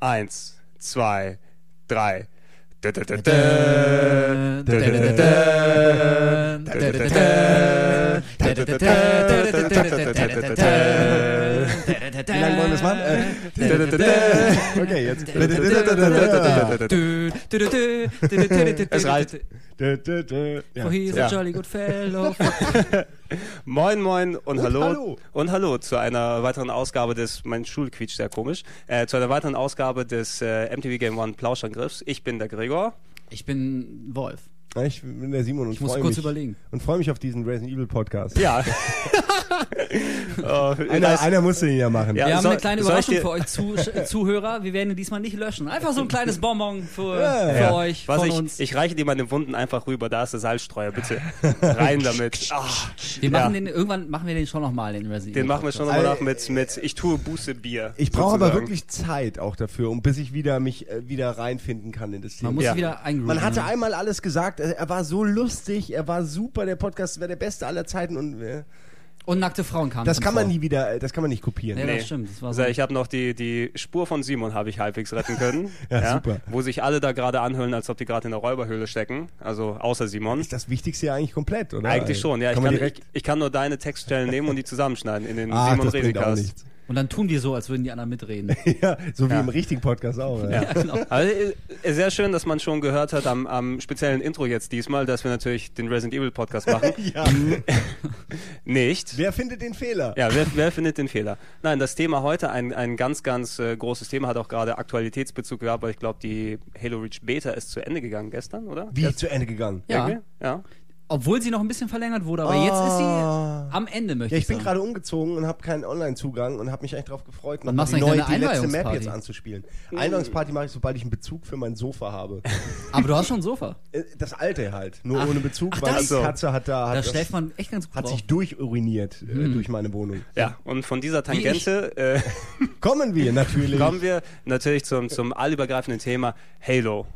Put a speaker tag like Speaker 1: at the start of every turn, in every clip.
Speaker 1: Eins, zwei, drei.
Speaker 2: Wie lange wollen wir es machen? Äh, okay, jetzt.
Speaker 1: Es reicht.
Speaker 2: Ja,
Speaker 3: For he's
Speaker 1: Ja.
Speaker 3: a jolly good fellow.
Speaker 1: Moin, moin und,
Speaker 2: Und
Speaker 1: hallo.
Speaker 2: hallo.
Speaker 1: Und hallo zu einer weiteren Ausgabe des, mein Stuhl quietscht sehr komisch, äh, zu einer weiteren Ausgabe des äh, MTV Game One Plauschangriffs. Ich bin der Gregor.
Speaker 3: Ich bin Wolf.
Speaker 2: Ich bin der Simon und
Speaker 3: Ich muss
Speaker 2: freue
Speaker 3: kurz
Speaker 2: mich.
Speaker 3: überlegen.
Speaker 2: Und freue mich auf diesen Resident Evil Podcast.
Speaker 1: Ja. oh,
Speaker 2: Einer, einer musste ihn ja machen.
Speaker 1: Ja,
Speaker 3: Wir haben
Speaker 1: soll-
Speaker 3: eine kleine Überraschung für euch Zuhörer. Wir werden ihn diesmal nicht löschen. Einfach so ein kleines Bonbon für,
Speaker 2: Ja.
Speaker 3: für
Speaker 1: Ja.
Speaker 3: euch,
Speaker 1: Was
Speaker 3: von
Speaker 1: ich,
Speaker 3: uns.
Speaker 1: ich reiche dir meine Wunden einfach rüber, da ist der Salzstreuer, bitte. Rein damit. Ah,
Speaker 3: wir machen
Speaker 1: ja.
Speaker 3: den, irgendwann machen wir den schon nochmal, den Resident
Speaker 1: den
Speaker 3: Evil
Speaker 1: machen wir schon nochmal nach mit, mit Ich tue Buße Bier.
Speaker 2: Ich brauche aber wirklich Zeit auch dafür, um bis ich wieder mich äh, wieder reinfinden kann in das Thema.
Speaker 3: Man muss wieder eingrooven.
Speaker 2: Man hatte
Speaker 3: ne?
Speaker 2: einmal alles gesagt, äh, er war so lustig, er war super, der Podcast wäre der beste aller Zeiten und äh,
Speaker 3: Und nackte Frauen kamen
Speaker 2: das kann man
Speaker 3: vor.
Speaker 2: nie wieder, äh, das kann man nicht kopieren.
Speaker 3: Ja,
Speaker 1: Nee.
Speaker 3: das stimmt. Das war so.
Speaker 1: ich habe noch die, die Spur von Simon habe ich halbwegs retten können.
Speaker 2: Ja, super.
Speaker 1: Wo sich alle da gerade anhüllen, als ob die gerade in der Räuberhöhle stecken. Also außer Simon.
Speaker 2: Ist das Wichtigste ja eigentlich komplett, oder?
Speaker 1: Eigentlich schon, ja. Ich
Speaker 2: Kann
Speaker 1: kann,
Speaker 2: man direkt,
Speaker 1: ich, ich kann nur deine Textstellen nehmen und die zusammenschneiden in den
Speaker 2: Ach,
Speaker 1: Simon
Speaker 2: das nichts.
Speaker 3: Und dann tun wir so, als würden die anderen mitreden.
Speaker 2: ja, so wie
Speaker 1: Ja.
Speaker 2: im richtigen Podcast auch. Ja.
Speaker 3: ja, genau.
Speaker 1: Also, sehr schön, dass man schon gehört hat am, am speziellen Intro jetzt diesmal, dass wir natürlich den Resident Evil Podcast machen.
Speaker 2: Ja.
Speaker 1: Nicht.
Speaker 2: Wer findet den Fehler?
Speaker 1: Ja, wer, wer findet den Fehler? Nein, das Thema heute, ein, ein ganz, ganz äh, großes Thema, hat auch gerade Aktualitätsbezug gehabt, weil ich glaube, die Halo Reach Beta ist zu Ende gegangen gestern, oder?
Speaker 2: Wie
Speaker 1: Gest-
Speaker 2: zu Ende gegangen?
Speaker 3: Ja.
Speaker 1: Ja.
Speaker 3: Obwohl sie noch ein bisschen verlängert wurde, aber jetzt ist sie
Speaker 2: Ah.
Speaker 3: am Ende, möchte
Speaker 2: Ja,
Speaker 3: ich
Speaker 2: ich bin gerade umgezogen und habe keinen Online-Zugang und habe mich eigentlich darauf gefreut, noch die,
Speaker 3: du
Speaker 2: neue, die letzte Map jetzt anzuspielen. Einweihungsparty mache ich, sobald ich einen Bezug für mein Sofa habe.
Speaker 3: Aber du hast schon ein Sofa.
Speaker 2: Äh, Das alte halt, nur
Speaker 3: Ach.
Speaker 2: ohne Bezug,
Speaker 3: Ach,
Speaker 2: weil
Speaker 3: das?
Speaker 2: die
Speaker 1: so.
Speaker 2: Katze hat da,
Speaker 3: Da
Speaker 2: hat, das,
Speaker 3: schläft man echt ganz gut
Speaker 2: hat
Speaker 3: drauf.
Speaker 2: sich durchuriniert äh, durch meine Wohnung.
Speaker 1: Ja, und von dieser Tangente äh,
Speaker 2: Kommen wir natürlich.
Speaker 1: kommen wir natürlich zum, zum allübergreifenden Thema Halo.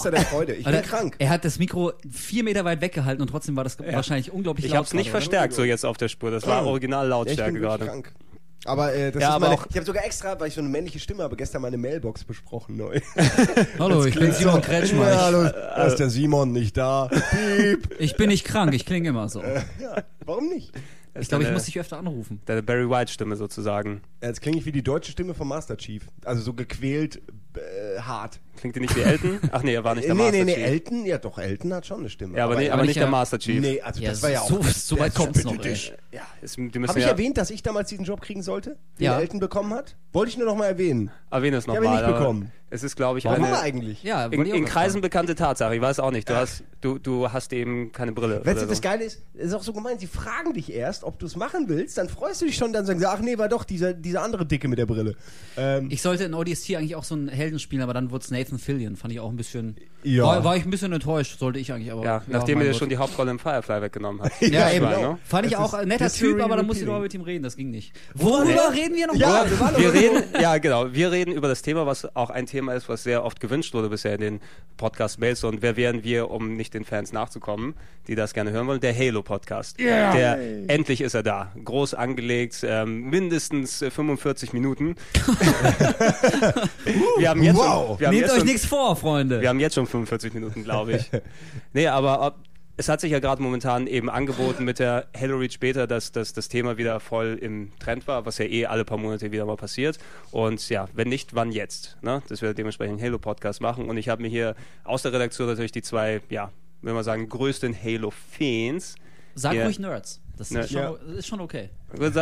Speaker 2: Ein Huster der Freude. Ich bin krank.
Speaker 3: Er hat das Mikro vier Meter weit weggehalten und trotzdem war das wahrscheinlich unglaublich
Speaker 1: Ich
Speaker 3: laut
Speaker 1: habe es nicht verstärkt so jetzt auf der Spur. Das war original
Speaker 2: Ja, ich
Speaker 1: Lautstärke
Speaker 2: bin wirklich
Speaker 1: gerade.
Speaker 2: krank. Aber äh, das
Speaker 1: Ja,
Speaker 2: ist
Speaker 1: aber
Speaker 2: meine,
Speaker 1: auch-
Speaker 2: ich habe sogar extra, weil ich so eine männliche Stimme habe, gestern meine Mailbox besprochen neu.
Speaker 3: Hallo, ich bin Simon Kretschmer.
Speaker 2: Ja,
Speaker 3: Ich,
Speaker 2: hallo, da ist der Simon nicht da. Piep.
Speaker 3: ich bin nicht krank, ich klinge immer so.
Speaker 2: Ja, warum nicht?
Speaker 1: Das
Speaker 3: Ich glaube, ich muss dich öfter anrufen.
Speaker 1: Deine Barry White Stimme sozusagen.
Speaker 2: Jetzt klinge ich wie die deutsche Stimme vom Master Chief. Also so gequält, äh, hart.
Speaker 1: Klingt die nicht wie Elton? Ach nee, er war nicht der
Speaker 2: nee,
Speaker 1: Master
Speaker 2: nee, nee,
Speaker 1: Chief.
Speaker 2: Elton, ja doch, Elton hat schon eine Stimme.
Speaker 1: Ja, aber, nee, aber
Speaker 3: aber
Speaker 1: nicht der
Speaker 3: ja-
Speaker 1: Master Chief.
Speaker 2: Nee, also
Speaker 3: Ja,
Speaker 2: das war ja auch...
Speaker 3: so, so weit kommt's noch, ey.
Speaker 2: dich.
Speaker 1: Ja, ist, die müssen
Speaker 2: Habe ich
Speaker 1: ja
Speaker 2: erwähnt, dass ich damals diesen Job kriegen sollte, den
Speaker 3: Ja.
Speaker 2: Elton bekommen hat? Wollte ich nur noch mal erwähnen.
Speaker 1: erwähne es
Speaker 2: hab ihn
Speaker 1: nochmal.
Speaker 2: nicht bekommen.
Speaker 1: Es ist, glaube ich,
Speaker 2: Warum
Speaker 1: eine
Speaker 2: eigentlich?
Speaker 3: Ja,
Speaker 1: in, in Kreisen bekannte Tatsache. Ich weiß auch nicht. Du hast, du, du hast eben keine Brille.
Speaker 2: Weißt du, das
Speaker 1: so.
Speaker 2: Geile ist, es ist auch so gemeint, sie fragen dich erst, ob du es machen willst, dann freust du dich schon, dann sagen sie, ach nee, war doch dieser, dieser andere Dicke mit der Brille. Ähm,
Speaker 3: Ich sollte in ODST eigentlich auch so einen Helden spielen, aber dann wurde es Nathan Fillion. Fand ich auch ein bisschen.
Speaker 2: Ja.
Speaker 3: War, war ich ein bisschen enttäuscht, sollte ich eigentlich, aber.
Speaker 1: Ja, nachdem er dir
Speaker 3: Gott.
Speaker 1: schon die Hauptrolle im Firefly weggenommen hat.
Speaker 3: Ja, eben.
Speaker 2: genau.
Speaker 3: Fand ich
Speaker 2: Das
Speaker 3: auch ein netter Typ, aber da musste ich
Speaker 2: repeating.
Speaker 3: noch mal mit ihm reden, das ging nicht. Worüber reden wir noch
Speaker 2: Ja,
Speaker 3: mal?
Speaker 2: wir
Speaker 1: reden, ja genau, wir reden über das Thema, was auch ein Thema ist, was sehr oft gewünscht wurde bisher in den Podcast-Mails und wer wären wir, um nicht den Fans nachzukommen, die das gerne hören wollen, der Halo-Podcast.
Speaker 3: Yeah.
Speaker 1: Der, endlich ist er da, groß angelegt, ähm, mindestens äh, 45 Minuten. wir haben jetzt
Speaker 2: Wow.
Speaker 1: schon, wir haben
Speaker 3: Nehmt
Speaker 1: jetzt
Speaker 3: euch nichts vor, Freunde.
Speaker 1: wir haben jetzt schon 45 Minuten, glaube ich. nee, aber ob, es hat sich ja gerade momentan eben angeboten mit der Halo Reach Beta, dass, dass das Thema wieder voll im Trend war, was ja eh alle paar Monate wieder mal passiert. Und ja, wenn nicht, wann jetzt? Ne? Dass wir dementsprechend einen Halo-Podcast machen. Und ich habe mir hier aus der Redaktion natürlich die zwei, ja, wenn man sagen, größten Halo-Fans.
Speaker 3: Sag ruhig Nerds. Das
Speaker 1: Ne-
Speaker 3: ist, schon,
Speaker 2: Ja.
Speaker 3: ist schon okay.
Speaker 1: Also,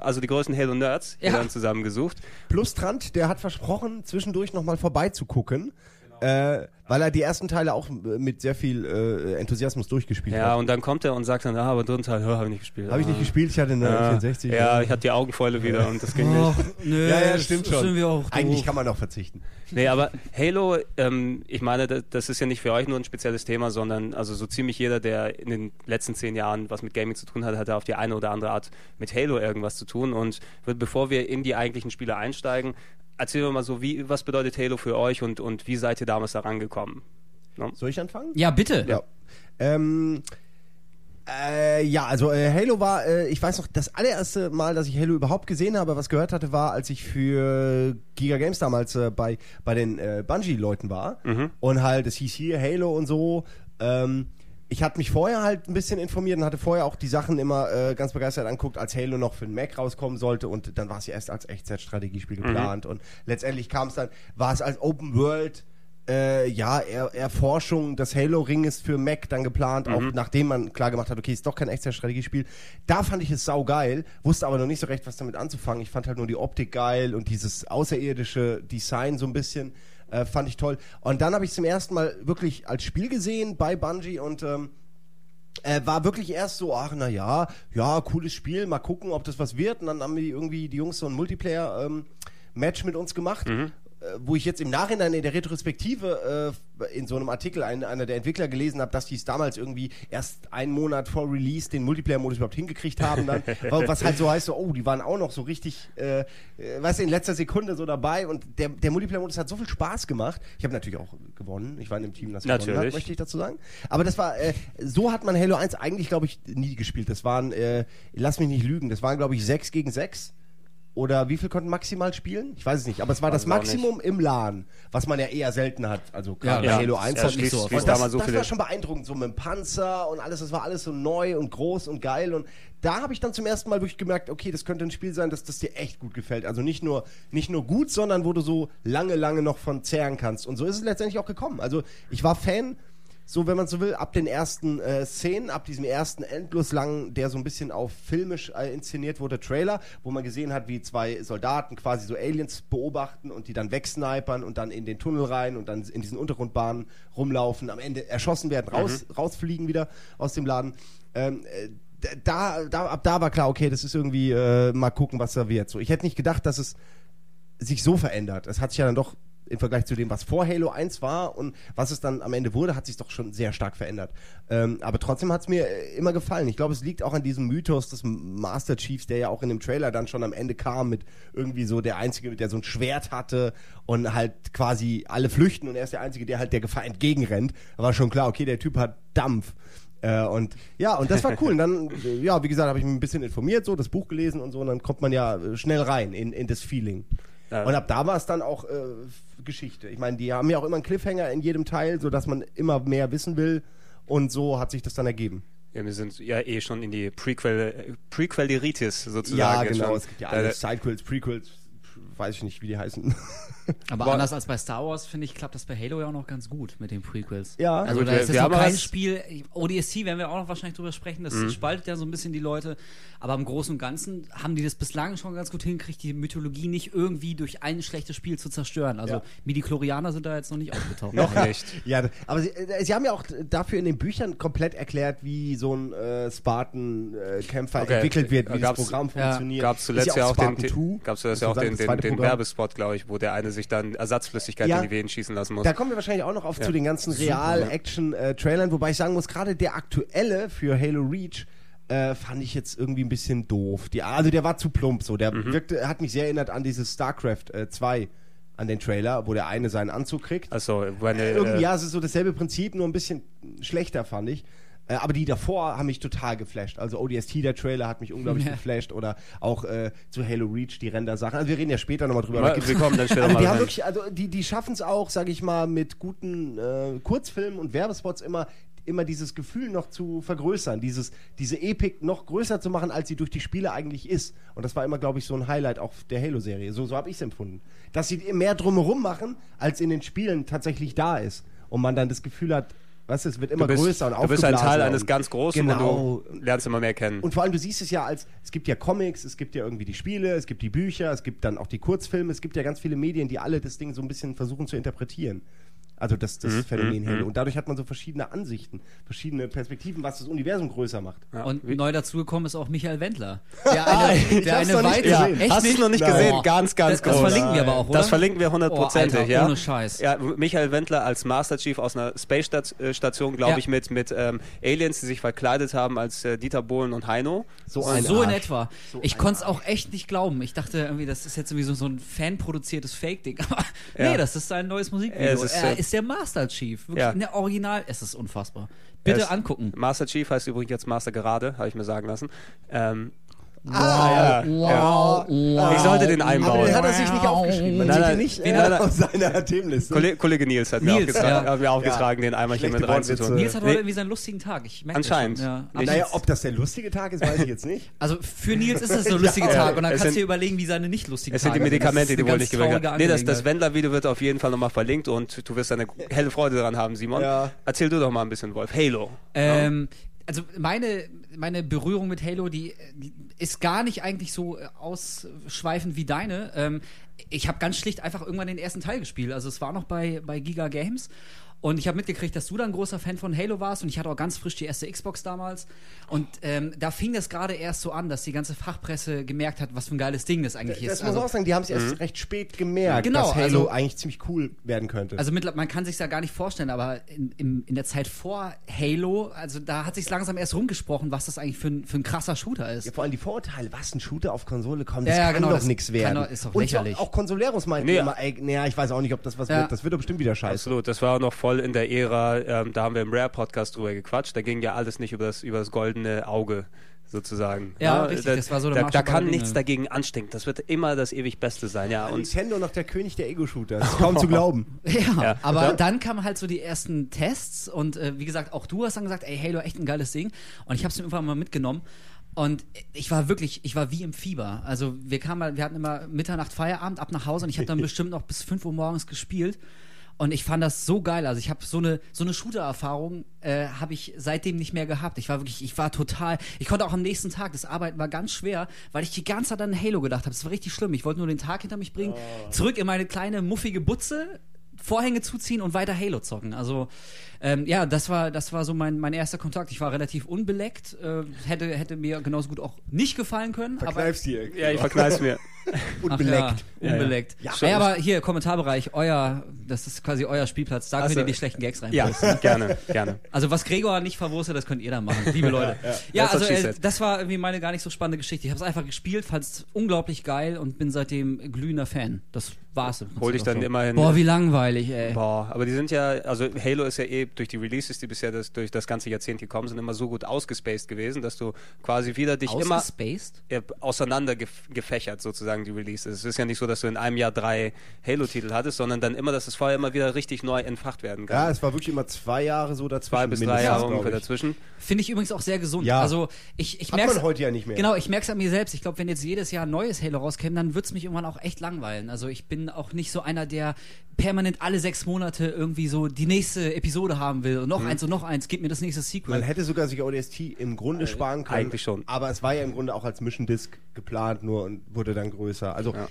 Speaker 1: also die größten Halo-Nerds hier
Speaker 3: Ja.
Speaker 1: dann zusammengesucht.
Speaker 2: Plus Trant, der hat versprochen, zwischendurch nochmal vorbeizugucken, äh, weil er die ersten Teile auch äh, mit sehr viel äh, Enthusiasmus durchgespielt
Speaker 1: Ja,
Speaker 2: hat.
Speaker 1: und dann kommt er und sagt dann, ah, aber dritten Teil, habe ich nicht gespielt.
Speaker 2: Habe ich nicht
Speaker 1: Ah.
Speaker 2: gespielt, ich hatte eine
Speaker 1: Ja,
Speaker 2: 64.
Speaker 1: ja, ich hatte die Augenfäule wieder und das ging
Speaker 3: Och,
Speaker 1: nicht.
Speaker 3: nö,
Speaker 2: ja, ja,
Speaker 3: das
Speaker 2: stimmt schon.
Speaker 3: Sind wir auch
Speaker 2: Eigentlich kann man auch verzichten.
Speaker 1: Nee, aber Halo, ähm, ich meine, das, das ist ja nicht für euch nur ein spezielles Thema, sondern also so ziemlich jeder, der in den letzten zehn Jahren was mit Gaming zu tun hat, hat auf die eine oder andere Art mit Halo irgendwas zu tun. Und bevor wir in die eigentlichen Spiele einsteigen, erzählen wir mal so, wie, was bedeutet Halo für euch und, und wie seid ihr damals da rangekommen?
Speaker 2: Soll ich anfangen?
Speaker 3: Ja, bitte.
Speaker 2: Ja. Ähm, äh, ja, also äh, Halo war, äh, ich weiß noch, das allererste Mal, dass ich Halo überhaupt gesehen habe, was gehört hatte, war, als ich für Giga Games damals äh, bei, bei den äh, Bungie-Leuten war. Und halt, es hieß hier Halo und so. Ähm, ich hatte mich vorher halt ein bisschen informiert und hatte vorher auch die Sachen immer äh, ganz begeistert anguckt, als Halo noch für den Mac rauskommen sollte und dann war es ja erst als Echtzeitstrategiespiel geplant und letztendlich kam es dann, war es als Open World äh, ja, er, Erforschung des Halo-Ringes für Mac dann geplant, auch nachdem man klar gemacht hat, okay, ist doch kein extra Strategiespiel. Da fand ich es saugeil, wusste aber noch nicht so recht, was damit anzufangen. Ich fand halt nur die Optik geil und dieses außerirdische Design so ein bisschen, äh, fand ich toll. Und dann habe ich zum ersten Mal wirklich als Spiel gesehen bei Bungie und ähm, äh, war wirklich erst so, ach na ja, ja, cooles Spiel, mal gucken, ob das was wird. Und dann haben die irgendwie die Jungs so ein Multiplayer-Match mit uns gemacht. äh, Wo ich jetzt im Nachhinein in der Retrospektive äh, in so einem Artikel ein, einer der Entwickler gelesen habe, dass die es damals irgendwie erst einen Monat vor Release den Multiplayer-Modus überhaupt hingekriegt haben. Dann, was halt so heißt, so, oh, die waren auch noch so richtig, äh, äh, weißt du, in letzter Sekunde so dabei. Und der, der Multiplayer-Modus hat so viel Spaß gemacht. Ich habe natürlich auch gewonnen. Ich war in dem Team, das gewonnen hat,
Speaker 1: Natürlich.
Speaker 2: möchte ich dazu sagen. Aber das war, äh, so hat man Halo 1 eigentlich, glaube ich, nie gespielt. Das waren, äh, lass mich nicht lügen, das waren, glaube ich, 6 gegen 6. Oder wie viel konnten maximal spielen? Ich weiß es nicht. Aber es war das Maximum im LAN, was man ja eher selten hat. Also gerade
Speaker 3: Ja,
Speaker 2: bei Halo
Speaker 3: ja,
Speaker 2: 1
Speaker 3: ja,
Speaker 2: hat nicht Und
Speaker 1: da
Speaker 2: das,
Speaker 1: so
Speaker 2: das
Speaker 1: viele-
Speaker 2: war schon beeindruckend, so mit dem Panzer und alles. Das war alles so neu und groß und geil. Und da habe ich dann zum ersten Mal wirklich gemerkt, okay, das könnte ein Spiel sein, dass das dir echt gut gefällt. Also nicht nur, nicht nur gut, sondern wo du so lange, lange noch von zehren kannst. Und so ist es letztendlich auch gekommen. Also ich war Fan so, wenn man so will, ab den ersten äh, Szenen, ab diesem ersten endlos langen, der so ein bisschen auf filmisch äh, inszeniert wurde, Trailer, wo man gesehen hat, wie zwei Soldaten quasi so Aliens beobachten und die dann wegsnipern und dann in den Tunnel rein und dann in diesen Untergrundbahnen rumlaufen, am Ende erschossen werden, raus, rausfliegen wieder aus dem Laden. Ähm, äh, da, da, ab da war klar, okay, das ist irgendwie äh, mal gucken, was da wird. So, ich hätte nicht gedacht, dass es sich so verändert. Es hat sich ja dann doch im Vergleich zu dem, was vor Halo 1 war und was es dann am Ende wurde, hat sich doch schon sehr stark verändert. Ähm, aber trotzdem hat es mir äh, immer gefallen. Ich glaube, es liegt auch an diesem Mythos des Master Chiefs, der ja auch in dem Trailer dann schon am Ende kam mit irgendwie so der Einzige, der so ein Schwert hatte und halt quasi alle flüchten und er ist der Einzige, der halt der Gefahr entgegenrennt. Da war schon klar, okay, der Typ hat Dampf. Äh, und ja, und das war cool. Und dann, äh, ja, wie gesagt, habe ich mich ein bisschen informiert, so das Buch gelesen und so, und dann kommt man ja äh, schnell rein in, in das Feeling.
Speaker 1: Ja.
Speaker 2: Und ab da war es dann auch äh, Geschichte. Ich meine, die haben ja auch immer einen Cliffhanger in jedem Teil, sodass man immer mehr wissen will. Und so hat sich das dann ergeben.
Speaker 1: Ja, wir sind ja eh schon in die Prequel, äh, Prequel-Deritis sozusagen.
Speaker 2: Ja, genau. Es gibt ja
Speaker 1: Äh,
Speaker 2: alle Sidequels, Prequels, weiß ich nicht, wie die heißen.
Speaker 3: Aber
Speaker 1: Boah.
Speaker 3: anders als bei Star Wars, finde ich, klappt das bei Halo ja auch noch ganz gut mit den Prequels.
Speaker 2: Ja.
Speaker 3: Also
Speaker 1: Gut,
Speaker 3: da ist so
Speaker 1: haben
Speaker 3: kein
Speaker 1: was-
Speaker 3: Spiel. ODST werden wir auch noch wahrscheinlich drüber sprechen. Das
Speaker 1: Mhm.
Speaker 3: spaltet ja so ein bisschen die Leute. Aber im Großen und Ganzen haben die das bislang schon ganz gut hingekriegt, die Mythologie nicht irgendwie durch ein schlechtes Spiel zu zerstören. Also
Speaker 2: Ja.
Speaker 3: Midi-Chlorianer sind da jetzt noch nicht aufgetaucht.
Speaker 1: noch nicht.
Speaker 2: Ja, aber sie, äh, sie haben ja auch dafür in den Büchern komplett erklärt, wie so ein äh, Spartan-Kämpfer
Speaker 1: Okay.
Speaker 2: entwickelt wird, wie
Speaker 1: Gab's-
Speaker 2: das Programm
Speaker 3: ja.
Speaker 2: funktioniert.
Speaker 1: Gab es zuletzt ja auch den,
Speaker 2: Spartan 2.
Speaker 1: gab's zuletzt ja auch den, den,
Speaker 2: zweite
Speaker 1: den
Speaker 2: Programm.
Speaker 1: Werbespot, glaube ich, wo der eine sich dann Ersatzflüssigkeit
Speaker 2: Ja.
Speaker 1: in die Venen schießen lassen muss.
Speaker 2: Da kommen wir wahrscheinlich auch noch auf
Speaker 1: Ja.
Speaker 2: zu den ganzen Real-Action-Trailern, wobei ich sagen muss, gerade der aktuelle für Halo Reach äh, fand ich jetzt irgendwie ein bisschen doof. Die, also der war zu plump so. Der
Speaker 1: Mhm.
Speaker 2: wirkte, hat mich sehr erinnert an dieses StarCraft äh, 2, an den Trailer, wo der eine seinen Anzug kriegt.
Speaker 1: Achso, meine,
Speaker 2: Irgendwie,
Speaker 1: äh,
Speaker 2: ja, es ist so dasselbe Prinzip, nur ein bisschen schlechter, fand ich. Äh, aber die davor haben mich total geflasht. Also ODST, der Trailer, hat mich unglaublich
Speaker 3: Ja.
Speaker 2: geflasht. Oder auch äh, zu Halo Reach, die Render-Sachen. Also wir reden ja später nochmal drüber. gibt's-
Speaker 1: wir kommen dann später
Speaker 2: also
Speaker 1: mal
Speaker 2: die haben wirklich, also die, die schaffen es auch, sage ich mal, mit guten äh, Kurzfilmen und Werbespots immer immer dieses Gefühl noch zu vergrößern, dieses, diese Epik noch größer zu machen, als sie durch die Spiele eigentlich ist. Und das war immer, glaube ich, so ein Highlight auch der Halo-Serie. So, so habe ich es empfunden. Dass sie mehr drumherum machen, als in den Spielen tatsächlich da ist. Und man dann das Gefühl hat, Weißt du, es wird immer
Speaker 1: bist,
Speaker 2: größer und
Speaker 1: du bist ein Teil eines ganz Großen
Speaker 2: Genau.
Speaker 1: und du lernst immer mehr kennen.
Speaker 2: Und vor allem, du siehst es ja als, es gibt ja Comics, es gibt ja irgendwie die Spiele, es gibt die Bücher, es gibt dann auch die Kurzfilme, es gibt ja ganz viele Medien, die alle das Ding so ein bisschen versuchen zu interpretieren. Also das, das Phänomen Halo. Und dadurch hat man so verschiedene Ansichten, verschiedene Perspektiven, was das Universum größer macht.
Speaker 1: Ja.
Speaker 3: Und
Speaker 1: Wie-
Speaker 3: neu dazugekommen ist auch Michael Wendler. Der eine,
Speaker 2: ich
Speaker 3: der eine
Speaker 2: noch nicht
Speaker 3: weitere.
Speaker 2: gesehen.
Speaker 3: Echt
Speaker 1: Hast du es noch nicht
Speaker 2: Nein.
Speaker 1: gesehen? Ganz, ganz
Speaker 3: Das, das
Speaker 1: groß.
Speaker 3: verlinken wir aber auch, oder?
Speaker 1: Das verlinken wir hundertprozentig,
Speaker 3: Oh, Alter,
Speaker 1: ja.
Speaker 3: ohne Scheiß.
Speaker 1: Ja, Michael Wendler als Master Chief aus einer Space äh, Station, glaube
Speaker 3: Ja.
Speaker 1: ich, mit, mit ähm, Aliens, die sich verkleidet haben als äh, Dieter Bohlen und Heino.
Speaker 2: So ein
Speaker 3: so in etwa.
Speaker 2: So
Speaker 3: ich konnte es auch echt nicht glauben. Ich dachte irgendwie, das ist jetzt irgendwie so, so ein fanproduziertes Fake-Ding. Aber
Speaker 1: Ja.
Speaker 3: nee, das ist sein neues Musikvideo.
Speaker 1: Es ist,
Speaker 3: er
Speaker 1: äh,
Speaker 3: ist der Master Chief. Wirklich
Speaker 1: Ja.
Speaker 3: in der Original. Es ist unfassbar. Bitte
Speaker 1: Es-
Speaker 3: angucken.
Speaker 1: Master Chief heißt übrigens jetzt Master Gerade, habe ich mir sagen lassen. Ähm,
Speaker 2: Ah,
Speaker 1: ja, ja. Ich sollte den
Speaker 2: Aber
Speaker 1: einbauen.
Speaker 2: den hat er sich nicht aufgeschrieben. Man
Speaker 1: Nein,
Speaker 2: sieht
Speaker 1: nein.
Speaker 2: ihn nicht
Speaker 1: Nein,
Speaker 2: äh,
Speaker 1: nein.
Speaker 2: auf seiner Themenliste.
Speaker 1: Kollege, Kollege Nils hat mir
Speaker 3: Nils,
Speaker 1: aufgetragen,
Speaker 3: ja.
Speaker 1: hat mir aufgetragen den einmal hier mit reinzutun.
Speaker 3: Nils hat heute irgendwie seinen lustigen Tag. Ich merke das
Speaker 1: Anscheinend.
Speaker 3: Ja.
Speaker 1: Nicht-
Speaker 3: Aber
Speaker 2: Naja, ob das der lustige Tag ist, weiß ich jetzt nicht.
Speaker 3: Also für Nils ist ein lustiger
Speaker 1: Ja,
Speaker 3: Tag und dann
Speaker 1: es
Speaker 3: kannst du
Speaker 1: sind-
Speaker 3: dir überlegen, wie seine nicht lustigen
Speaker 1: Es sind die
Speaker 3: Tage
Speaker 1: Medikamente, die
Speaker 3: Das
Speaker 1: wohl nicht gewirkt haben. Nee, das, das. Wendler-Video wird auf jeden Fall nochmal verlinkt und du wirst eine helle Freude daran haben, Simon.
Speaker 2: Ja.
Speaker 1: Erzähl du doch mal ein bisschen, Wolf. Halo.
Speaker 3: Ähm, also meine, meine Berührung mit Halo, die, die ist gar nicht eigentlich so äh, ausschweifend wie deine. Ähm, ich habe ganz schlicht einfach irgendwann den ersten Teil gespielt. Also es war noch bei, bei Giga Games. Und ich habe mitgekriegt, dass du dann großer Fan von Halo warst und ich hatte auch ganz frisch die erste Xbox damals. Und ähm, da fing das gerade erst so an, dass die ganze Fachpresse gemerkt hat, was für ein geiles Ding das eigentlich
Speaker 2: Das
Speaker 3: ist.
Speaker 2: muss man auch sagen, die haben es erst recht spät gemerkt,
Speaker 3: Genau,
Speaker 2: dass Halo
Speaker 3: also-
Speaker 2: eigentlich ziemlich cool werden könnte.
Speaker 3: Also mittler- man kann sich ja gar nicht vorstellen, aber in, in, in der Zeit vor Halo, also da hat sich langsam erst rumgesprochen, was das eigentlich für ein, für ein krasser Shooter ist.
Speaker 2: ja, vor allem die Vorurteile, was ein Shooter auf Konsole kommt,
Speaker 3: Ja,
Speaker 2: das
Speaker 3: ja,
Speaker 2: kann
Speaker 3: genau,
Speaker 2: doch
Speaker 3: das
Speaker 2: nichts
Speaker 3: kann
Speaker 2: werden.
Speaker 3: doch- ist doch
Speaker 2: Und
Speaker 3: lächerlich.
Speaker 2: so, auch Consoleros meinten
Speaker 1: Nee.
Speaker 2: immer, ey, naja, ich weiß auch nicht, ob das was
Speaker 3: Ja.
Speaker 2: wird. Das wird doch bestimmt wieder scheiße.
Speaker 1: Absolut, das war noch voll in der Ära, ähm, da haben wir im Rare-Podcast drüber gequatscht, da ging ja alles nicht über das, über das goldene Auge sozusagen.
Speaker 3: Ja, richtig, das war so der
Speaker 1: da, da kann
Speaker 3: Dinge.
Speaker 1: nichts dagegen anstinken, das wird immer das ewig Beste sein, ja. Und
Speaker 2: Nintendo noch der König der Ego-Shooter. Das ist kaum zu glauben.
Speaker 3: Ja,
Speaker 1: Ja.
Speaker 3: aber
Speaker 1: Ja.
Speaker 3: dann kamen halt so die ersten Tests und äh, wie gesagt, auch du hast dann gesagt, ey, Halo, echt ein geiles Ding. Und ich habe es irgendwann mal mitgenommen. Und ich war wirklich, ich war wie im Fieber. Also wir kamen, mal- wir hatten immer Mitternacht Feierabend, ab nach Hause und ich habe dann bestimmt noch bis 5 Uhr morgens gespielt. Und ich fand das so geil. Also ich habe so eine so eine Shooter-Erfahrung äh, habe ich seitdem nicht mehr gehabt. Ich war wirklich, ich war total. Ich konnte auch am nächsten Tag. Das Arbeiten war ganz schwer, weil ich die ganze Zeit an Halo gedacht habe. Das war richtig schlimm. Ich wollte nur den Tag hinter mich bringen, zurück in meine kleine muffige Butze, Vorhänge zuziehen und weiter Halo zocken. Also ähm, ja, das war das war so mein, mein erster Kontakt. Ich war relativ unbeleckt, äh, hätte hätte mir genauso gut auch nicht gefallen können.
Speaker 2: Verkneifst dir.
Speaker 1: ja, ich verkneif's mir.
Speaker 2: Und
Speaker 3: Ach
Speaker 2: beleckt.
Speaker 3: Ja,
Speaker 1: Ja, ja.
Speaker 3: unbeleckt.
Speaker 2: Ja,
Speaker 3: Ja, aber hier, Kommentarbereich, euer, das ist quasi euer Spielplatz. Da könnt
Speaker 1: so.
Speaker 3: ihr die schlechten Gags rein.
Speaker 1: Ja, gerne, gerne.
Speaker 3: Also was Gregor nicht verwurstet, das könnt ihr dann machen, liebe Leute. Ja, also äh, das war irgendwie meine gar nicht so spannende Geschichte. Ich habe es einfach gespielt, fand es unglaublich geil und bin seitdem glühender Fan. Das war's. im Prinzip
Speaker 1: Hol dich dann
Speaker 3: schon.
Speaker 1: immerhin-
Speaker 3: Boah, wie langweilig, ey.
Speaker 1: Boah, aber die sind ja, also Halo ist ja eh durch die Releases, die bisher das, durch das ganze Jahrzehnt gekommen sind, immer so gut ausgespaced gewesen, dass du quasi wieder dich immer
Speaker 3: Ausgespaced?
Speaker 1: äh, auseinander gef- gefächert sozusagen die Releases. Es ist ja nicht so, dass du in einem Jahr drei Halo-Titel hattest, sondern dann immer, dass es vorher immer wieder richtig neu entfacht werden kann.
Speaker 2: Ja, es war wirklich immer zwei Jahre so dazwischen.
Speaker 1: Zwei bis drei Jahre ungefähr dazwischen.
Speaker 3: Finde ich übrigens auch sehr gesund.
Speaker 2: Ja.
Speaker 3: Also ich, ich merke
Speaker 2: man heute ja nicht mehr.
Speaker 3: Genau, ich merke es an mir selbst. Ich glaube, wenn jetzt jedes Jahr ein neues Halo rauskäme, dann würde es mich irgendwann auch echt langweilen. Also ich bin auch nicht so einer, der permanent alle sechs Monate irgendwie so die nächste Episode haben will und noch eins und noch eins, gib mir das nächste Sequel.
Speaker 2: Man hätte sogar sich ODST im Grunde sparen können.
Speaker 1: eigentlich schon.
Speaker 2: Aber es war ja im Grunde auch als Mission Disc geplant nur und wurde dann größer. Also
Speaker 1: Ja.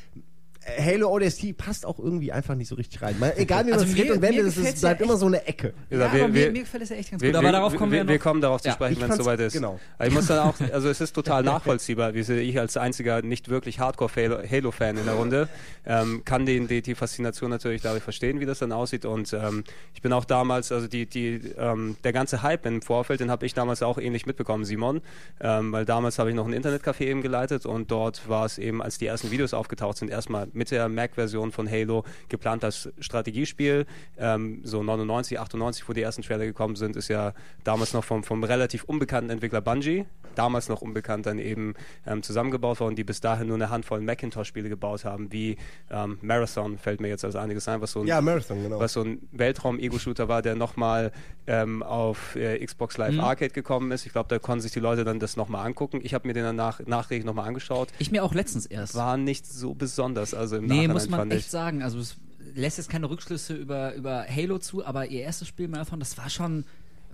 Speaker 2: Halo ODST passt auch irgendwie einfach nicht so richtig rein. Man, egal wie man
Speaker 3: Also
Speaker 2: es dreht und wendet, es ist,
Speaker 3: ja
Speaker 2: bleibt immer so eine Ecke.
Speaker 3: Ja, aber
Speaker 1: wir-
Speaker 3: mir,
Speaker 1: wir-
Speaker 3: mir gefällt es ja echt ganz
Speaker 1: Wir,
Speaker 3: gut. Aber
Speaker 1: wir,
Speaker 3: darauf kommen wir,
Speaker 1: wir,
Speaker 3: ja noch.
Speaker 1: wir kommen darauf zu
Speaker 3: Ja,
Speaker 1: sprechen, wenn es soweit ist.
Speaker 2: genau.
Speaker 1: Ich muss dann auch, also es ist total nachvollziehbar, wie sehe ich als einziger nicht wirklich Hardcore-Halo-Fan in der Runde, ähm, kann den, die, die Faszination natürlich dadurch verstehen, wie das dann aussieht. Und ähm, ich bin auch damals, also die, die, ähm, der ganze Hype im Vorfeld, den habe ich damals auch ähnlich mitbekommen, Simon, ähm, weil damals habe ich noch ein Internetcafé eben geleitet und dort war es eben, als die ersten Videos aufgetaucht sind, erstmal mit der Mac-Version von Halo geplant als Strategiespiel. Ähm, so 99, 98, wo die ersten Trailer gekommen sind, ist ja damals noch vom, vom relativ unbekannten Entwickler Bungie, damals noch unbekannt, dann eben ähm, zusammengebaut worden, die bis dahin nur eine Handvoll Macintosh-Spiele gebaut haben, wie ähm, Marathon, fällt mir jetzt als einiges ein, was so ein
Speaker 2: Ja, Marathon, genau.
Speaker 1: was so ein Weltraum-Ego-Shooter war, der nochmal ähm, auf äh, Xbox Live
Speaker 3: Mhm.
Speaker 1: Arcade gekommen ist. Ich glaube, da konnten sich die Leute dann das nochmal angucken. Ich habe mir den danach nachträglich nochmal angeschaut.
Speaker 3: Ich mir auch letztens erst.
Speaker 1: War nicht so besonders, also im
Speaker 3: nee,
Speaker 1: Nachhinein
Speaker 3: muss man
Speaker 1: fand
Speaker 3: echt
Speaker 1: ich.
Speaker 3: sagen. Also es lässt jetzt keine Rückschlüsse über, über Halo zu, aber ihr erstes Spiel Marathon, das war schon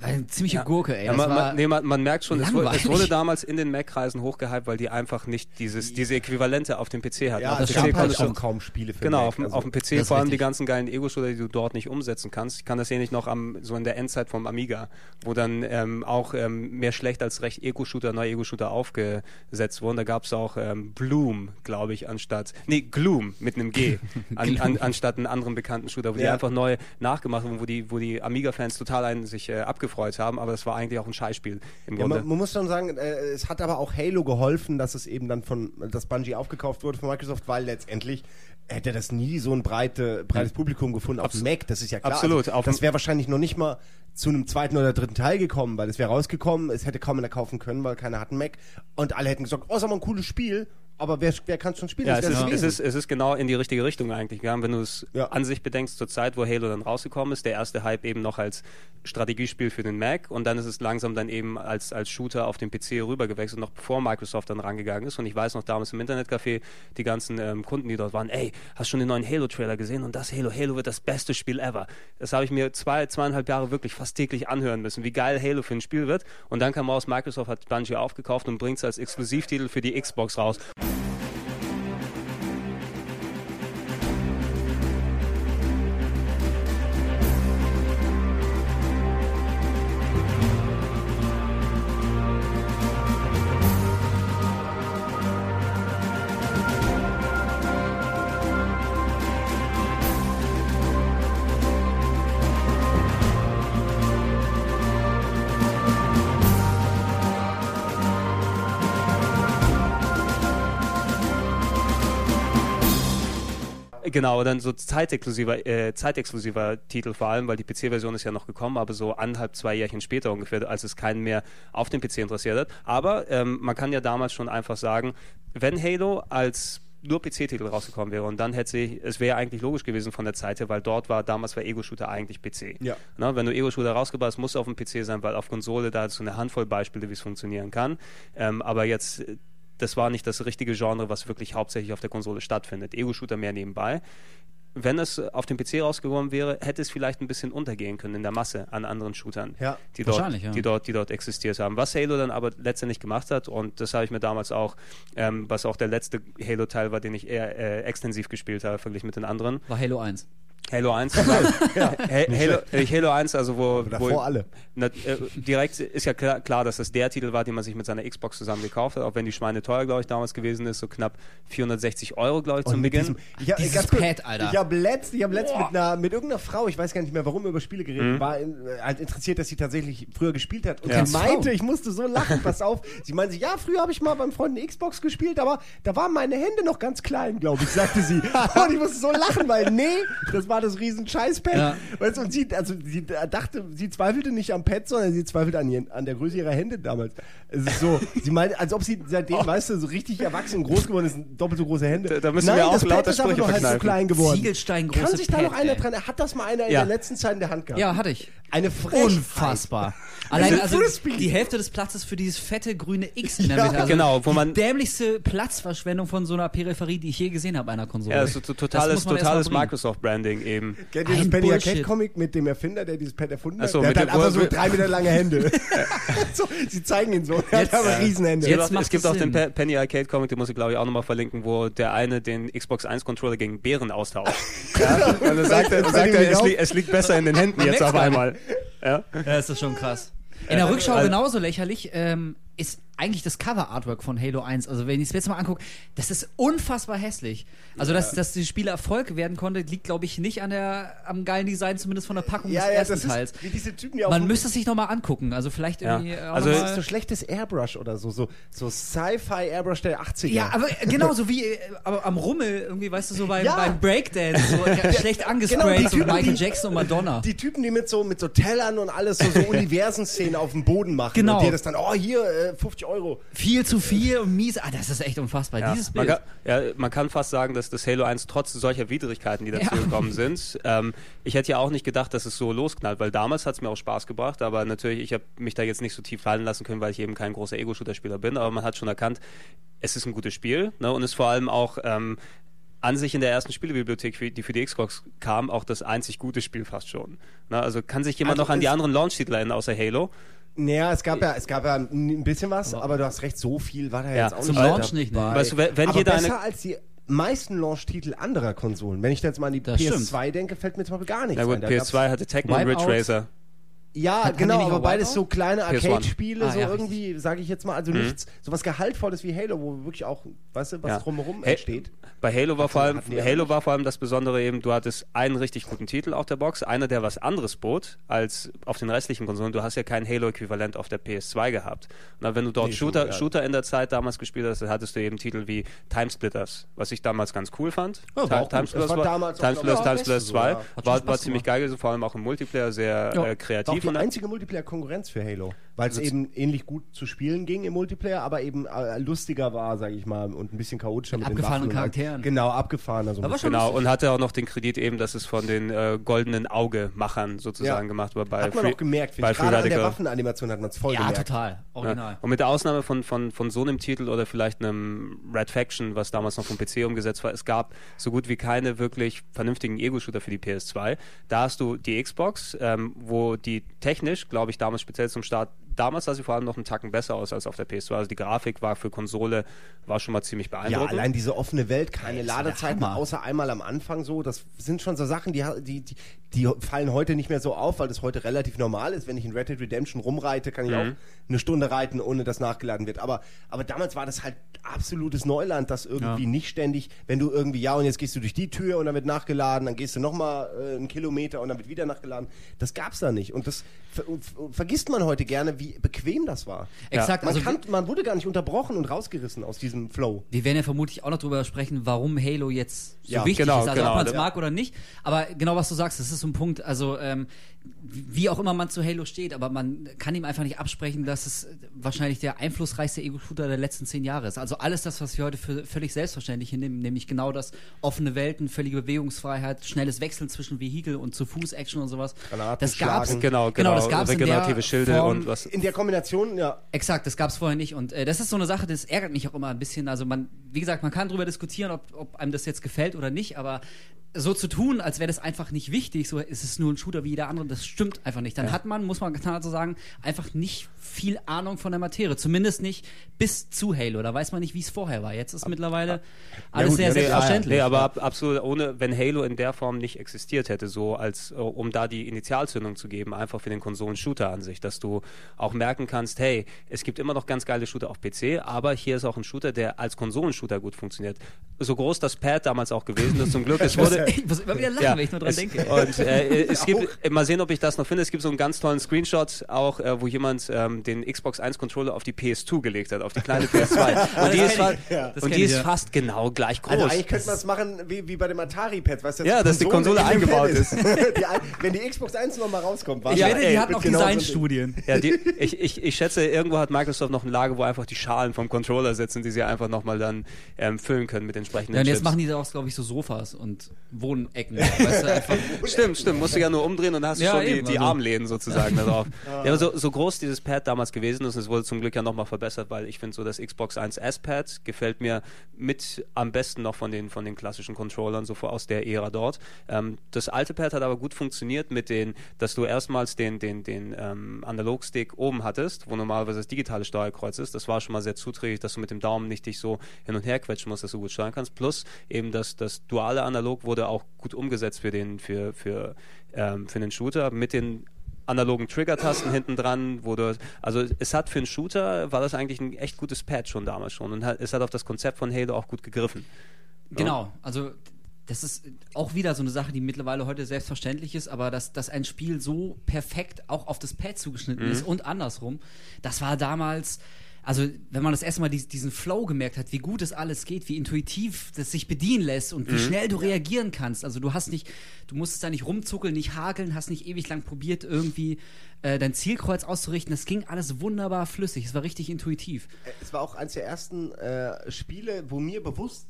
Speaker 3: eine ziemliche Gurke, ey.
Speaker 1: Ja, man, man, nee, man, man merkt schon, es wurde, es wurde damals in den Mac-Kreisen hochgehypt, weil die einfach nicht dieses, diese Äquivalente auf dem PC hatten.
Speaker 2: Ja,
Speaker 1: auf
Speaker 3: das
Speaker 2: gab
Speaker 1: PC
Speaker 2: halt
Speaker 1: konntest du-
Speaker 2: auch kaum Spiele für
Speaker 1: Genau,
Speaker 2: Mac,
Speaker 1: auf, dem-
Speaker 2: also-
Speaker 1: auf dem PC
Speaker 3: ist
Speaker 1: vor allem die ganzen geilen Ego-Shooter, die du dort nicht umsetzen kannst. Ich kann das ähnlich noch am, so in der Endzeit vom Amiga, wo dann ähm, auch ähm, mehr schlecht als recht Ego-Shooter, neue Ego-Shooter aufgesetzt wurden. Da gab es auch ähm, Bloom, glaube ich, anstatt, nee, Gloom mit einem G, an, an, anstatt einen anderen bekannten Shooter, wo die
Speaker 2: Ja.
Speaker 1: einfach neu nachgemacht wurden, wo die, wo die Amiga-Fans total einen sich äh, abgefreut haben, aber das war eigentlich auch ein Scheißspiel im
Speaker 2: Ja,
Speaker 1: Grunde.
Speaker 2: man, man muss schon sagen, äh, es hat aber auch Halo geholfen, dass es eben dann von, dass Bungie aufgekauft wurde von Microsoft, weil letztendlich hätte das nie so ein breite, breites Publikum gefunden auf dem Mac, das ist ja klar.
Speaker 1: Absolut,
Speaker 2: Also, das wäre wahrscheinlich noch nicht mal zu einem zweiten oder dritten Teil gekommen, weil es wäre rausgekommen, es hätte kaum einer kaufen können, weil keiner hat einen Mac und alle hätten gesagt, oh, ist aber ein cooles Spiel, aber wer, wer kann schon spielen?
Speaker 1: Ja, es ist, es, ist, es ist genau in die richtige Richtung eigentlich gegangen, wenn du es
Speaker 2: Ja.
Speaker 1: an sich bedenkst, zur Zeit, wo Halo dann rausgekommen ist, der erste Hype eben noch als Strategiespiel für den Mac und dann ist es langsam dann eben als, als Shooter auf den PC rübergewechselt, noch bevor Microsoft dann rangegangen ist und ich weiß noch damals im Internetcafé, die ganzen ähm, Kunden, die dort waren, ey, hast schon den neuen Halo-Trailer gesehen und das Halo, Halo wird das beste Spiel ever. Das habe ich mir zwei, zweieinhalb Jahre wirklich fast täglich anhören müssen, wie geil Halo für ein Spiel wird und dann kam raus, Microsoft hat Bungie aufgekauft und bringt es als Exklusivtitel für die Xbox raus. Genau, dann so zeitexklusiver, äh, zeitexklusiver Titel vor allem, weil die PC-Version ist ja noch gekommen, aber so anderthalb, zwei Jährchen später ungefähr, als es keinen mehr auf dem PC interessiert hat. Aber ähm, man kann ja damals schon einfach sagen, wenn Halo als nur PC-Titel rausgekommen wäre und dann hätte sich, es wäre eigentlich logisch gewesen von der Zeit her, weil dort war, damals war Ego-Shooter eigentlich PC.
Speaker 2: Ja.
Speaker 1: Na, wenn du Ego-Shooter rausgebracht hast, muss auf dem PC sein, weil auf Konsole da hast du eine Handvoll Beispiele, wie es funktionieren kann. Ähm, aber jetzt, das war nicht das richtige Genre, was wirklich hauptsächlich auf der Konsole stattfindet. Ego-Shooter mehr nebenbei. Wenn es auf dem PC rausgekommen wäre, hätte es vielleicht ein bisschen untergehen können in der Masse an anderen Shootern,
Speaker 2: Ja,
Speaker 1: die, dort,
Speaker 3: ja.
Speaker 1: die, dort, die dort existiert haben. Was Halo dann aber letztendlich gemacht hat, und das habe ich mir damals auch, ähm, was auch der letzte Halo-Teil war, den ich eher äh, extensiv gespielt habe, verglichen mit den anderen.
Speaker 3: War Halo 1.
Speaker 1: Halo 1. Ha- Halo, äh, Halo 1, also wo,
Speaker 2: davor
Speaker 1: wo
Speaker 2: alle.
Speaker 1: Na, äh, direkt ist ja klar, klar, dass das der Titel war, den man sich mit seiner Xbox zusammen gekauft hat, auch wenn die Schweine teuer, glaube ich, damals gewesen ist, so knapp 460 Euro, glaube ich, zum Beginn.
Speaker 2: diesem, ich hab,
Speaker 3: Dieses Pad, Alter.
Speaker 2: Ich habe letzt, ich hab letzt mit, einer, mit irgendeiner Frau, ich weiß gar nicht mehr, warum wir über Spiele geredet, war in, äh, halt interessiert, dass sie tatsächlich früher gespielt hat. Und
Speaker 1: Ja.
Speaker 2: sie meinte, ich musste so lachen, pass auf. Sie meinte, ja, früher habe ich mal beim Freund eine Xbox gespielt, aber da waren meine Hände noch ganz klein, glaube ich, sagte sie. Und ich musste so lachen, weil nee, das war das riesen Scheißpad.
Speaker 3: Ja.
Speaker 2: Weißt du, und sie, also sie dachte, sie zweifelte nicht am Pad, sondern sie zweifelte an, ihren, an der Größe ihrer Hände damals. Es ist so, sie meinte, als ob sie seitdem, weißt du, so richtig erwachsen und groß geworden ist, doppelt so große Hände.
Speaker 1: Da- da müssen
Speaker 2: Nein,
Speaker 1: wir auch
Speaker 2: das Pad
Speaker 1: lauter
Speaker 2: ist aber
Speaker 1: Sprüche
Speaker 2: nur halt so klein geworden.
Speaker 3: Ziegelsteingroße
Speaker 2: Kann sich da noch
Speaker 3: Pad,
Speaker 2: einer
Speaker 3: ey.
Speaker 2: dran, hat das mal einer in
Speaker 1: Ja.
Speaker 2: der letzten Zeit in der Hand gehabt?
Speaker 3: Ja, hatte ich.
Speaker 2: Eine Frechheit.
Speaker 3: Unfassbar. Allein also
Speaker 2: Frisbee.
Speaker 3: die Hälfte des Platzes für dieses fette grüne X in der
Speaker 2: Ja.
Speaker 3: Mitte. Also
Speaker 1: Genau, wo
Speaker 3: die
Speaker 1: man-
Speaker 3: dämlichste Platzverschwendung von so einer Peripherie, die ich je gesehen habe einer Konsole.
Speaker 1: Ja, das ist so totales, totales. Microsoft-Branding eben.
Speaker 2: Kennt ihr das Penny
Speaker 3: Bullshit.
Speaker 2: Arcade Comic mit dem Erfinder, der dieses Pad erfunden hat?
Speaker 1: So,
Speaker 2: der
Speaker 1: mit
Speaker 2: hat einfach
Speaker 1: wo-
Speaker 2: so drei Meter lange Hände. so, sie zeigen ihn so. Er hat
Speaker 3: Jetzt-
Speaker 2: aber Riesenhände.
Speaker 1: Es gibt
Speaker 3: Jetzt
Speaker 1: es gibt auch den Penny Arcade Comic, den muss ich glaube ich auch nochmal verlinken, wo der eine den Xbox 1 Controller gegen Bären austauscht. ja? Und dann sagt er, sagt er es,
Speaker 2: auf?
Speaker 1: li es liegt besser in den Händen jetzt auf einmal. Ja?
Speaker 3: Ja, ist das schon krass. In der
Speaker 1: Äh,
Speaker 3: Rückschau
Speaker 1: also-
Speaker 3: genauso lächerlich ähm, ist eigentlich das Cover-Artwork von Halo 1. Also wenn ich es jetzt mal angucke, das ist unfassbar hässlich. Also dass, dass die Spiele Erfolg werden konnte, liegt glaube ich nicht an der, am geilen Design, zumindest von der Packung
Speaker 2: ja,
Speaker 3: des
Speaker 2: ja,
Speaker 3: ersten
Speaker 2: das
Speaker 3: Teils.
Speaker 2: ist wie diese Typen,
Speaker 3: Man müsste es sich nochmal angucken. Also vielleicht
Speaker 1: Ja.
Speaker 3: irgendwie. auch
Speaker 1: Also es
Speaker 2: ist so schlechtes Airbrush oder so. So, so Sci-Fi Airbrush der 80er.
Speaker 3: Ja, aber genau, so wie äh, aber am Rummel, irgendwie, weißt du, so beim,
Speaker 2: Ja.
Speaker 3: beim Breakdance, so ja, schlecht
Speaker 2: Genau,
Speaker 3: angesprayt,
Speaker 2: die
Speaker 3: so
Speaker 2: Typen,
Speaker 3: Michael
Speaker 2: die-
Speaker 3: Jackson und Madonna.
Speaker 2: Die Typen, die mit so, mit so Tellern und alles so, so Universenszenen auf dem Boden machen.
Speaker 3: Genau.
Speaker 2: Und dir das dann, oh, hier, äh, 50 Euro.
Speaker 3: viel zu viel und mies. Ah, das ist echt unfassbar.
Speaker 1: Ja.
Speaker 3: Dieses
Speaker 1: Man,
Speaker 3: Bild.
Speaker 1: kann, ja, man kann fast sagen, dass das Halo 1 trotz solcher Widrigkeiten, die dazu
Speaker 3: Ja.
Speaker 1: gekommen sind, ähm, ich hätte ja auch nicht gedacht, dass es so losknallt, weil damals hat es mir auch Spaß gebracht, aber natürlich, ich habe mich da jetzt nicht so tief fallen lassen können, weil ich eben kein großer Ego-Shooter-Spieler bin, aber man hat schon erkannt, es ist ein gutes Spiel ne, und ist vor allem auch ähm, an sich in der ersten Spielebibliothek, die für die Xbox kam, auch das einzig gute Spiel fast schon. Na, also kann sich jemand
Speaker 2: Also
Speaker 1: noch an die anderen Launch-Titel erinnern, außer Halo?
Speaker 2: Naja, es gab ja, es gab ja ein bisschen was, aber du hast recht, so viel war da
Speaker 1: Ja,
Speaker 2: jetzt auch
Speaker 3: zum
Speaker 2: nicht
Speaker 3: Launch
Speaker 2: dabei.
Speaker 3: nicht, ne?
Speaker 1: Weißt du, wenn-
Speaker 2: aber besser
Speaker 1: eine-
Speaker 2: als die meisten Launch-Titel anderer Konsolen. Wenn ich da jetzt mal an die
Speaker 3: Das
Speaker 2: PS2 denke, fällt mir zum Beispiel gar nichts
Speaker 1: Na gut,
Speaker 2: ein. Da gab's-
Speaker 1: PS2 hatte Tekken und Ridge. Racer.
Speaker 2: Ja,
Speaker 3: Hat-
Speaker 2: genau, aber beides so kleine
Speaker 1: PS1.
Speaker 2: Arcade-Spiele,
Speaker 3: Ah,
Speaker 2: so
Speaker 3: ja,
Speaker 2: irgendwie, sage ich jetzt mal, also nichts, sowas Gehaltvolles wie Halo, wo wirklich auch, weißt du, was
Speaker 1: Ja.
Speaker 2: drumherum
Speaker 1: Hey,
Speaker 2: entsteht.
Speaker 1: Bei Halo war, vor allem, Halo war vor allem das Besondere eben, du hattest einen richtig guten Titel auf der Box, einer, der was anderes bot als auf den restlichen Konsolen. Du hast ja kein Halo-Äquivalent auf der PS2 gehabt. Na, wenn du dort
Speaker 2: Nee,
Speaker 1: Shooter,
Speaker 2: ja.
Speaker 1: Shooter in der Zeit damals gespielt hast, dann hattest du eben Titel wie Timesplitters, was ich damals ganz cool fand.
Speaker 2: Ja, war.
Speaker 1: Timesplitters
Speaker 2: Das war damals auch,
Speaker 1: Timesplitters,
Speaker 2: glaub ich,
Speaker 1: Timesplitters
Speaker 2: das
Speaker 1: 2
Speaker 2: Beste so, ja.
Speaker 3: Hat schon
Speaker 1: war, ziemlich geil gewesen, vor allem auch im Multiplayer sehr äh, kreativ.
Speaker 2: Die einzige Multiplayer-Konkurrenz für Halo, weil es eben ähnlich gut zu spielen ging im Multiplayer, aber eben äh, lustiger war, sage ich mal, und ein bisschen chaotischer
Speaker 3: Mit
Speaker 2: mit,
Speaker 3: abgefahrenen
Speaker 2: den Waffen. und-
Speaker 3: Charakteren.
Speaker 2: Genau, abgefahren. Also
Speaker 1: Genau, und hatte auch noch den Kredit eben, dass es von den äh, goldenen Auge-Machern sozusagen
Speaker 2: Ja.
Speaker 1: gemacht war. Bei
Speaker 2: Hat man
Speaker 1: Free-
Speaker 2: auch gemerkt,
Speaker 1: bei
Speaker 2: ich. Gerade an der
Speaker 1: Radical.
Speaker 2: Waffenanimation hat man es voll
Speaker 3: Ja,
Speaker 2: gemerkt.
Speaker 3: total. Original.
Speaker 1: Ja. Und mit der Ausnahme von, von, von so einem Titel oder vielleicht einem Red Faction, was damals noch vom PC umgesetzt war, es gab so gut wie keine wirklich vernünftigen Ego-Shooter für die PS2. Da hast du die Xbox, ähm, wo die technisch, glaube ich, damals speziell zum Start, damals sah sie vor allem noch einen Tacken besser aus als auf der PS2. Also die Grafik war für Konsole, war schon mal ziemlich
Speaker 2: Ja,
Speaker 1: beeindruckend.
Speaker 2: allein diese offene Welt, keine
Speaker 3: der
Speaker 2: Ladezeiten,
Speaker 3: Hammer.
Speaker 2: außer einmal am Anfang so. Das sind schon so Sachen, die, die, die, die fallen heute nicht mehr so auf, weil das heute relativ normal ist. Wenn ich in Red Dead Redemption rumreite, kann ich
Speaker 1: Mhm.
Speaker 2: auch eine Stunde reiten, ohne dass nachgeladen wird. Aber, aber damals war das halt absolutes Neuland, das irgendwie
Speaker 3: Ja.
Speaker 2: nicht ständig, wenn du irgendwie, ja, und jetzt gehst du durch die Tür und dann wird nachgeladen, dann gehst du nochmal äh, einen Kilometer und dann wird wieder nachgeladen. Das gab's da nicht. Und das ver vergisst man heute gerne, wie bequem das war.
Speaker 3: Exakt,
Speaker 2: Man,
Speaker 3: also
Speaker 2: kann, man wurde gar nicht unterbrochen und rausgerissen aus diesem Flow.
Speaker 3: Wir werden ja vermutlich auch noch drüber sprechen, warum Halo jetzt so
Speaker 2: Ja,
Speaker 3: wichtig
Speaker 1: genau,
Speaker 3: ist. Also
Speaker 1: genau.
Speaker 3: ob man es
Speaker 1: Ja.
Speaker 3: mag oder nicht. Aber genau was du sagst, das ist so ein Punkt, also ähm, wie auch immer man zu Halo steht, aber man kann ihm einfach nicht absprechen, dass es wahrscheinlich der einflussreichste Ego-Shooter der letzten zehn Jahre ist. Also alles das, was wir heute für völlig selbstverständlich hinnehmen, nämlich genau das offene Welten, völlige Bewegungsfreiheit, schnelles Wechseln zwischen Vehikel und zu Fuß-Action und sowas.
Speaker 2: Granaten
Speaker 3: das gab's,
Speaker 2: schlagen.
Speaker 1: Genau,
Speaker 3: genau,
Speaker 1: genau,
Speaker 3: das gab's in der
Speaker 1: regenerative Schilde
Speaker 3: Form,
Speaker 1: und was.
Speaker 2: In der Kombination, ja.
Speaker 3: Exakt, das gab es vorher nicht. Und äh, das ist so eine Sache, das ärgert mich auch immer ein bisschen. Also man, wie gesagt, man kann darüber diskutieren, ob, ob einem das jetzt gefällt oder nicht, aber so zu tun, als wäre das einfach nicht wichtig, so ist es nur ein Shooter wie jeder andere, das stimmt einfach nicht. Dann hat man, muss man so sagen, einfach nicht viel Ahnung von der Materie. Zumindest nicht bis zu Halo. Da weiß man nicht, wie es vorher war. Jetzt ist mittlerweile alles
Speaker 2: gut,
Speaker 3: sehr
Speaker 2: ja, nee,
Speaker 3: selbstverständlich.
Speaker 1: Nee, aber ab, absolut ohne, wenn Halo in der Form nicht existiert hätte, so als äh, um da die Initialzündung zu geben, einfach für den Konsolen-Shooter an sich, dass du auch merken kannst, hey, es gibt immer noch ganz geile Shooter auf PC, aber hier ist auch ein Shooter, der als Konsolenshooter gut funktioniert. So groß das Pad damals auch gewesen ist, zum Glück, es wurde.
Speaker 3: ich muss immer wieder lachen, wenn ich nur dran
Speaker 1: es,
Speaker 3: denke.
Speaker 1: Und äh, es gibt, mal sehen, ob ich das noch finde. Es gibt so einen ganz tollen Screenshot auch, äh, wo jemand ähm, den Xbox 1 Controller auf die PS2 gelegt hat, auf die kleine PS2. und die,
Speaker 3: Das
Speaker 1: ist,
Speaker 3: ich. Ja.
Speaker 1: Und die
Speaker 3: ich,
Speaker 1: ist
Speaker 3: ja.
Speaker 1: fast genau gleich groß.
Speaker 2: Also eigentlich könnte man es machen wie, wie bei dem Atari-Pad, weißt du?
Speaker 1: Ja, dass die Konsole eingebaut
Speaker 2: Pad die, ein- wenn die Xbox 1 nochmal rauskommt,
Speaker 3: ich
Speaker 1: Ja,
Speaker 3: wette, die hatten
Speaker 2: wird
Speaker 3: auch
Speaker 2: genau
Speaker 3: Designstudien.
Speaker 1: Ja, die, ich, ich, ich schätze, irgendwo hat Microsoft noch ein Lager, wo einfach die Schalen vom Controller sitzen, die sie einfach nochmal dann ähm, füllen können mit entsprechenden
Speaker 3: Ja, und jetzt
Speaker 1: Chips.
Speaker 3: machen die daraus, glaube ich, so Sofas und Wohnecken. weißt du, einfach
Speaker 1: Stimmt, stimmt. Musst du ja nur umdrehen und dann hast du
Speaker 3: Ja,
Speaker 1: schon die,
Speaker 3: eben,
Speaker 1: die
Speaker 3: also.
Speaker 1: Armlehnen sozusagen da drauf. ja, aber so, so groß dieses Pad damals gewesen ist, und es wurde zum Glück ja nochmal verbessert, weil ich finde so das Xbox 1 S-Pad gefällt mir mit am besten noch von den, von den klassischen Controllern, so aus der Ära dort. Ähm, das alte Pad hat aber gut funktioniert mit den, dass du erstmals den, den, den ähm, Analogstick oben hattest, wo normalerweise das digitale Steuerkreuz ist. Das war schon mal sehr zuträglich, dass du mit dem Daumen nicht dich so hin und her quetschen musst, dass du gut steuern kannst. Plus eben das, das duale Analog wurde auch gut umgesetzt für den, für, für, ähm, für den Shooter mit den analogen Trigger-Tasten hinten dran, wo du, also es hat für einen Shooter, war das eigentlich ein echt gutes Pad schon damals schon und hat, es hat auf das Konzept von Halo auch gut gegriffen.
Speaker 3: Genau, also das ist auch wieder so eine Sache, die mittlerweile heute selbstverständlich ist, aber dass, dass ein Spiel so perfekt auch auf das Pad zugeschnitten ist und andersrum, das war damals, also wenn man das erstmal dies, diesen Flow gemerkt hat, wie gut es alles geht, wie intuitiv das sich bedienen lässt und wie schnell du reagieren kannst. Also du hast nicht, du musstest da nicht rumzuckeln, nicht hakeln, hast nicht ewig lang probiert, irgendwie äh, dein Zielkreuz auszurichten. Das ging alles wunderbar flüssig, es war richtig intuitiv.
Speaker 2: Es war auch eines der ersten äh, Spiele, wo mir bewusst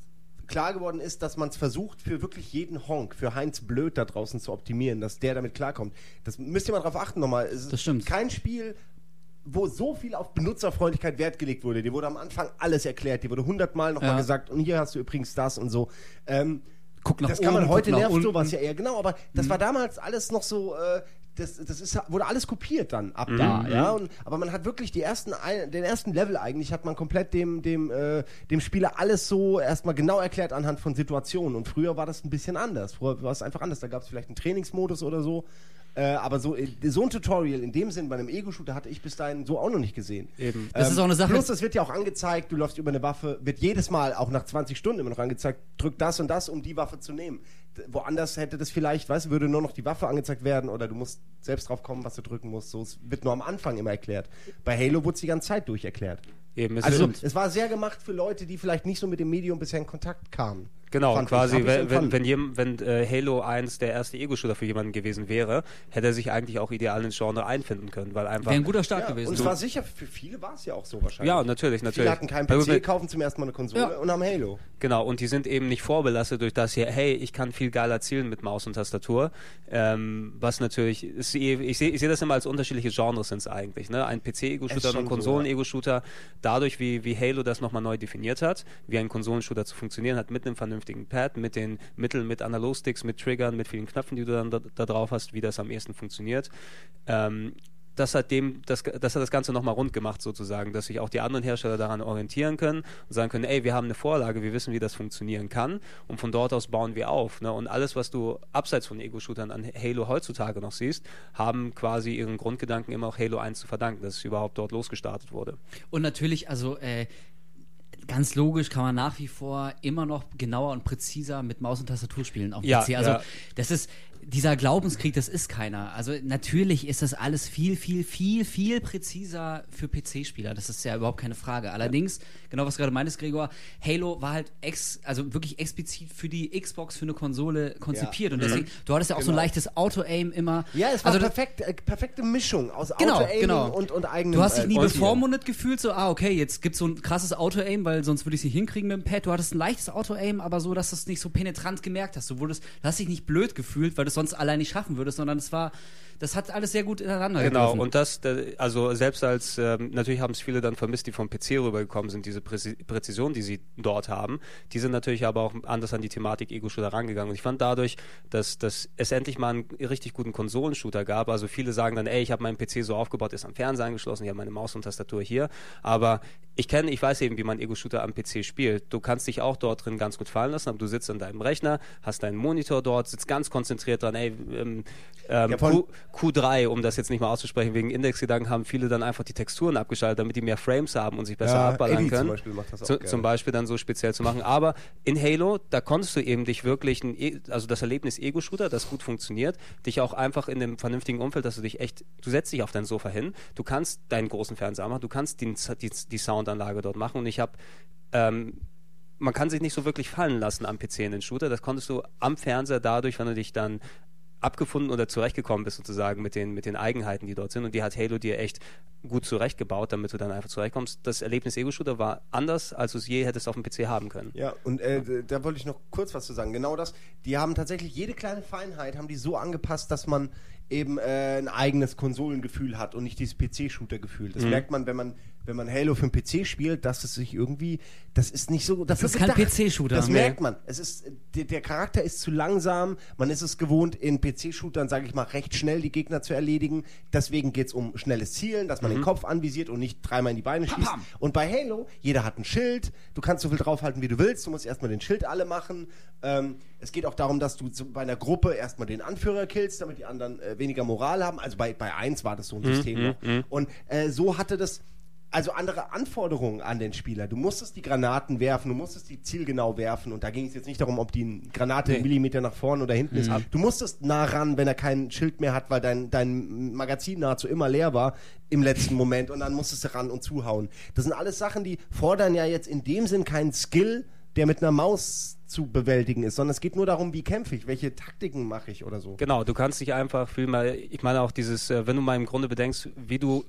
Speaker 2: klar geworden ist, dass man es versucht, für wirklich jeden Honk, für Heinz Blöd da draußen zu optimieren, dass der damit klarkommt. Das müsst ihr mal drauf achten nochmal. Es ist
Speaker 3: Das stimmt.
Speaker 2: Kein Spiel wo so viel auf Benutzerfreundlichkeit Wert gelegt wurde. Dir wurde am Anfang alles erklärt, dir wurde hundertmal nochmal
Speaker 3: Ja.
Speaker 2: gesagt, und hier hast du übrigens das und so. Ähm,
Speaker 3: Guck nach
Speaker 2: das kann man heute nervt
Speaker 3: unten.
Speaker 2: sowas ja eher, genau, aber das war damals alles noch so, äh, das, das ist, wurde alles kopiert dann ab da, ja. Und, aber man hat wirklich die ersten, den ersten Level eigentlich hat man komplett dem, dem, äh, dem Spieler alles so erstmal genau erklärt anhand von Situationen. Und früher war das ein bisschen anders. Früher war es einfach anders. Da gab es vielleicht einen Trainingsmodus oder so. Äh, aber so, äh, so ein Tutorial in dem Sinn bei einem Ego-Shooter hatte ich bis dahin so auch noch nicht gesehen.
Speaker 1: Eben.
Speaker 3: Das ist auch eine Sache-
Speaker 2: Plus, es wird ja auch angezeigt, du läufst über eine Waffe, wird jedes Mal, auch nach 20 Stunden immer noch angezeigt, drück das und das, um die Waffe zu nehmen. Woanders hätte das vielleicht, weißt du, würde nur noch die Waffe angezeigt werden oder du musst selbst drauf kommen, was du drücken musst. So, es wird nur am Anfang immer erklärt. Bei Halo wurde es die ganze Zeit durch erklärt.
Speaker 1: Eben, es
Speaker 2: Also,
Speaker 1: ist-
Speaker 2: es war sehr gemacht für Leute, die vielleicht nicht so mit dem Medium bisher in Kontakt kamen.
Speaker 1: Genau,
Speaker 2: Fand
Speaker 1: quasi,
Speaker 2: ich
Speaker 1: wenn, wenn, wenn, jem- wenn äh, Halo 1 der erste Ego-Shooter für jemanden gewesen wäre, hätte er sich eigentlich auch ideal ins Genre einfinden können, weil einfach.
Speaker 3: Wäre ein guter Start
Speaker 2: ja,
Speaker 3: gewesen.
Speaker 2: Und es war sicher, für viele war es ja auch so wahrscheinlich.
Speaker 1: Ja, natürlich, natürlich.
Speaker 2: Viele hatten keinen
Speaker 1: Also,
Speaker 2: PC, kaufen zum ersten Mal eine Konsole
Speaker 3: Ja.
Speaker 2: und haben Halo.
Speaker 1: Genau, und die sind eben nicht vorbelastet durch das hier, hey, ich kann viel geiler zielen mit Maus und Tastatur. Ähm, was natürlich, ist, eh- ich sehe ich seh das immer als unterschiedliche Genres sind es eigentlich. Ne? Ein PC-Ego-Shooter und ein
Speaker 2: so,
Speaker 1: Konsolen-Ego-Shooter. Dadurch, wie, wie Halo das nochmal neu definiert hat, wie ein Konsolenshooter zu funktionieren hat, mit einem vernünftigen Pad, mit den Mitteln, mit Analogsticks, mit Triggern, mit vielen Knöpfen, die du dann da, da drauf hast, wie das am ehesten funktioniert. Ähm, das hat dem, das, das hat das Ganze nochmal rund gemacht sozusagen, dass sich auch die anderen Hersteller daran orientieren können und sagen können, ey, wir haben eine Vorlage, wir wissen, wie das funktionieren kann und von dort aus bauen wir auf. Ne? Und alles, was du abseits von Ego-Shootern an Halo heutzutage noch siehst, haben quasi ihren Grundgedanken immer auch Halo 1 zu verdanken, dass es überhaupt dort losgestartet wurde.
Speaker 3: Und natürlich, also äh, ganz logisch kann man nach wie vor immer noch genauer und präziser mit Maus und Tastatur spielen auf dem
Speaker 1: Ja,
Speaker 3: PC. Also
Speaker 1: ja.
Speaker 3: das ist dieser Glaubenskrieg, das ist keiner. Also natürlich ist das alles viel, viel, viel, viel präziser für PC-Spieler. Das ist ja überhaupt keine Frage. Allerdings, genau was du gerade meintest, Gregor, Halo war halt ex, also wirklich explizit für die Xbox, für eine Konsole konzipiert. Und deswegen, du hattest ja auch so ein
Speaker 2: Genau.
Speaker 3: leichtes Auto-Aim immer.
Speaker 2: Ja, es war
Speaker 3: also
Speaker 2: perfekt, äh, perfekte Mischung aus
Speaker 3: Genau,
Speaker 2: Auto-Aiming
Speaker 3: genau.
Speaker 2: und, und eigenem
Speaker 3: Du hast dich nie
Speaker 2: äh,
Speaker 3: bevormundet gefühlt, so, ah, okay, jetzt gibt's so ein krasses Auto-Aim, weil sonst würde ich es nicht hinkriegen mit dem Pad. Du hattest ein leichtes Auto-Aim, aber so, dass du es nicht so penetrant gemerkt hast. Du wurdest, du hast dich nicht blöd gefühlt, weil du es sonst allein nicht schaffen würdest, sondern es war, das hat alles sehr gut ineinander
Speaker 1: Genau,
Speaker 3: gegriffen.
Speaker 1: und das, da- also selbst als, ähm, natürlich haben es viele dann vermisst, die vom PC rübergekommen sind, diese Präzi Präzision, die sie dort haben, die sind natürlich aber auch anders an die Thematik Ego-Shooter rangegangen. Und ich fand dadurch, dass, dass es endlich mal einen richtig guten Konsolenshooter gab, also viele sagen dann, ey, ich habe meinen PC so aufgebaut, ist am Fernseher angeschlossen, ich habe meine Maus und Tastatur hier, aber ich kenne, ich weiß eben, wie man Ego-Shooter am PC spielt. Du kannst dich auch dort drin ganz gut fallen lassen, aber du sitzt an deinem Rechner, hast deinen Monitor dort, sitzt ganz konzentriert dran, ey, ähm, ähm,
Speaker 2: Ja,
Speaker 1: Q, Q3, um das jetzt nicht mal auszusprechen, wegen Indexgedanken haben viele dann einfach die Texturen abgeschaltet, damit die mehr Frames haben und sich besser
Speaker 2: Ja,
Speaker 1: abballern
Speaker 2: Eddie
Speaker 1: können.
Speaker 2: zum Beispiel macht das auch
Speaker 1: Zu, zum Beispiel dann so speziell zu machen. Aber in Halo, da konntest du eben dich wirklich, ein, E- also das Erlebnis Ego-Shooter, das gut funktioniert, dich auch einfach in dem vernünftigen Umfeld, dass du dich echt, du setzt dich auf dein Sofa hin, du kannst deinen großen Fernseher machen, du kannst die, die, die Soundanlage dort machen und ich habe ähm, man kann sich nicht so wirklich fallen lassen am PC in den Shooter. Das konntest du am Fernseher dadurch, wenn du dich dann abgefunden oder zurechtgekommen bist sozusagen mit den, mit den Eigenheiten, die dort sind. Und die hat Halo dir echt gut zurechtgebaut, damit du dann einfach zurechtkommst. Das Erlebnis Ego-Shooter war anders, als du es je hättest auf dem PC haben können.
Speaker 2: Ja, und äh, d- da wollte ich noch kurz was zu sagen. Genau das. Die haben tatsächlich jede kleine Feinheit haben die so angepasst, dass man eben äh, ein eigenes Konsolengefühl hat und nicht dieses PC-Shooter-Gefühl.
Speaker 3: Mhm.
Speaker 2: Das merkt man, wenn man wenn man Halo für den PC spielt, dass es sich irgendwie, das ist nicht so. Das
Speaker 3: ist kein PC-Shooter.
Speaker 2: Das
Speaker 3: Nee.
Speaker 2: merkt man. Es ist der, der Charakter ist zu langsam. Man ist es gewohnt, in PC-Shootern, sage ich mal, recht schnell die Gegner zu erledigen. Deswegen geht es um schnelles Zielen, dass man den Kopf anvisiert und nicht dreimal in die Beine schießt.
Speaker 3: pam.
Speaker 2: Und bei Halo, jeder hat ein Schild, du kannst so viel draufhalten, wie du willst, du musst erstmal den Schild alle machen. Ähm, es geht auch darum, dass du bei einer Gruppe erstmal den Anführer killst, damit die anderen äh, weniger Moral haben. Also bei, bei 1 war das so ein System noch. Und äh, so hatte das also andere Anforderungen an den Spieler. Du musstest die Granaten werfen, du musstest die zielgenau werfen und da ging es jetzt nicht darum, ob die Granate einen Millimeter nach vorne oder hinten ist. Du musstest nah ran, wenn er kein Schild mehr hat, weil dein, dein Magazin nahezu immer leer war im letzten Moment und dann musstest du ran und zuhauen. Das sind alles Sachen, die fordern ja jetzt in dem Sinn keinen Skill, der mit einer Maus zu bewältigen ist, sondern es geht nur darum, wie kämpfe ich, welche Taktiken mache ich oder so.
Speaker 1: Genau, du kannst dich einfach viel mal, ich meine auch dieses, äh, wenn du mal im Grunde bedenkst, wie du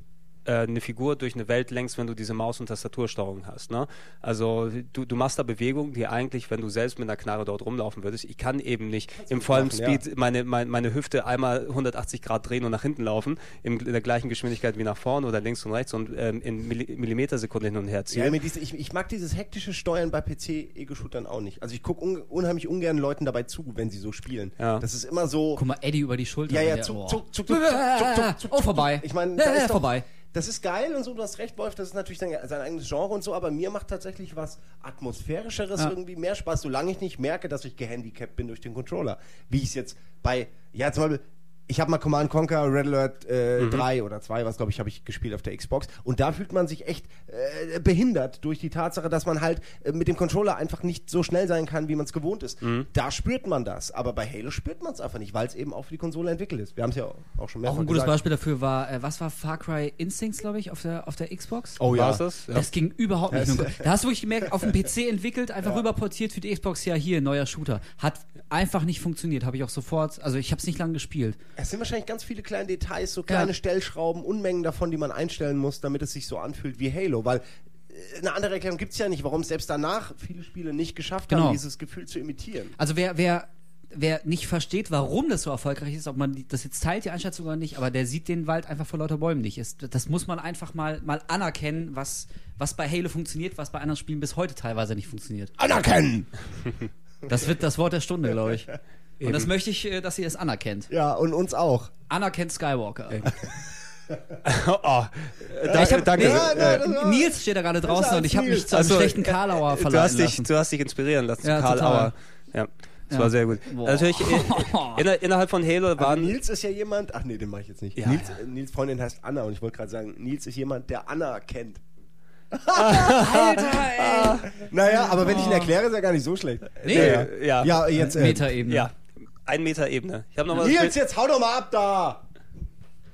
Speaker 1: eine Figur durch eine Welt lenkst, wenn du diese Maus- und Tastatursteuerung hast. Ne? Also du, du machst da Bewegungen, die eigentlich, wenn du selbst mit einer Knarre dort rumlaufen würdest, ich kann eben nicht im vollen
Speaker 2: machen,
Speaker 1: Speed
Speaker 2: ja.
Speaker 1: meine, meine, meine Hüfte einmal 180 Grad drehen und nach hinten laufen, in, in der gleichen Geschwindigkeit wie nach vorne oder links und rechts und ähm, in Milli Millimetersekunden hin und her ziehen.
Speaker 2: Ja, diese, ich, ich mag dieses hektische Steuern bei PC-Ego-Shootern auch nicht. Also ich gucke un, unheimlich ungern Leuten dabei zu, wenn sie so spielen.
Speaker 1: Ja.
Speaker 2: Das ist immer so.
Speaker 3: Guck mal, Eddie über die Schulter.
Speaker 2: Ja, ja,
Speaker 3: Der-
Speaker 2: zuck,
Speaker 3: boah.
Speaker 2: zuck, zuck, zuck, zuck, zuck, zuck, zuck,
Speaker 3: Oh, vorbei.
Speaker 2: Ich meine,
Speaker 3: Ja,
Speaker 2: da
Speaker 3: ja,
Speaker 2: ist doch,
Speaker 3: vorbei.
Speaker 2: Das ist geil und so, du hast recht, Wolf, das ist natürlich sein, sein eigenes Genre und so, aber mir macht tatsächlich was Atmosphärischeres
Speaker 3: Ja.
Speaker 2: irgendwie mehr Spaß, solange ich nicht merke, dass ich gehandicapt bin durch den Controller. Wie ich es jetzt bei, ja, zum Beispiel, ich habe mal Command Conquer Red Alert äh,
Speaker 3: Mhm.
Speaker 2: 3 oder 2, was glaube ich, habe ich gespielt auf der Xbox. Und da fühlt man sich echt äh, behindert durch die Tatsache, dass man halt äh, mit dem Controller einfach nicht so schnell sein kann, wie man es gewohnt ist.
Speaker 3: Mhm.
Speaker 2: Da spürt man das. Aber bei Halo spürt man es einfach nicht, weil es eben auch für die Konsole entwickelt ist. Wir haben es ja auch schon mehrfach
Speaker 3: Auch ein gutes
Speaker 2: gesagt.
Speaker 3: Beispiel dafür war, äh, was war Far Cry Instincts, glaube ich, auf der, auf der Xbox?
Speaker 2: Oh ja.
Speaker 1: War's das? Ja.
Speaker 3: Das ging überhaupt nicht.
Speaker 2: Das-
Speaker 3: Da hast du wirklich gemerkt, auf dem PC entwickelt, einfach rüberportiert für die Xbox, ja hier, neuer Shooter. Hat einfach nicht funktioniert, habe ich auch sofort, also ich habe es nicht lange gespielt.
Speaker 2: Es sind wahrscheinlich ganz viele kleine Details, so kleine
Speaker 3: Ja.
Speaker 2: Stellschrauben, Unmengen davon, die man einstellen muss, damit es sich so anfühlt wie Halo. Weil äh, eine andere Erklärung gibt es ja nicht, warum es selbst danach viele Spiele nicht geschafft
Speaker 3: Genau.
Speaker 2: haben, dieses Gefühl zu imitieren.
Speaker 3: Also wer, wer, wer nicht versteht, warum das so erfolgreich ist, ob man das jetzt teilt, die Einschätzung oder nicht, aber der sieht den Wald einfach vor lauter Bäumen nicht. Ist, das muss man einfach mal, mal anerkennen, was, was bei Halo funktioniert, was bei anderen Spielen bis heute teilweise nicht funktioniert.
Speaker 2: Anerkennen!
Speaker 3: Das wird das Wort der Stunde, glaube ich. Und das
Speaker 1: Eben.
Speaker 3: möchte ich, äh, dass ihr es anerkennt.
Speaker 2: Ja, und uns auch.
Speaker 3: Anerkennt Skywalker.
Speaker 1: oh, da,
Speaker 3: Ich hab,
Speaker 1: danke.
Speaker 3: Nee,
Speaker 2: Ja,
Speaker 1: äh,
Speaker 2: das war-
Speaker 3: Nils steht da gerade draußen und ich habe mich zu einem
Speaker 1: Also,
Speaker 3: schlechten
Speaker 1: äh,
Speaker 3: Karlauer
Speaker 1: du,
Speaker 3: verleiten
Speaker 1: hast dich,
Speaker 3: lassen.
Speaker 1: du hast dich inspirieren lassen
Speaker 3: Ja,
Speaker 1: zu Karl
Speaker 3: total.
Speaker 1: Auer. Ja, das
Speaker 3: Ja.
Speaker 1: war sehr gut.
Speaker 3: Boah.
Speaker 1: Natürlich, äh, inner, innerhalb von Halo
Speaker 2: Aber
Speaker 1: waren.
Speaker 2: Nils ist ja jemand, ach nee, den mache ich jetzt nicht.
Speaker 1: Ja,
Speaker 2: Nils,
Speaker 1: ja.
Speaker 2: äh, Nils Freundin heißt Anna und ich wollte gerade sagen, Nils ist jemand, der Anna kennt.
Speaker 3: Alter, ey.
Speaker 2: Naja, aber wenn ich ihn erkläre, ist er gar nicht so schlecht.
Speaker 3: Nee.
Speaker 2: Naja.
Speaker 1: Ja.
Speaker 2: Ja, jetzt. Äh,
Speaker 3: Metaebene.
Speaker 1: Ja, ein Meter Ebene. Ich habe noch was.
Speaker 2: Nils, jetzt hau doch mal ab da!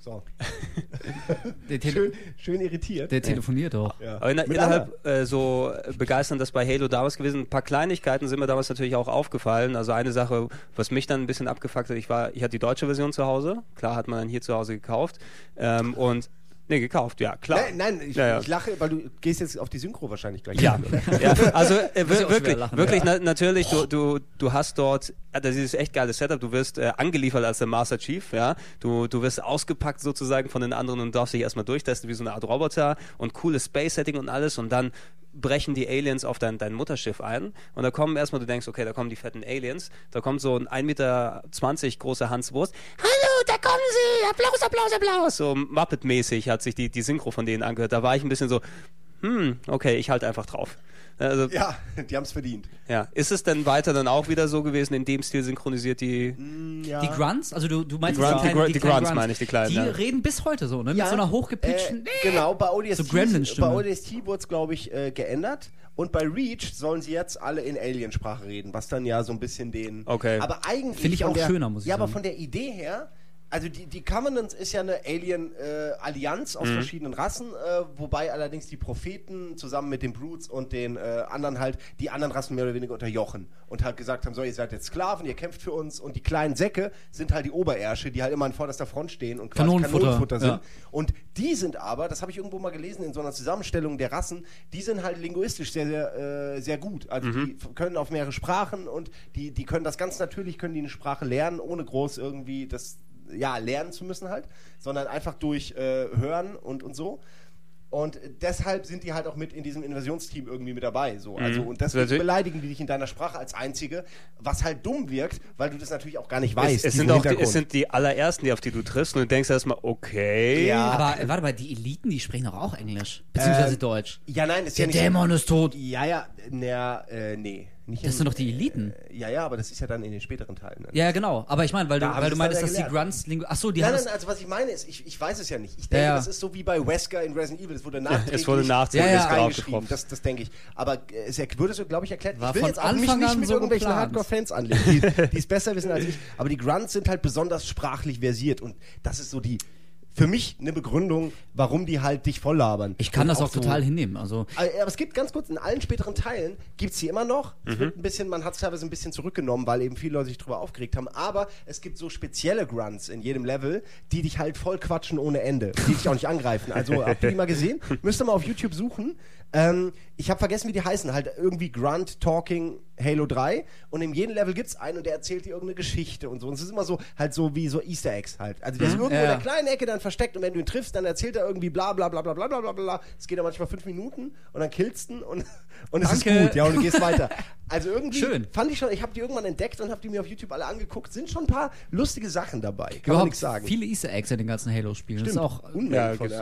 Speaker 2: So. Schön, schön irritiert.
Speaker 3: der telefoniert doch.
Speaker 2: Ja.
Speaker 1: Aber
Speaker 2: Mit
Speaker 1: innerhalb äh, so begeisternd das bei Halo damals gewesen. Ein paar Kleinigkeiten sind mir damals natürlich auch aufgefallen. Also eine Sache, was mich dann ein bisschen abgefuckt hat, ich war, ich hatte die deutsche Version zu Hause. Klar hat man dann hier zu Hause gekauft. Ähm, und nee, gekauft, ja, klar.
Speaker 2: Nein, nein ich,
Speaker 1: Ja,
Speaker 2: ich lache, weil du gehst jetzt auf die Synchro wahrscheinlich gleich.
Speaker 1: Ja, ja, also äh, wirklich,
Speaker 3: lachen,
Speaker 1: wirklich
Speaker 3: ja.
Speaker 1: na, natürlich, du, du, du hast dort, das ist echt geiles Setup, du wirst äh, angeliefert als der Master Chief, ja, du, du wirst ausgepackt sozusagen von den anderen und darfst dich erstmal durchtesten wie so eine Art Roboter und cooles Space-Setting und alles und dann brechen die Aliens auf dein, dein Mutterschiff ein. Und da kommen erstmal, du denkst, okay, da kommen die fetten Aliens, da kommt so ein 1,20 Meter großer Hans Wurst, hallo, da kommen sie, Applaus, Applaus, Applaus, so Muppet-mäßig hat sich die, die Synchro von denen angehört, da war ich ein bisschen so, hm, okay, ich halte einfach drauf. Also,
Speaker 2: Ja, die haben es verdient.
Speaker 1: ja. Ist es denn weiter dann auch wieder so gewesen, in dem Stil synchronisiert die.
Speaker 2: Ja.
Speaker 3: Die Grunts, also du, du meinst
Speaker 1: Die Grunts-
Speaker 3: kleinen-
Speaker 1: die die
Speaker 3: kleinen
Speaker 1: Grunts meine ich, die kleinen,
Speaker 3: Die
Speaker 1: ja.
Speaker 3: reden bis heute so, ne? Mit
Speaker 2: Ja,
Speaker 3: so einer hochgepitchten.
Speaker 2: Äh, genau, bei ODST,
Speaker 3: So
Speaker 2: bei ODST wurde es, glaube ich, äh, geändert. Und bei Reach sollen sie jetzt alle in Aliensprache reden, was dann ja so ein bisschen den.
Speaker 1: Okay.
Speaker 2: Aber eigentlich.
Speaker 3: Finde ich auch
Speaker 2: der,
Speaker 3: schöner, muss ich
Speaker 2: Ja, aber
Speaker 3: sagen.
Speaker 2: von der Idee her. Also die, die Covenants ist ja eine Alien-Allianz
Speaker 3: Mhm.
Speaker 2: aus verschiedenen Rassen, äh, wobei allerdings die Propheten zusammen mit den Brutes und den äh, anderen halt die anderen Rassen mehr oder weniger unterjochen und halt gesagt haben, so ihr seid jetzt Sklaven, ihr kämpft für uns und die kleinen Säcke sind halt die Oberärsche, die halt immer an vorderster Front stehen und quasi
Speaker 3: Kanonenfutter,
Speaker 2: Kanonenfutter sind.
Speaker 3: ja.
Speaker 2: Und die sind aber, das habe ich irgendwo mal gelesen in so einer Zusammenstellung der Rassen, die sind halt linguistisch sehr, sehr, äh, sehr gut. Also die f- können auf mehrere Sprachen und die, die können das ganz natürlich, können die eine Sprache lernen, ohne groß irgendwie das ja, lernen zu müssen halt, sondern einfach durch äh, Hören und, und so. Und deshalb sind die halt auch mit in diesem Invasionsteam irgendwie mit dabei. So. Also, und deswegen beleidigen die dich in deiner Sprache als Einzige, was halt dumm wirkt, weil du das natürlich auch gar nicht weißt.
Speaker 1: Es, es, sind auch die, es sind die allerersten, die auf die du triffst und du denkst erstmal, okay.
Speaker 2: Ja.
Speaker 3: Aber äh, warte mal, die Eliten, die sprechen doch auch Englisch. Beziehungsweise
Speaker 2: Ähm,
Speaker 3: Deutsch.
Speaker 2: Ja, nein, ist
Speaker 3: Der
Speaker 2: ja nicht.
Speaker 3: Dämon ist tot.
Speaker 2: Ja, ja, na, äh, nee. Nicht
Speaker 3: Das
Speaker 2: in-
Speaker 3: sind doch die Eliten.
Speaker 2: Äh, ja, ja, aber das ist ja dann in den späteren Teilen. Dann.
Speaker 3: Ja, ja, genau. Aber ich meine, weil du,
Speaker 2: Da
Speaker 3: weil du
Speaker 2: es
Speaker 3: meinst, dass
Speaker 2: ja
Speaker 3: die. Grunts Lingu Achso, die
Speaker 2: Nein,
Speaker 3: haben
Speaker 2: nein,
Speaker 3: das.
Speaker 2: also was ich meine ist, ich, ich weiß es ja nicht. Ich denke,
Speaker 3: Ja, ja.
Speaker 2: das ist so wie bei Wesker in Resident Evil. Es wurde nachträglich,
Speaker 1: wurde nachträglich
Speaker 3: Ja, ja.
Speaker 2: reingeschrieben. Das, das denke ich. Aber äh, es er- wurde so, glaube ich, erklärt.
Speaker 3: War
Speaker 2: ich will jetzt auch mich nicht mit
Speaker 3: so
Speaker 2: irgendwelchen. Hardcore-Fans anlegen, die, die es besser wissen als ich. Aber die Grunts sind halt besonders sprachlich versiert. Und das ist so die für mich eine Begründung, warum die halt dich voll labern.
Speaker 3: Ich kann
Speaker 2: Und
Speaker 3: das auch,
Speaker 2: so-
Speaker 3: total hinnehmen. Also
Speaker 2: aber es gibt ganz kurz, in allen späteren Teilen gibt es die immer noch. Es
Speaker 1: Mhm.
Speaker 2: wird ein bisschen, man hat es teilweise ein bisschen zurückgenommen, weil eben viele Leute sich drüber aufgeregt haben. Aber es gibt so spezielle Grunts in jedem Level, die dich halt voll quatschen ohne Ende. Die dich auch nicht angreifen. Also habt ihr die mal gesehen? Müsst ihr mal auf YouTube suchen. Ähm, ich habe vergessen, wie die heißen. Halt irgendwie Grunt Talking Halo 3. Und in jedem Level gibt es einen und der erzählt dir irgendeine Geschichte und so. Und es ist immer so, halt so wie so Easter Eggs halt. Also der ist irgendwo
Speaker 3: Ja,
Speaker 2: in
Speaker 3: ja.
Speaker 2: der kleinen Ecke dann versteckt und wenn du ihn triffst, dann erzählt er irgendwie bla bla bla bla bla bla bla bla. Es geht dann manchmal fünf Minuten und dann killst du ihn und, und es ist gut, ja, und du gehst weiter. Also irgendwie
Speaker 3: Schön.
Speaker 2: fand ich schon, ich habe die irgendwann entdeckt und habe die mir auf YouTube alle angeguckt. Sind schon ein paar lustige Sachen dabei. Kann man
Speaker 3: überhaupt
Speaker 2: nichts sagen.
Speaker 3: viele Easter Eggs in den ganzen Halo-Spielen. Das ist auch
Speaker 2: Unmengen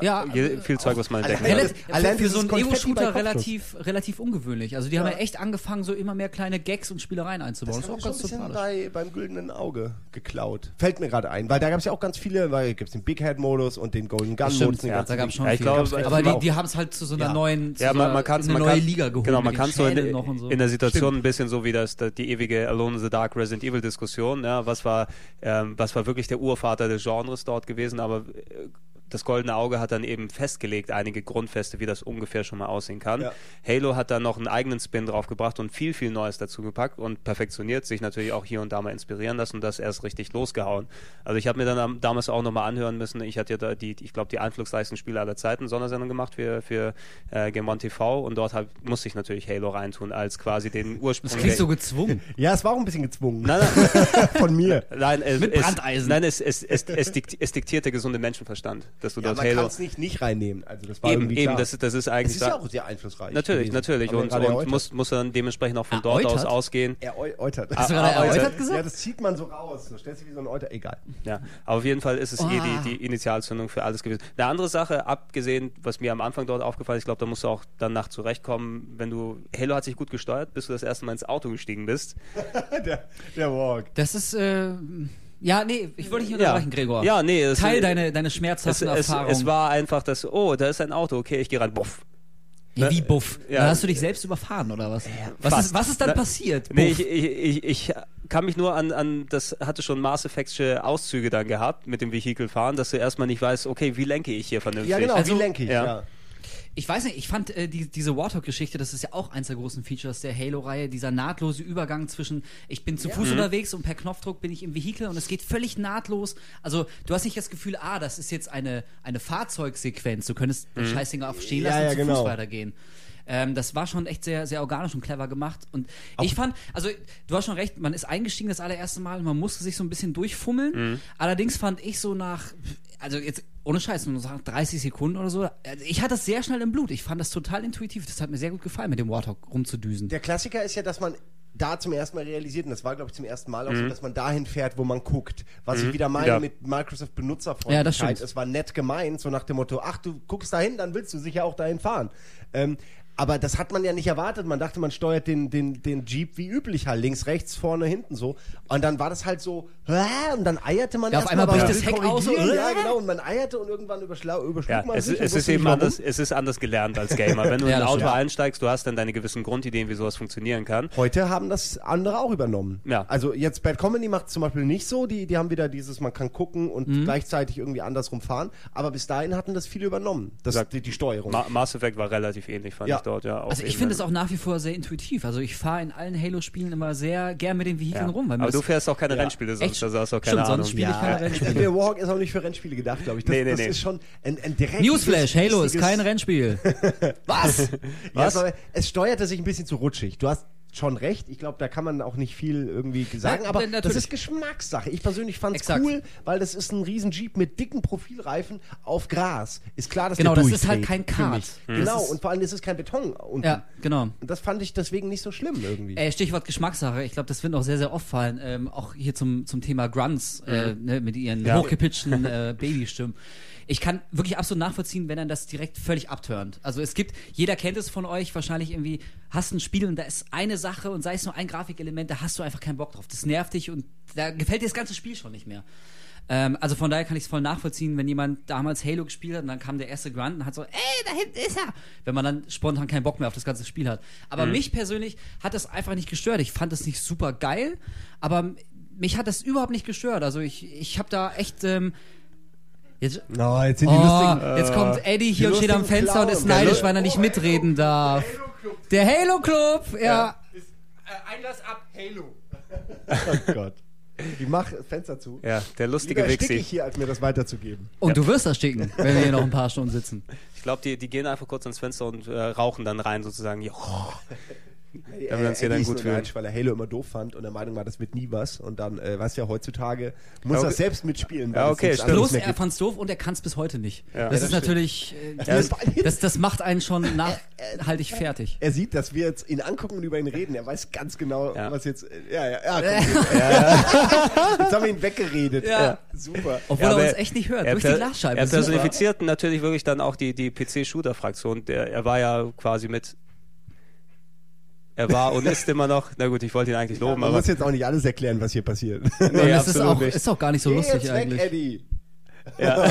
Speaker 1: Ja,
Speaker 3: Ja,
Speaker 1: je- viel Zeug, was man
Speaker 2: Allein-
Speaker 1: entdecken kann.
Speaker 2: Allein
Speaker 3: für, so
Speaker 2: bei
Speaker 3: Ego-Shooter
Speaker 2: Kopfschuss.
Speaker 3: relativ, relativ ungewöhnlich. Also die haben ja echt angefangen, so immer mehr kleine Gags und Spielereien einzubauen.
Speaker 2: Das
Speaker 3: Das, ist auch
Speaker 2: schon ein
Speaker 3: ganz
Speaker 2: bisschen bei, beim güldenen Auge geklaut. Fällt mir gerade ein, weil da gab es ja auch ganz viele, weil gibt es den Big Head Modus und den Golden Gun Modus.
Speaker 3: ja, da gab es schon
Speaker 1: Ja, ich
Speaker 3: viel.
Speaker 1: glaube,
Speaker 3: aber die, die haben es halt zu so einer
Speaker 2: Ja.
Speaker 3: neuen, zu
Speaker 1: Ja, man, man
Speaker 3: eine
Speaker 1: man
Speaker 3: neue
Speaker 1: kann,
Speaker 3: Liga geholt.
Speaker 1: Genau, man kann so in,
Speaker 3: Schädeln noch und so.
Speaker 1: in der Situation ein bisschen so wie das, die, die ewige Alone in the Dark Resident Evil Diskussion. Ja, was war, ähm, was war wirklich der Urvater des Genres dort gewesen? Aber äh, das Goldene Auge hat dann eben festgelegt, einige Grundfeste, wie das ungefähr schon mal aussehen kann.
Speaker 2: Ja.
Speaker 1: Halo hat dann noch einen eigenen Spin draufgebracht und viel, viel Neues dazu gepackt und perfektioniert, sich natürlich auch hier und da mal inspirieren lassen und das erst richtig losgehauen. Also ich habe mir dann am, damals auch nochmal anhören müssen, ich hatte ja da die, ich glaube, die einflussreichsten Spiele aller Zeiten, Sondersendung gemacht für, für äh, Game One TV und dort hab, musste ich natürlich Halo reintun, als quasi den Ursprung.
Speaker 3: Das kriegst du
Speaker 1: der-
Speaker 3: gezwungen.
Speaker 2: Ja, es war auch ein bisschen gezwungen.
Speaker 1: Nein, nein,
Speaker 2: Von mir.
Speaker 1: nein, es,
Speaker 3: Mit
Speaker 1: es,
Speaker 3: Brandeisen.
Speaker 1: Nein, es, es, es, es, dikti- es diktiert der gesunde Menschenverstand, dass du
Speaker 2: Ja,
Speaker 1: dort
Speaker 2: man kann
Speaker 1: Halo.
Speaker 2: es nicht nicht reinnehmen. Also das war
Speaker 1: Eben, eben, das, das ist eigentlich.
Speaker 2: ist ja auch sehr einflussreich.
Speaker 1: Natürlich,
Speaker 2: gewesen.
Speaker 1: natürlich. Und, und muss, muss dann dementsprechend auch von dort aus ausgehen.
Speaker 2: Er eutert.
Speaker 3: Hast du gerade
Speaker 1: ah,
Speaker 3: erläutert
Speaker 1: heute-
Speaker 3: gesagt?
Speaker 2: Ja, das zieht man so raus. So stellst du wie so ein Euter. Egal.
Speaker 1: Ja, aber auf jeden Fall ist es eh
Speaker 3: Ah.
Speaker 1: die, die Initialzündung für alles gewesen. Eine andere Sache, abgesehen, was mir am Anfang dort aufgefallen ist, ich glaube, da musst du auch danach zurechtkommen, wenn du, Halo hat sich gut gesteuert, bis du das erste Mal ins Auto gestiegen bist.
Speaker 2: der, der Walk.
Speaker 3: Das ist, äh, ja, nee, ich wollte nicht unterbrechen, Gregor.
Speaker 1: Ja, nee. Es,
Speaker 3: Teil deine, deine
Speaker 1: es,
Speaker 3: schmerzhaften
Speaker 1: es,
Speaker 3: Erfahrungen.
Speaker 1: es war einfach das, oh, da ist ein Auto, okay, ich gehe rein, buff.
Speaker 3: Ja, wie Buff.
Speaker 1: Ja.
Speaker 3: Da hast du dich selbst überfahren, oder was? was,
Speaker 1: fast.
Speaker 3: ist, was ist dann
Speaker 1: Na,
Speaker 3: passiert?
Speaker 1: Nee,
Speaker 3: Buff.
Speaker 1: ich, ich, ich, ich kann mich nur an, an, das hatte schon Mass Effectsche Auszüge dann gehabt mit dem Vehikel fahren, dass du erstmal nicht weißt, okay, wie lenke ich hier vernünftig?
Speaker 2: Ja, genau.
Speaker 3: Also-
Speaker 2: wie lenke ich?
Speaker 1: Ja.
Speaker 2: Ja.
Speaker 3: Ich weiß nicht, ich fand äh, die, diese Warthog-Geschichte, das ist ja auch eins der großen Features der Halo-Reihe, dieser nahtlose Übergang zwischen, ich bin zu Fuß
Speaker 1: Mhm.
Speaker 3: unterwegs und per Knopfdruck bin ich im Vehikel und es geht völlig nahtlos. Also du hast nicht das Gefühl, ah, das ist jetzt eine, eine Fahrzeugsequenz, du könntest
Speaker 1: Mhm.
Speaker 3: das Scheißding auf stehen
Speaker 2: Ja,
Speaker 3: lassen
Speaker 2: ja,
Speaker 3: und zu
Speaker 2: genau.
Speaker 3: Fuß weitergehen. Ähm, das war schon echt sehr, sehr organisch und clever gemacht. Und ich fand, also du hast schon recht, man ist eingestiegen das allererste Mal, man musste sich so ein bisschen durchfummeln.
Speaker 1: Mhm.
Speaker 3: Allerdings fand ich so nach, also jetzt ohne Scheiß, nur nach 30 Sekunden oder so, also ich hatte das sehr schnell im Blut. Ich fand das total intuitiv. Das hat mir sehr gut gefallen, mit dem Warthog rumzudüsen.
Speaker 2: Der Klassiker ist ja, dass man da zum ersten Mal realisiert, und das war, glaube ich, zum ersten Mal auch so, dass man dahin fährt, wo man guckt. Was ich wieder meine
Speaker 1: Ja.
Speaker 2: mit Microsoft
Speaker 3: Ja, das
Speaker 2: Benutzerfreundlichkeit.
Speaker 3: stimmt.
Speaker 2: es war nett gemeint, so nach dem Motto, ach, du guckst dahin, dann willst du sicher auch dahin fahren. Ähm, aber das hat man ja nicht erwartet. Man dachte, man steuert den, den, den Jeep wie üblich halt, links, rechts, vorne, hinten so. Und dann war das halt so, und dann eierte man
Speaker 3: Ja, auf
Speaker 2: erst
Speaker 3: einmal bricht das Heck aus, so,
Speaker 2: korrigieren. Ja, genau. Und man eierte und irgendwann überschlug
Speaker 1: Ja,
Speaker 2: man
Speaker 1: es,
Speaker 2: sich.
Speaker 1: es ist eben
Speaker 2: warum.
Speaker 1: anders, es ist anders gelernt als Gamer. Wenn du
Speaker 3: Ja,
Speaker 1: in ein Auto
Speaker 3: stimmt.
Speaker 1: einsteigst, du hast dann deine gewissen Grundideen, wie sowas funktionieren kann.
Speaker 2: Heute haben das andere auch übernommen.
Speaker 1: Ja.
Speaker 2: Also jetzt Bad Comedy macht zum Beispiel nicht so. Die, die haben wieder dieses, man kann gucken und
Speaker 3: Mhm.
Speaker 2: gleichzeitig irgendwie andersrum fahren. Aber bis dahin hatten das viele übernommen. Das, die, die Steuerung.
Speaker 1: Ma Mass Effect war relativ ähnlich, fand
Speaker 2: Ja.
Speaker 1: ich dort, ja. auf
Speaker 3: Also ich finde es auch nach wie vor sehr intuitiv. Also ich fahre in allen Halo-Spielen immer sehr gern mit den Vehikeln
Speaker 1: ja.
Speaker 3: rum.
Speaker 1: Aber du fährst auch keine
Speaker 2: Ja.
Speaker 1: Rennspiele
Speaker 3: Echt?
Speaker 1: sonst, also hast du auch keine
Speaker 3: Stimmt,
Speaker 1: Ahnung.
Speaker 3: sonst spiele ich
Speaker 2: ja,
Speaker 3: keine Rennspiele.
Speaker 2: der Walk ist auch nicht für Rennspiele gedacht, glaube ich. Das,
Speaker 1: Nee, nee,
Speaker 2: das
Speaker 1: nee.
Speaker 2: ist schon ein, ein direkt.
Speaker 3: Newsflash, Halo ist kein Rennspiel. Was?
Speaker 2: Ja,
Speaker 1: Was?
Speaker 2: aber es steuerte sich ein bisschen zu rutschig. Du hast schon recht. Ich glaube, da kann man auch nicht viel irgendwie sagen.
Speaker 3: Nein,
Speaker 2: aber
Speaker 3: natürlich.
Speaker 2: das ist Geschmackssache. Ich persönlich fand es
Speaker 3: Exakt.
Speaker 2: cool, weil das ist ein riesen Jeep mit dicken Profilreifen auf Gras. Ist klar, dass
Speaker 3: Genau,
Speaker 2: der
Speaker 3: das ist halt
Speaker 2: durchdreht,
Speaker 3: kein
Speaker 2: für
Speaker 3: Kart. Mhm.
Speaker 2: Genau,
Speaker 3: Das ist-
Speaker 2: und vor allem ist es kein Beton unten.
Speaker 3: ja, genau.
Speaker 2: Und das fand ich deswegen nicht so schlimm irgendwie.
Speaker 3: Äh, Stichwort Geschmackssache. Ich glaube, das wird auch sehr, sehr oft fallen. Ähm, auch hier zum, zum Thema Grunts äh, ne, mit ihren hochgepitchten äh, Babystimmen. Ich kann wirklich absolut nachvollziehen, wenn dann das direkt völlig abturnt. Also es gibt, jeder kennt es von euch, wahrscheinlich irgendwie, hast ein Spiel und da ist eine Sache und sei es nur ein Grafikelement, da hast du einfach keinen Bock drauf. Das nervt dich und da gefällt dir das ganze Spiel schon nicht mehr. Ähm, also von daher kann ich es voll nachvollziehen, wenn jemand damals Halo gespielt hat und dann kam der erste Grunt und hat so, ey, da hinten ist er. Wenn man dann spontan keinen Bock mehr auf das ganze Spiel hat. Aber mich persönlich hat das einfach nicht gestört. Ich fand es nicht super geil, aber mich hat das überhaupt nicht gestört. Also ich, ich habe da echt, ähm, Jetzt,
Speaker 2: Oh, jetzt sind die
Speaker 3: oh,
Speaker 2: lustigen.
Speaker 3: jetzt kommt Eddie hier und steht am Fenster und ist
Speaker 2: Clown. Der
Speaker 3: neidisch, weil er nicht mitreden darf. Der Halo Club, ja.
Speaker 2: Einlass ab, Halo. oh Gott. Ich mach das Fenster zu.
Speaker 1: Ja, der lustige
Speaker 2: Lieber
Speaker 1: Wixi.
Speaker 2: ich hier, als mir das weiterzugeben.
Speaker 3: Und du wirst ersticken, wenn wir hier noch ein paar Stunden sitzen.
Speaker 1: Ich glaube, die, die gehen einfach kurz ans Fenster und äh, rauchen dann rein sozusagen. Ja. Damit wir uns hier dann gut fühlen.
Speaker 2: weil er Halo immer doof fand und der Meinung war, das wird nie was. Und dann, äh, weißt du ja, heutzutage muss
Speaker 1: Ja,
Speaker 2: er
Speaker 1: okay.
Speaker 2: selbst mitspielen.
Speaker 1: Ja,
Speaker 2: es
Speaker 1: okay, stimmt.
Speaker 3: Bloß er
Speaker 2: gibt.
Speaker 3: fand's doof und er kann's bis heute nicht.
Speaker 1: Ja.
Speaker 3: das
Speaker 2: Ja,
Speaker 3: ist
Speaker 2: das
Speaker 3: natürlich, äh,
Speaker 2: Ja,
Speaker 3: das,
Speaker 2: das-
Speaker 3: macht einen schon nachhaltig fertig.
Speaker 2: Er sieht, dass wir jetzt ihn angucken und über ihn reden. Er weiß ganz genau,
Speaker 1: Ja.
Speaker 2: was jetzt. äh, Ja, ja, ja. Komm, jetzt haben wir ihn weggeredet.
Speaker 3: Ja.
Speaker 2: Super.
Speaker 3: Obwohl
Speaker 1: Ja,
Speaker 3: er uns echt nicht hört,
Speaker 1: er
Speaker 3: durch die Glasscheibe.
Speaker 1: Er personifiziert natürlich wirklich dann auch die, die PC-Shooter-Fraktion. Der- Er war ja quasi mit. Er war und ist immer noch. Na gut, ich wollte ihn eigentlich loben,
Speaker 2: Man
Speaker 1: aber.
Speaker 2: muss jetzt auch nicht alles erklären, was hier passiert.
Speaker 1: Nee,
Speaker 3: es ist
Speaker 1: absolut
Speaker 3: auch,
Speaker 1: nicht.
Speaker 3: ist auch gar nicht so
Speaker 2: Geh
Speaker 3: lustig
Speaker 2: jetzt
Speaker 3: eigentlich.
Speaker 2: Weg, Eddie.
Speaker 1: Ja,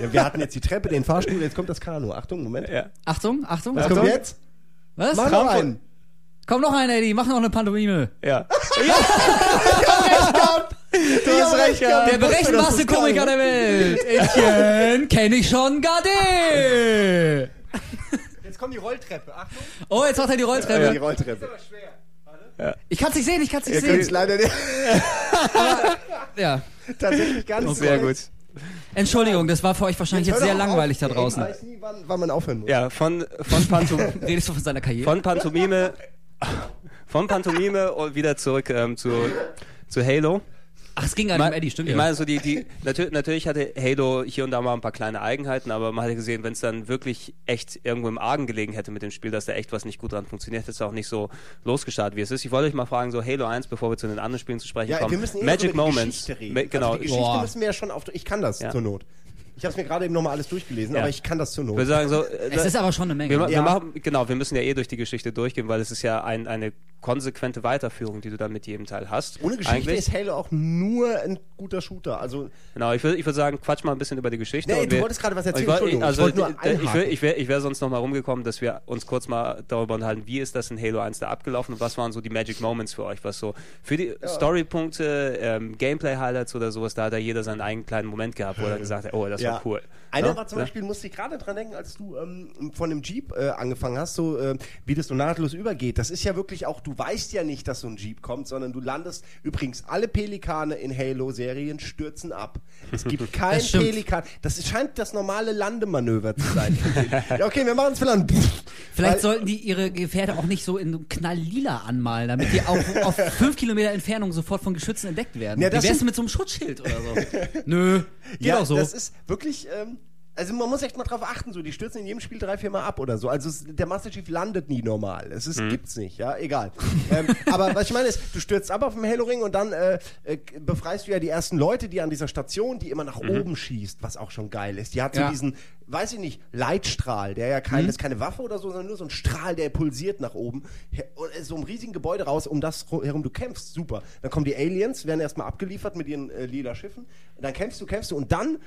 Speaker 2: Ja, wir hatten jetzt die Treppe, den Fahrstuhl, jetzt kommt das Kanu. Achtung, Moment.
Speaker 1: ja.
Speaker 3: Achtung, Achtung,
Speaker 2: Was
Speaker 3: Achtung.
Speaker 2: kommt jetzt?
Speaker 3: Was?
Speaker 2: Mach noch einen.
Speaker 3: Komm noch ein, Eddie, mach noch eine Pantomime.
Speaker 1: ja.
Speaker 2: Du hast recht, ja.
Speaker 3: Der berechenbarste Komiker der Welt. Etienne kenn ich schon Gade.
Speaker 2: Jetzt kommt die Rolltreppe. Achtung.
Speaker 3: Oh, jetzt macht er die
Speaker 2: Die
Speaker 3: Rolltreppe.
Speaker 2: Rolltreppe.
Speaker 3: Ich kann's nicht sehen, ich kann's nicht
Speaker 2: Ihr könnt es
Speaker 3: sehen.
Speaker 2: leider nicht.
Speaker 3: Ja.
Speaker 2: Tatsächlich gar nicht.
Speaker 1: Sehr gut.
Speaker 3: Entschuldigung, das war für euch wahrscheinlich jetzt sehr
Speaker 2: auf.
Speaker 3: langweilig da draußen.
Speaker 2: Ich weiß nie, wann, wann man aufhören muss.
Speaker 1: Ja, von, von, Pantom
Speaker 3: Redest du von seiner Karriere?
Speaker 1: von Pantomime. Von Pantomime und wieder zurück ähm, zu, zu Halo.
Speaker 3: Ach, es ging gar nicht um Eddie, stimmt
Speaker 1: ich
Speaker 3: ja.
Speaker 1: meine, so die, die, natürlich, natürlich hatte Halo hier und da mal ein paar kleine Eigenheiten, aber man hatte gesehen, wenn es dann wirklich echt irgendwo im Argen gelegen hätte mit dem Spiel, dass da echt was nicht gut dran funktioniert, hätte es auch nicht so losgestartet, wie es ist. Ich wollte euch mal fragen, so Halo 1, bevor wir zu den anderen Spielen zu sprechen
Speaker 2: Ja,
Speaker 1: kommen.
Speaker 2: wir müssen eh
Speaker 1: Magic
Speaker 2: über die
Speaker 1: Moments.
Speaker 2: Geschichte reden.
Speaker 1: Ma- genau.
Speaker 2: Also die Geschichte
Speaker 3: Boah.
Speaker 2: müssen wir ja schon auf. Ich kann das
Speaker 1: Ja.
Speaker 2: zur Not. Ich habe es mir gerade eben nochmal alles durchgelesen,
Speaker 1: Ja.
Speaker 2: aber ich kann das zur Not.
Speaker 1: würde sagen, so, äh,
Speaker 3: Es ist aber schon eine Menge.
Speaker 1: wir, wir
Speaker 2: Ja.
Speaker 1: machen, genau, wir müssen ja eh durch die Geschichte durchgehen, weil es ist ja ein, eine konsequente Weiterführung, die du dann mit jedem Teil hast.
Speaker 2: Ohne Geschichte
Speaker 1: Eigentlich.
Speaker 2: ist Halo auch nur ein guter Shooter. Also,
Speaker 1: Genau, ich würde ich würd sagen, quatsch mal ein bisschen über die Geschichte.
Speaker 2: Nee, du
Speaker 1: wir-
Speaker 2: wolltest gerade was erzählen,
Speaker 1: Ich,
Speaker 2: Entschuldigung, ich
Speaker 1: also, ich, wär- ich wäre ich wär sonst noch mal rumgekommen, dass wir uns kurz mal darüber unterhalten, wie ist das in Halo 1 da abgelaufen und was waren so die Magic Moments für euch, was so für die Storypunkte, ähm, Gameplay-Highlights oder sowas, da hat ja jeder seinen eigenen kleinen Moment gehabt, wo er gesagt hat, oh, das war cool.
Speaker 2: Einer
Speaker 1: Ja?
Speaker 2: war zum
Speaker 1: Ja?
Speaker 2: Beispiel, musste ich gerade dran denken, als du ähm, von dem Jeep äh, angefangen hast, so äh, wie das so nahtlos übergeht. Das ist ja wirklich auch, du weißt ja nicht, dass so ein Jeep kommt, sondern du landest, übrigens, alle Pelikane in Halo-Serien stürzen ab. Es gibt kein
Speaker 3: Das.
Speaker 2: Pelikan. Das scheint das normale Landemanöver zu sein. ja, okay, wir machen es vielleicht.
Speaker 3: Vielleicht
Speaker 2: Weil-
Speaker 3: sollten die ihre Gefährte auch nicht so in knalllila anmalen, damit die auch auf fünf Kilometer Entfernung sofort von Geschützen entdeckt werden.
Speaker 2: Ja,
Speaker 3: Wie
Speaker 2: das
Speaker 3: wär's mit so einem Schutzschild oder so? Nö, geht
Speaker 2: ja,
Speaker 3: auch so.
Speaker 2: das ist wirklich. Ähm, also man muss echt mal drauf achten, so die stürzen in jedem Spiel drei, vier Mal ab oder so. Also es, der Master Chief landet nie normal. Es ist, gibt's nicht, ja, egal. ähm, aber was ich meine ist, du stürzt ab auf dem Halo Ring und dann äh, äh, befreist du ja die ersten Leute, die an dieser Station, die immer nach oben schießt, was auch schon geil ist. Die hat so
Speaker 3: Ja.
Speaker 2: diesen, weiß ich nicht, Leitstrahl, der ja kein, das ist keine Waffe oder so, sondern nur so ein Strahl, der pulsiert nach oben. Ist So einem riesigen Gebäude raus, um das ru- herum du kämpfst. Super. Dann kommen die Aliens, werden erstmal abgeliefert mit ihren äh, lila Schiffen. Dann kämpfst du, kämpfst du und dann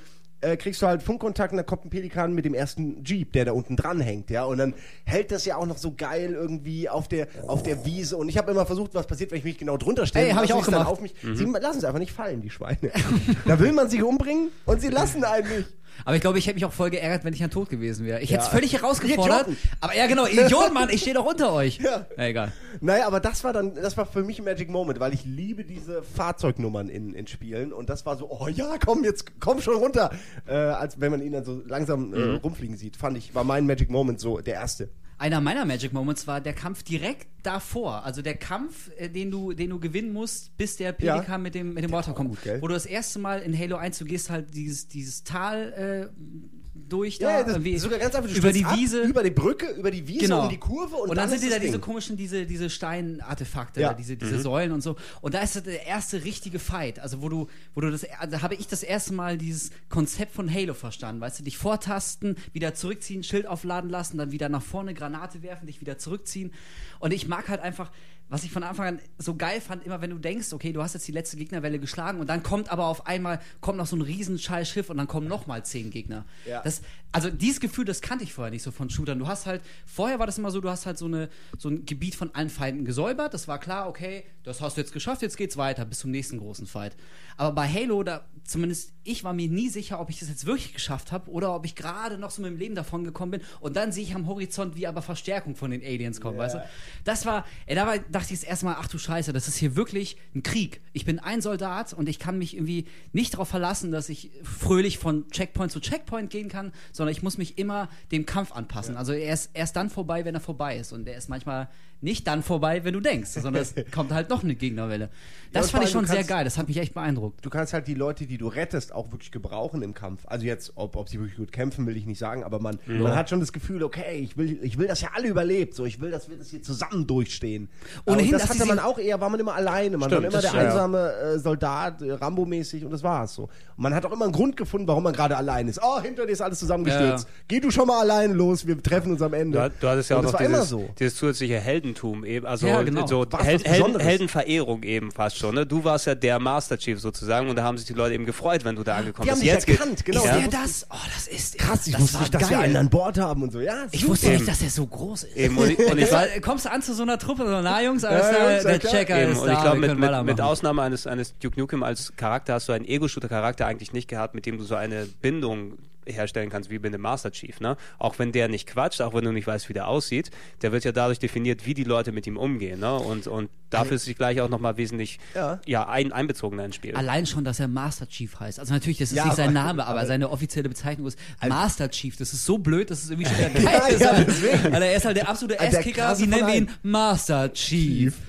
Speaker 2: äh, kriegst du halt Funkkontakt und dann kommt ein Pelikan mit dem ersten Jeep, der da unten dran hängt, ja. Und dann hält das ja auch noch so geil irgendwie auf der, auf der Wiese. Und ich habe immer versucht, was passiert, wenn ich mich genau drunter stelle.
Speaker 3: Ey, hab ich auch gemacht.
Speaker 2: Auf mich. Sie lassen es einfach nicht fallen, die Schweine. da will man sie umbringen und sie lassen einen nicht.
Speaker 3: Aber ich glaube, ich hätte mich auch voll geärgert, wenn ich an tot gewesen wäre. Ich hätte es
Speaker 2: Ja.
Speaker 3: völlig herausgefordert.
Speaker 2: Idioten.
Speaker 3: Aber ja, genau, Idiot, Mann, ich stehe doch unter euch.
Speaker 2: Ja.
Speaker 3: Na, egal.
Speaker 2: Naja, aber das war dann, das war für mich ein Magic Moment, weil ich liebe diese Fahrzeugnummern in, in Spielen und das war so, oh ja, komm, jetzt komm schon runter. Äh, als wenn man ihn dann so langsam äh, rumfliegen sieht, fand ich, war mein Magic Moment so der erste.
Speaker 3: Einer meiner Magic Moments war der Kampf direkt davor. Also der Kampf, äh, den du, den du gewinnen musst, bis der Pelikan
Speaker 2: Ja.
Speaker 3: mit dem, mit dem Water kommt.
Speaker 2: gut?
Speaker 3: Wo du das erste Mal in Halo 1, du gehst halt dieses, dieses Tal äh, durch da.
Speaker 2: Ja, das
Speaker 3: irgendwie
Speaker 2: sogar ganz einfach.
Speaker 3: Über die
Speaker 2: ab,
Speaker 3: Wiese.
Speaker 2: über die Brücke, über die Wiese,
Speaker 3: Genau.
Speaker 2: um die Kurve und,
Speaker 3: und dann, sind
Speaker 2: ist
Speaker 3: die da diese komischen, diese, diese Steinartefakte,
Speaker 2: Ja.
Speaker 3: diese, diese Säulen und so. Und da ist der erste richtige Fight. Also wo du, wo du das, also habe ich das erste Mal dieses Konzept von Halo verstanden. Weißt du, dich vortasten, wieder zurückziehen, Schild aufladen lassen, dann wieder nach vorne Granate werfen, dich wieder zurückziehen. Und ich mag halt einfach, was ich von Anfang an so geil fand, immer wenn du denkst, okay, du hast jetzt die letzte Gegnerwelle geschlagen und dann kommt aber auf einmal, kommt noch so ein riesen Schiff und dann kommen noch mal zehn Gegner.
Speaker 2: Ja.
Speaker 3: Das, also dieses Gefühl, das kannte ich vorher nicht so von Shootern. Du hast halt, vorher war das immer so, du hast halt so, eine, so ein Gebiet von allen Feinden gesäubert. Das war klar, okay, das hast du jetzt geschafft, jetzt geht's weiter bis zum nächsten großen Fight. Aber bei Halo, da zumindest ich war mir nie sicher, ob ich das jetzt wirklich geschafft habe oder ob ich gerade noch so mit dem Leben davon gekommen bin. Und dann sehe ich am Horizont, wie aber Verstärkung von den Aliens kommt, weißt du? Das war, ey, dabei dachte ich das erste Mal, ach du Scheiße, das ist hier wirklich ein Krieg. Ich bin ein Soldat und ich kann mich irgendwie nicht darauf verlassen, dass ich fröhlich von Checkpoint zu Checkpoint gehen kann, sondern ich muss mich immer dem Kampf anpassen. Also er ist erst dann vorbei, wenn er vorbei ist. Und er ist manchmal nicht dann vorbei, wenn du denkst, sondern es kommt halt noch eine Gegnerwelle. Das
Speaker 2: vor
Speaker 3: fand ich schon
Speaker 2: du
Speaker 3: sehr
Speaker 2: kannst-
Speaker 3: geil, das hat mich echt beeindruckt.
Speaker 2: Du kannst halt die Leute, die du rettest, auch wirklich gebrauchen im Kampf. Also jetzt, ob, ob sie wirklich gut kämpfen, will ich nicht sagen, aber man, man hat schon das Gefühl, okay, ich will, ich will, dass ihr alle überlebt. So, ich will, dass wir das hier zusammen durchstehen.
Speaker 3: Ohnehin,
Speaker 2: und das hatte man auch eher, war man immer alleine. Man
Speaker 1: Stimmt,
Speaker 2: war immer der einsame äh, Soldat, äh, Rambo-mäßig und das war's so. Und man hat auch immer einen Grund gefunden, warum man gerade allein ist. Oh, hinter dir ist alles zusammengestürzt. Geh du schon mal alleine los, wir treffen uns am Ende.
Speaker 1: Du, du hattest ja auch
Speaker 2: und das
Speaker 1: noch
Speaker 2: war immer
Speaker 1: dieses,
Speaker 2: so.
Speaker 1: dieses zusätzliche Heldentum eben, also
Speaker 3: Ja, genau.
Speaker 1: so Hel Helden. Heldenverehrung eben fast schon. Ne? Du warst ja der Master Chief sozusagen und da haben sich die Leute eben gefreut, wenn du da angekommen
Speaker 2: Die haben
Speaker 1: bist.
Speaker 2: dich
Speaker 1: Jetzt
Speaker 2: erkannt, genau.
Speaker 3: Ist
Speaker 2: Ja.
Speaker 3: der das? Oh, das ist
Speaker 2: Krass, ich
Speaker 3: das
Speaker 2: wusste nicht, dass wir
Speaker 3: geil.
Speaker 2: einen an Bord haben und so. Ja,
Speaker 3: Ich wusste
Speaker 1: Eben.
Speaker 3: nicht, dass er so groß ist.
Speaker 1: Eben, und ich, und ich war,
Speaker 3: kommst du an zu so einer Truppe so, na Jungs, alles
Speaker 2: Ja, Jungs,
Speaker 3: der
Speaker 2: klar.
Speaker 3: Checker
Speaker 1: Eben,
Speaker 3: ist
Speaker 1: und
Speaker 3: da,
Speaker 1: ich glaube,
Speaker 3: wir
Speaker 1: mit, mit, mit Ausnahme eines, eines Duke Nukem als Charakter hast du einen Ego-Shooter-Charakter eigentlich nicht gehabt, mit dem du so eine Bindung herstellen kannst, wie bei dem Master Chief. Ne? Auch wenn der nicht quatscht, auch wenn du nicht weißt, wie der aussieht, der wird ja dadurch definiert, wie die Leute mit ihm umgehen. Ne? Und, und dafür ist sich gleich auch nochmal wesentlich
Speaker 2: Ja.
Speaker 1: ja. ein, einbezogener ins Spiel.
Speaker 3: Allein schon, dass er Master Chief heißt. Also natürlich, das ist
Speaker 2: Ja,
Speaker 3: nicht sein
Speaker 2: aber-
Speaker 3: Name, aber seine offizielle Bezeichnung ist Master Chief. Das ist so blöd, dass es irgendwie schon wieder
Speaker 2: Ja,
Speaker 3: geil ist.
Speaker 2: ja,
Speaker 3: Alter. er ist halt der absolute
Speaker 2: Also der
Speaker 3: Ass-Kicker. Die nennen ihn. Master Chief.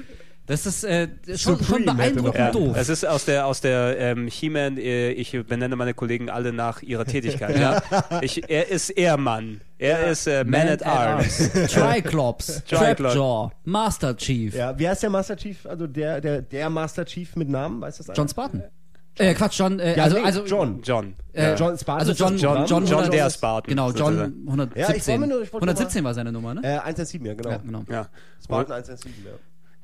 Speaker 3: Das ist äh, schon, schon beeindruckend
Speaker 1: Ja,
Speaker 3: doof.
Speaker 1: es ist aus der aus der ähm, He-Man. Äh, ich benenne meine Kollegen alle nach ihrer Tätigkeit. ja. ich, er ist Ehrmann. Er ist äh, Man, at Arms.
Speaker 3: Triclops,
Speaker 1: Triclops.
Speaker 3: Trapjaw, Master Chief.
Speaker 2: Ja, wie heißt der Master Chief? Also der, der, der Master Chief mit Namen, weißt du das?
Speaker 3: John Spartan. Äh, Quatsch, John, äh,
Speaker 2: Ja,
Speaker 3: also,
Speaker 2: nee,
Speaker 3: also,
Speaker 2: John.
Speaker 1: John.
Speaker 3: Äh,
Speaker 2: John Spartan
Speaker 3: also John? John,
Speaker 1: John
Speaker 3: 100
Speaker 1: der Spartan.
Speaker 3: Genau, John
Speaker 1: sozusagen.
Speaker 3: 117.
Speaker 2: Ja, ich wollte nur- ich wollte nur
Speaker 3: 117 war seine Nummer, ne?
Speaker 2: Äh, 117, ja, genau.
Speaker 3: Ja, genau.
Speaker 1: Ja.
Speaker 2: Spartan 117, ja.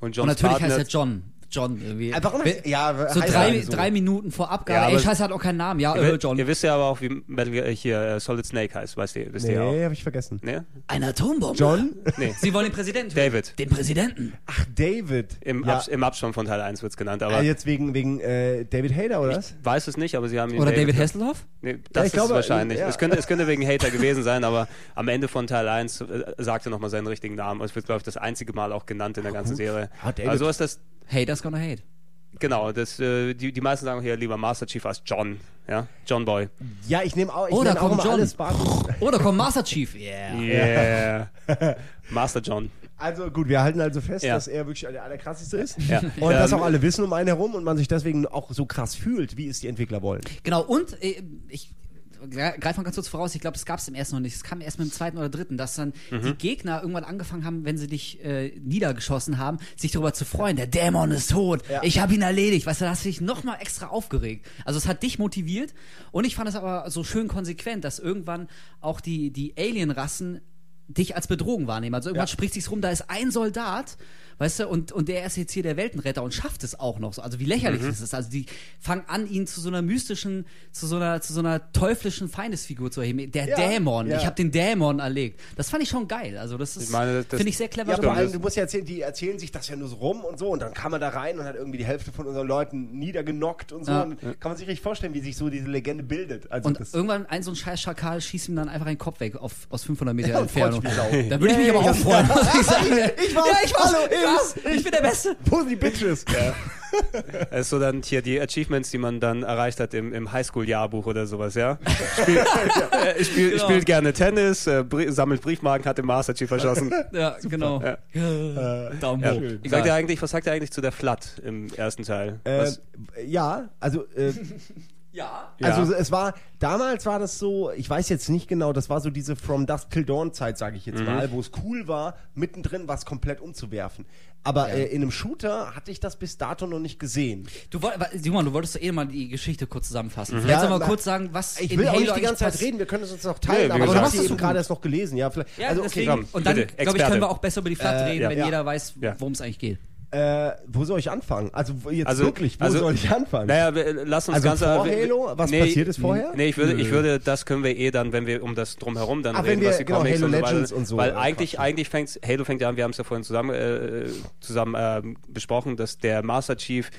Speaker 1: Und John
Speaker 3: Und natürlich
Speaker 1: Spartan
Speaker 3: heißt er John. John irgendwie.
Speaker 2: Einfach immer,
Speaker 3: Wer-
Speaker 2: ja,
Speaker 3: so drei,
Speaker 2: so.
Speaker 3: drei Minuten vor Abgabe.
Speaker 1: Ja,
Speaker 3: Ey, Scheiße hat auch keinen Namen. Ja,
Speaker 1: Ihr,
Speaker 3: äh, John.
Speaker 1: ihr wisst ja aber auch, wie Metal Gear, hier äh, Solid Snake heißt, weißt ihr, wisst ihr ja auch.
Speaker 2: Nee, hab ich vergessen.
Speaker 1: Ne?
Speaker 3: Ein Atombombe.
Speaker 2: John?
Speaker 1: Nee.
Speaker 3: Sie wollen den Präsidenten.
Speaker 1: David.
Speaker 3: Den Präsidenten.
Speaker 2: Ach, David.
Speaker 1: Im,
Speaker 2: ja.
Speaker 1: Abs Im Abspann von Teil 1 wird es genannt, aber
Speaker 2: Ah, jetzt wegen, wegen äh, David Hader, oder was?
Speaker 1: weiß es nicht, aber sie haben ihn
Speaker 3: Oder David Hasselhoff?
Speaker 1: Nee, das
Speaker 2: ich
Speaker 1: ist
Speaker 2: glaube,
Speaker 1: wahrscheinlich.
Speaker 2: ja.
Speaker 1: Es, könnte, es könnte wegen Hater gewesen sein, aber am Ende von Teil 1 äh, sagt er nochmal seinen richtigen Namen. Es wird, glaube ich, das einzige Mal auch genannt in der ganzen Serie.
Speaker 2: Ah, David.
Speaker 1: Also ist das,
Speaker 3: Haters gonna hate.
Speaker 1: genau, das, äh, die, die meisten sagen hier lieber Master Chief als John. Ja? John Boy.
Speaker 2: Ja, ich nehme auch, ich nenn auch
Speaker 3: kommt John. Oder kommt Master Chief. Yeah.
Speaker 1: Yeah. Master John.
Speaker 2: Also gut, wir halten also fest,
Speaker 1: Ja.
Speaker 2: dass er wirklich der allerkrasseste ist.
Speaker 1: Ja.
Speaker 2: Und dass
Speaker 1: Ähm,
Speaker 2: auch alle wissen um einen herum und man sich deswegen auch so krass fühlt, wie es die Entwickler wollen.
Speaker 3: Genau, und äh, ich greife mal ganz kurz voraus, ich glaube, das gab es im ersten noch nicht. Es kam erst mit dem zweiten oder dritten, dass dann
Speaker 2: Mhm.
Speaker 3: die Gegner irgendwann angefangen haben, wenn sie dich äh, niedergeschossen haben, sich darüber zu freuen. Der Dämon ist tot,
Speaker 2: Ja.
Speaker 3: ich habe ihn erledigt. Weißt du, da hast du dich nochmal extra aufgeregt. Also es hat dich motiviert und ich fand es aber so schön konsequent, dass irgendwann auch die, die Alien-Rassen dich als Bedrohung wahrnehmen. Also irgendwann
Speaker 2: Ja.
Speaker 3: spricht sich's rum, da ist ein Soldat, weißt du, und, und der ist jetzt hier der Weltenretter und schafft es auch noch so. Also wie lächerlich ist es? Also die fangen an, ihn zu so einer mystischen, zu so einer, zu so einer teuflischen Feindesfigur zu erheben. Der
Speaker 2: Ja,
Speaker 3: Dämon.
Speaker 2: ja.
Speaker 3: Ich habe den Dämon erlegt. Das fand ich schon geil. Also das ist,
Speaker 1: Ich das-
Speaker 3: finde ich sehr clever
Speaker 2: Ja, vor allem, du musst ja erzählen, die erzählen sich das ja nur so rum und so und dann kam er da rein und hat irgendwie die Hälfte von unseren Leuten niedergenockt und so.
Speaker 3: Ja.
Speaker 2: Und kann man sich richtig vorstellen, wie sich so diese Legende bildet. Also
Speaker 3: Und
Speaker 2: das,
Speaker 3: irgendwann ein so ein scheiß Schakal schießt ihm dann einfach einen Kopf weg auf, aus 500 Meter Entfernung. Da würde ich mich aber auch freuen, ich sagen.
Speaker 2: Ich war's.
Speaker 3: Ja, ich war's.
Speaker 2: Hallo,
Speaker 3: ich, war's.
Speaker 2: ich-
Speaker 3: ich bin der Beste.
Speaker 2: Wo sind die Bitches?
Speaker 1: Das ist so dann hier die Achievements, die man dann erreicht hat im, im Highschool-Jahrbuch oder sowas, ja? Spiel, äh, spiel,
Speaker 3: Genau.
Speaker 1: Spielt gerne Tennis, äh, brie- sammelt Briefmarken, hat den Master Chief verschossen.
Speaker 3: Ja, genau.
Speaker 1: Ja.
Speaker 3: Daumen
Speaker 1: Ja.
Speaker 3: hoch.
Speaker 1: Sagt
Speaker 3: Egal.
Speaker 1: er eigentlich, was sagt er eigentlich zu der Flat im ersten Teil?
Speaker 2: Äh,
Speaker 1: Was,
Speaker 2: ja, also
Speaker 3: Ja.
Speaker 1: Ja.
Speaker 2: Es war, damals war das so, ich weiß jetzt nicht genau, das war so diese From Dusk Till Dawn Zeit, sage ich jetzt
Speaker 1: Mhm.
Speaker 2: mal, wo es cool war, mittendrin was komplett umzuwerfen. Aber äh, in einem Shooter hatte ich das bis dato noch nicht gesehen.
Speaker 3: Du woll- Simon, du wolltest doch eh mal die Geschichte kurz zusammenfassen.
Speaker 1: Mhm.
Speaker 3: Vielleicht
Speaker 2: Ja,
Speaker 3: soll mal
Speaker 2: na,
Speaker 3: kurz sagen, was
Speaker 2: Ich
Speaker 3: in
Speaker 2: will auch
Speaker 3: Halo
Speaker 2: nicht die ganze Zeit reden, wir können es uns noch
Speaker 1: Nee,
Speaker 2: teilen,
Speaker 1: wie
Speaker 2: aber
Speaker 1: gesagt.
Speaker 2: du hast
Speaker 3: machst
Speaker 2: eben gerade erst noch gelesen. Ja, vielleicht,
Speaker 3: Ja,
Speaker 2: also okay,
Speaker 3: deswegen, und dann, glaube ich, können wir auch besser über die Flat
Speaker 2: Äh,
Speaker 3: reden,
Speaker 1: ja.
Speaker 3: wenn
Speaker 2: Ja.
Speaker 3: jeder weiß,
Speaker 1: Ja.
Speaker 3: worum es eigentlich geht.
Speaker 2: Äh, wo soll ich anfangen? Also jetzt
Speaker 1: Also-
Speaker 2: wirklich, wo
Speaker 1: also-
Speaker 2: soll ich anfangen?
Speaker 1: naja, wir- lass uns
Speaker 2: Also
Speaker 1: ganz
Speaker 2: vor Halo? Was passiert ist vorher?
Speaker 1: Nee, ich würde, ich würde, das können wir eh dann, wenn wir um das drumherum dann
Speaker 2: Ach,
Speaker 1: reden,
Speaker 2: wir-
Speaker 1: was die
Speaker 2: genau,
Speaker 1: Comics
Speaker 2: Halo
Speaker 1: und
Speaker 2: Legends und so,
Speaker 1: Weil
Speaker 2: äh,
Speaker 1: eigentlich,
Speaker 2: quatschen.
Speaker 1: eigentlich fängt Halo fängt ja an, wir haben es ja vorhin zusammen, äh, zusammen ähm, besprochen, dass der Master Chief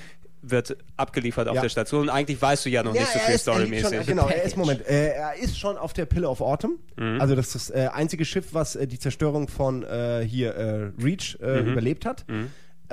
Speaker 1: wird abgeliefert auf
Speaker 2: Ja.
Speaker 1: der Station und eigentlich weißt du ja noch nicht so viel storymäßig.
Speaker 2: Schon, genau, er ist, Moment, äh, er ist schon auf der Pillar of Autumn.
Speaker 1: Mhm.
Speaker 2: Also das ist das äh, einzige Schiff, was äh, die Zerstörung von äh, hier äh, Reach äh,
Speaker 1: Mhm.
Speaker 2: überlebt hat.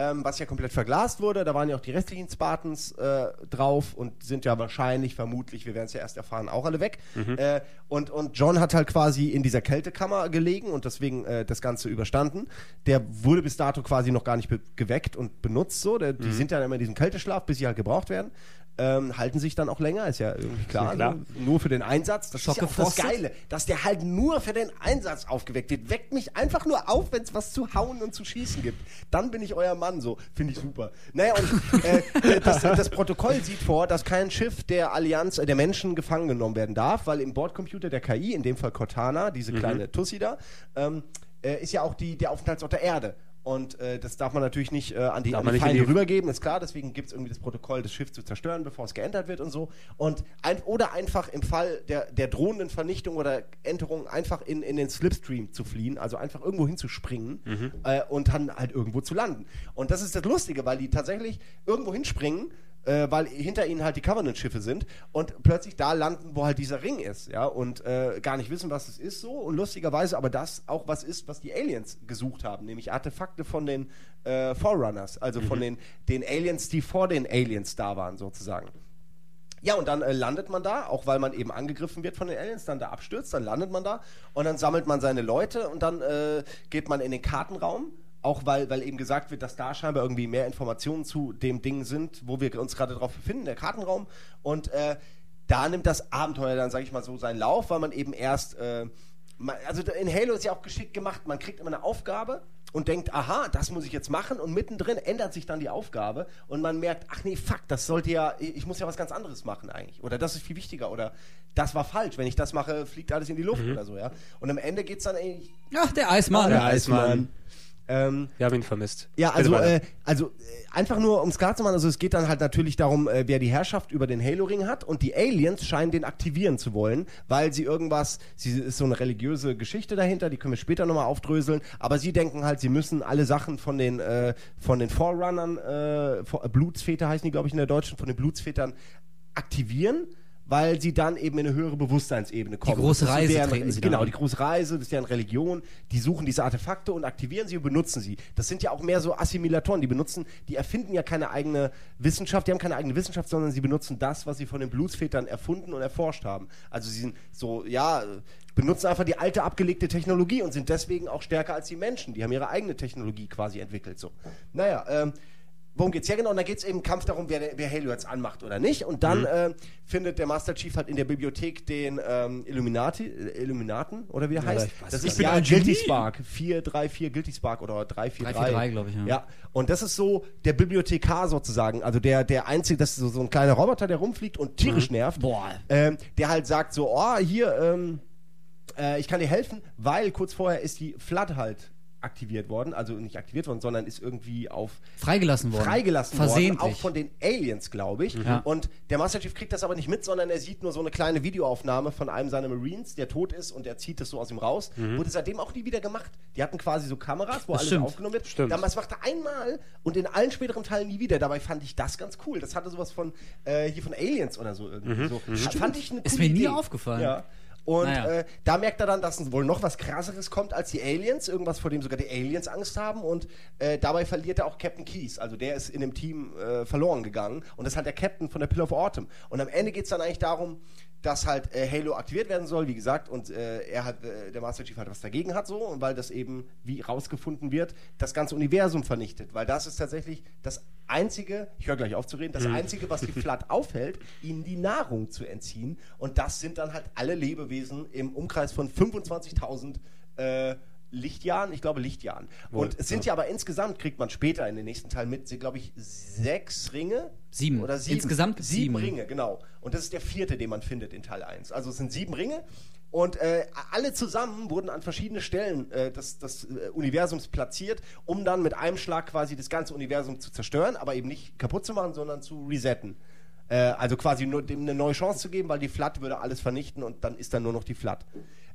Speaker 2: Ähm, was ja komplett verglast wurde. Da waren ja auch die restlichen Spartans äh, drauf und sind ja wahrscheinlich, vermutlich, wir werden es ja erst erfahren, auch alle weg.
Speaker 1: Mhm.
Speaker 2: Äh, und, und John hat halt quasi in dieser Kältekammer gelegen und deswegen äh, das Ganze überstanden. Der wurde bis dato quasi noch gar nicht geweckt und benutzt so. Der,
Speaker 1: Mhm.
Speaker 2: Die sind ja immer in diesem Kälteschlaf, bis sie halt gebraucht werden. Ähm, halten sich dann auch länger, ist ja irgendwie klar.
Speaker 1: klar.
Speaker 2: Also nur für den Einsatz. Das ist ja auch das? Geile, dass der halt nur für den Einsatz aufgeweckt wird. Weckt mich einfach nur auf, wenn es was zu hauen und zu schießen gibt. Dann bin ich euer Mann, so. Finde ich super. Naja, und äh, das, das Protokoll sieht vor, dass kein Schiff der Allianz, äh, der Menschen gefangen genommen werden darf, weil im Bordcomputer der KI, in dem Fall Cortana, diese kleine Tussi da, ähm, äh, ist ja auch die, der Aufenthaltsort der Erde. Und äh, das darf man natürlich nicht äh, an die,
Speaker 1: Darf
Speaker 2: an die Feinde
Speaker 1: die-
Speaker 2: rübergeben, ist klar. Deswegen gibt es irgendwie das Protokoll, das Schiff zu zerstören, bevor es geändert wird und so. Und ein, oder einfach im Fall der, der drohenden Vernichtung oder Enterung einfach in, in den Slipstream zu fliehen, also einfach irgendwo hinzuspringen
Speaker 1: Mhm.
Speaker 2: äh, und dann halt irgendwo zu landen. Und das ist das Lustige, weil die tatsächlich irgendwo hinspringen, äh, weil hinter ihnen halt die Covenant-Schiffe sind und plötzlich da landen, wo halt dieser Ring ist, ja, und äh, gar nicht wissen, was es ist so und lustigerweise aber das auch was ist, was die Aliens gesucht haben, nämlich Artefakte von den äh, Forerunners, also von den, den Aliens, die vor den Aliens da waren, sozusagen. Ja, und dann äh, landet man da, auch weil man eben angegriffen wird von den Aliens, dann da abstürzt, dann landet man da und dann sammelt man seine Leute und dann äh, geht man in den Kartenraum, auch weil, weil eben gesagt wird, dass da scheinbar irgendwie mehr Informationen zu dem Ding sind, wo wir uns gerade drauf befinden, der Kartenraum. Und äh, da nimmt das Abenteuer dann, sage ich mal so, seinen Lauf, weil man eben erst, äh, man, also in Halo ist ja auch geschickt gemacht, man kriegt immer eine Aufgabe und denkt, aha, das muss ich jetzt machen und mittendrin ändert sich dann die Aufgabe und man merkt, ach nee, fuck, das sollte ja, ich muss ja was ganz anderes machen eigentlich oder das ist viel wichtiger oder das war falsch, wenn ich das mache, fliegt alles in die Luft oder so, ja. Und am Ende geht's dann eigentlich,
Speaker 3: Ach, der Eismann.
Speaker 1: Der Eismann.
Speaker 2: Ähm,
Speaker 1: Wir haben ihn vermisst.
Speaker 2: ja, also, äh, also äh, einfach nur, um es klar zu machen, also es geht dann halt natürlich darum, äh, wer die Herrschaft über den Halo-Ring hat und die Aliens scheinen den aktivieren zu wollen, weil sie irgendwas, sie ist so eine religiöse Geschichte dahinter, die können wir später nochmal aufdröseln, aber sie denken halt, sie müssen alle Sachen von den, äh, von den Forerunnern, äh, Blutsväter heißen die, glaube ich, in der Deutschen, von den Blutsvätern aktivieren. Weil sie dann eben in eine höhere Bewusstseinsebene kommen.
Speaker 3: große
Speaker 2: ist so
Speaker 3: Reise
Speaker 2: deren,
Speaker 3: treten sie
Speaker 2: Genau,
Speaker 3: dann
Speaker 2: die große Reise, das ist deren Religion, die suchen diese Artefakte und aktivieren sie und benutzen sie. Das sind ja auch mehr so Assimilatoren, die benutzen, die erfinden ja keine eigene Wissenschaft, die haben keine eigene Wissenschaft, sondern sie benutzen das, was sie von den Blutsvätern erfunden und erforscht haben. Also sie sind so, ja, benutzen einfach die alte abgelegte Technologie und sind deswegen auch stärker als die Menschen. Die haben ihre eigene Technologie quasi entwickelt. So. Naja, ähm, Worum geht's? Ja, genau. Und da geht's eben im Kampf darum, wer, wer Halo jetzt anmacht oder nicht. Und dann äh, findet der Master Chief halt in der Bibliothek den ähm, Illuminati, äh, Illuminaten, oder wie der heißt.
Speaker 1: ich weiß
Speaker 2: Das ist
Speaker 1: Ich bin
Speaker 2: ja
Speaker 1: ein
Speaker 2: Guilty. Spark. 434 Guilty Spark oder 343.
Speaker 3: 343, glaub ich, ja.
Speaker 2: Ja. Und das ist so der Bibliothekar sozusagen. Also der, der einzige, das ist so, so ein kleiner Roboter, der rumfliegt und tierisch nervt.
Speaker 3: Boah.
Speaker 2: Ähm, der halt sagt so, oh, hier, ähm, äh, ich kann dir helfen, weil kurz vorher ist die Flood halt aktiviert worden, also nicht aktiviert worden, sondern ist irgendwie auf
Speaker 3: Freigelassen worden.
Speaker 2: freigelassen
Speaker 3: Versehentlich.
Speaker 2: worden, auch von den Aliens, glaube ich.
Speaker 3: Ja.
Speaker 2: Und der Master Chief kriegt das aber nicht mit, sondern er sieht nur so eine kleine Videoaufnahme von einem seiner Marines, der tot ist und er zieht es so aus ihm raus. Wurde seitdem auch nie wieder gemacht. Die hatten quasi so Kameras, wo
Speaker 3: Das
Speaker 2: alles
Speaker 3: stimmt.
Speaker 2: aufgenommen wird.
Speaker 1: Stimmt.
Speaker 2: Das macht er einmal und in allen späteren Teilen nie wieder. Dabei fand ich das ganz cool. Das hatte sowas von äh, hier von Aliens oder so irgendwie. So. Fand ich eine
Speaker 3: Ist
Speaker 2: coole
Speaker 3: mir nie
Speaker 2: Idee.
Speaker 3: aufgefallen.
Speaker 2: Ja. Und
Speaker 3: Naja.
Speaker 2: äh, da merkt er dann, dass wohl noch was krasseres kommt als die Aliens, irgendwas, vor dem sogar die Aliens Angst haben. Und äh, dabei verliert er auch Captain Keys. Also der ist in dem Team äh, verloren gegangen. Und das ist halt der Captain von der Pill of Autumn. Und am Ende geht es dann eigentlich darum, dass halt äh, Halo aktiviert werden soll, wie gesagt, und äh, er hat, äh, der Master Chief halt was dagegen hat so, und weil das eben, wie rausgefunden wird, das ganze Universum vernichtet. Weil das ist tatsächlich das einzige, ich höre gleich auf zu reden, das einzige, was die Flat aufhält, ihnen die Nahrung zu entziehen. Und das sind dann halt alle Lebewesen im Umkreis von 25.000 äh, Lichtjahren, ich glaube Lichtjahren.
Speaker 1: Wohl,
Speaker 2: und es sind ja. aber insgesamt, kriegt man später in den nächsten Teilen mit, glaube ich sechs Ringe.
Speaker 3: Sieben.
Speaker 2: Oder sieben.
Speaker 3: Insgesamt
Speaker 2: sieben
Speaker 3: sieben.
Speaker 2: Ringe, genau. Und das ist der vierte, den man findet in Teil 1. Also es sind sieben Ringe. Und äh, alle zusammen wurden an verschiedene Stellen äh, des, des äh, Universums platziert, um dann mit einem Schlag quasi das ganze Universum zu zerstören, aber eben nicht kaputt zu machen, sondern zu resetten. Äh, also quasi nur dem eine neue Chance zu geben, weil die Flat würde alles vernichten und dann ist dann nur noch die Flat.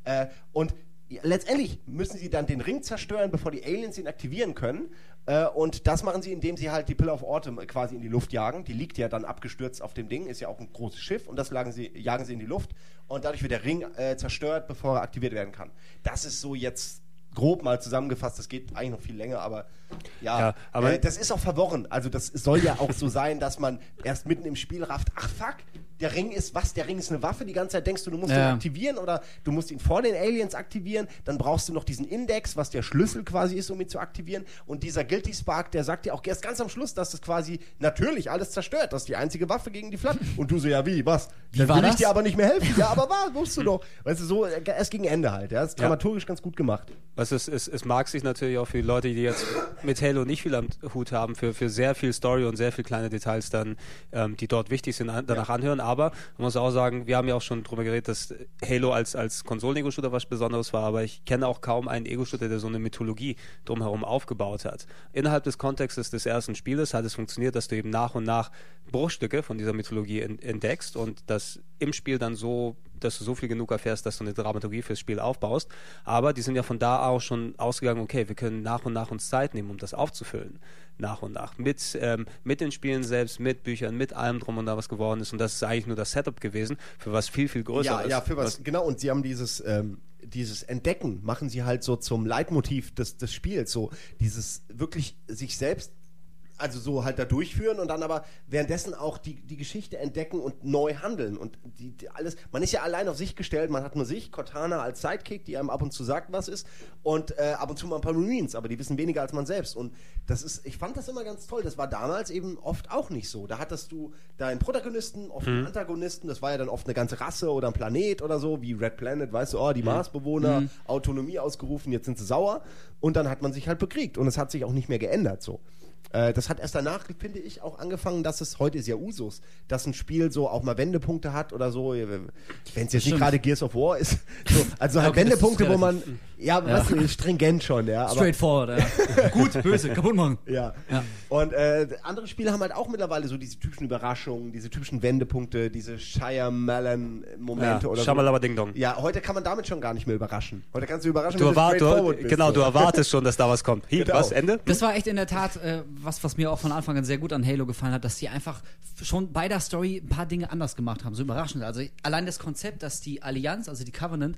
Speaker 2: Äh, und letztendlich müssen sie dann den Ring zerstören, bevor die Aliens ihn aktivieren können. Äh, und das machen sie, indem sie halt die Pillar of Autumn quasi in die Luft jagen. Die liegt ja dann abgestürzt auf dem Ding, ist ja auch ein großes Schiff und das sie, jagen sie in die Luft. Und dadurch wird der Ring äh, zerstört, bevor er aktiviert werden kann. Das ist so jetzt grob mal zusammengefasst, das geht eigentlich noch viel länger, aber ja,
Speaker 1: Ja, aber-
Speaker 2: äh, das ist auch verworren. Also das soll ja auch so sein, dass man erst mitten im Spiel rafft, ach fuck, der Ring ist was? Der Ring ist eine Waffe. Die ganze Zeit denkst du, du musst
Speaker 3: Ja.
Speaker 2: ihn aktivieren oder du musst ihn vor den Aliens aktivieren. Dann brauchst du noch diesen Index, was der Schlüssel quasi ist, um ihn zu aktivieren. Und dieser Guilty Spark, der sagt dir auch erst ganz am Schluss, dass das quasi natürlich alles zerstört. Das ist die einzige Waffe gegen die Flat. Und du so, ja wie, was?
Speaker 3: War
Speaker 2: will ich
Speaker 3: das?
Speaker 2: dir aber nicht mehr helfen. Ja, aber war, wusstest du doch. Weißt du, so äh, erst gegen Ende halt. Ja, das ist
Speaker 1: Ja.
Speaker 2: dramaturgisch ganz gut gemacht.
Speaker 1: Was es, es, es mag sich natürlich auch für die Leute, die jetzt mit Halo nicht viel am Hut haben, für, für sehr viel Story und sehr viel kleine Details dann, ähm, die dort wichtig sind, an, danach anhören. Aber man muss auch sagen, wir haben ja auch schon drüber geredet, dass Halo als, als Konsolen-Ego-Shooter was Besonderes war, aber ich kenne auch kaum einen Ego-Shooter, der so eine Mythologie drumherum aufgebaut hat. Innerhalb des Kontextes des ersten Spieles hat es funktioniert, dass du eben nach und nach Bruchstücke von dieser Mythologie en- entdeckst und das im Spiel dann so dass du so viel genug erfährst, dass du eine Dramaturgie fürs Spiel aufbaust. Aber die sind ja von da auch schon ausgegangen, okay, wir können nach und nach uns Zeit nehmen, um das aufzufüllen. Nach und nach. Mit, ähm, mit den Spielen selbst, mit Büchern, mit allem drum und da was geworden ist. Und das ist eigentlich nur das Setup gewesen für was viel, viel größeres.
Speaker 2: Ja, ja, für was, genau. Und sie haben dieses, ähm, dieses Entdecken, machen sie halt so zum Leitmotiv des, des Spiels. So dieses wirklich sich selbst, also so halt da durchführen und dann aber währenddessen auch die, die Geschichte entdecken und neu handeln. Und die, die alles, man ist ja allein auf sich gestellt, man hat nur sich, Cortana als Sidekick, die einem ab und zu sagt, was ist, und äh, ab und zu mal ein paar Marines, aber die wissen weniger als man selbst. Und das ist, ich fand das immer ganz toll. Das war damals eben oft auch nicht so. Da hattest du deinen Protagonisten, oft einen Antagonisten, das war ja dann oft eine ganze Rasse oder ein Planet oder so, wie Red Planet, weißt du, oh, die Marsbewohner, Autonomie ausgerufen, jetzt sind sie sauer. Und dann hat man sich halt bekriegt. Und es hat sich auch nicht mehr geändert so. Äh, Das hat erst danach, finde ich, auch angefangen, dass es heute ist ja Usus, dass ein Spiel so auch mal Wendepunkte hat oder so. Wenn es jetzt nicht
Speaker 3: Stimmt.
Speaker 2: gerade Gears of War ist. So, also halt
Speaker 3: Okay,
Speaker 2: Wendepunkte, wo man,
Speaker 3: relativ-
Speaker 2: ja, weißt du, stringent schon, ja. Aber,
Speaker 3: Straightforward, ja. Gut, böse, kaputt machen.
Speaker 2: ja.
Speaker 3: Ja.
Speaker 2: Und äh, andere Spiele haben halt auch mittlerweile so diese typischen Überraschungen, diese typischen Wendepunkte, diese Shyamalan-Momente
Speaker 1: Ja,
Speaker 2: oder
Speaker 1: Shamalaba Ding Dong.
Speaker 2: so. Ja, heute kann man damit schon gar nicht mehr überraschen. Heute kannst du überraschen,
Speaker 1: Du, erwart,
Speaker 2: straightforward
Speaker 1: du,
Speaker 2: bist,
Speaker 1: genau,
Speaker 2: so.
Speaker 1: du erwartest schon, dass da was kommt. Hier,
Speaker 2: Genau.
Speaker 1: was, Ende?
Speaker 3: Das war echt in der Tat äh, was, was mir auch von Anfang an sehr gut an Halo gefallen hat, dass die einfach schon bei der Story ein paar Dinge anders gemacht haben, so überraschend. Also allein das Konzept, dass die Allianz, also die Covenant,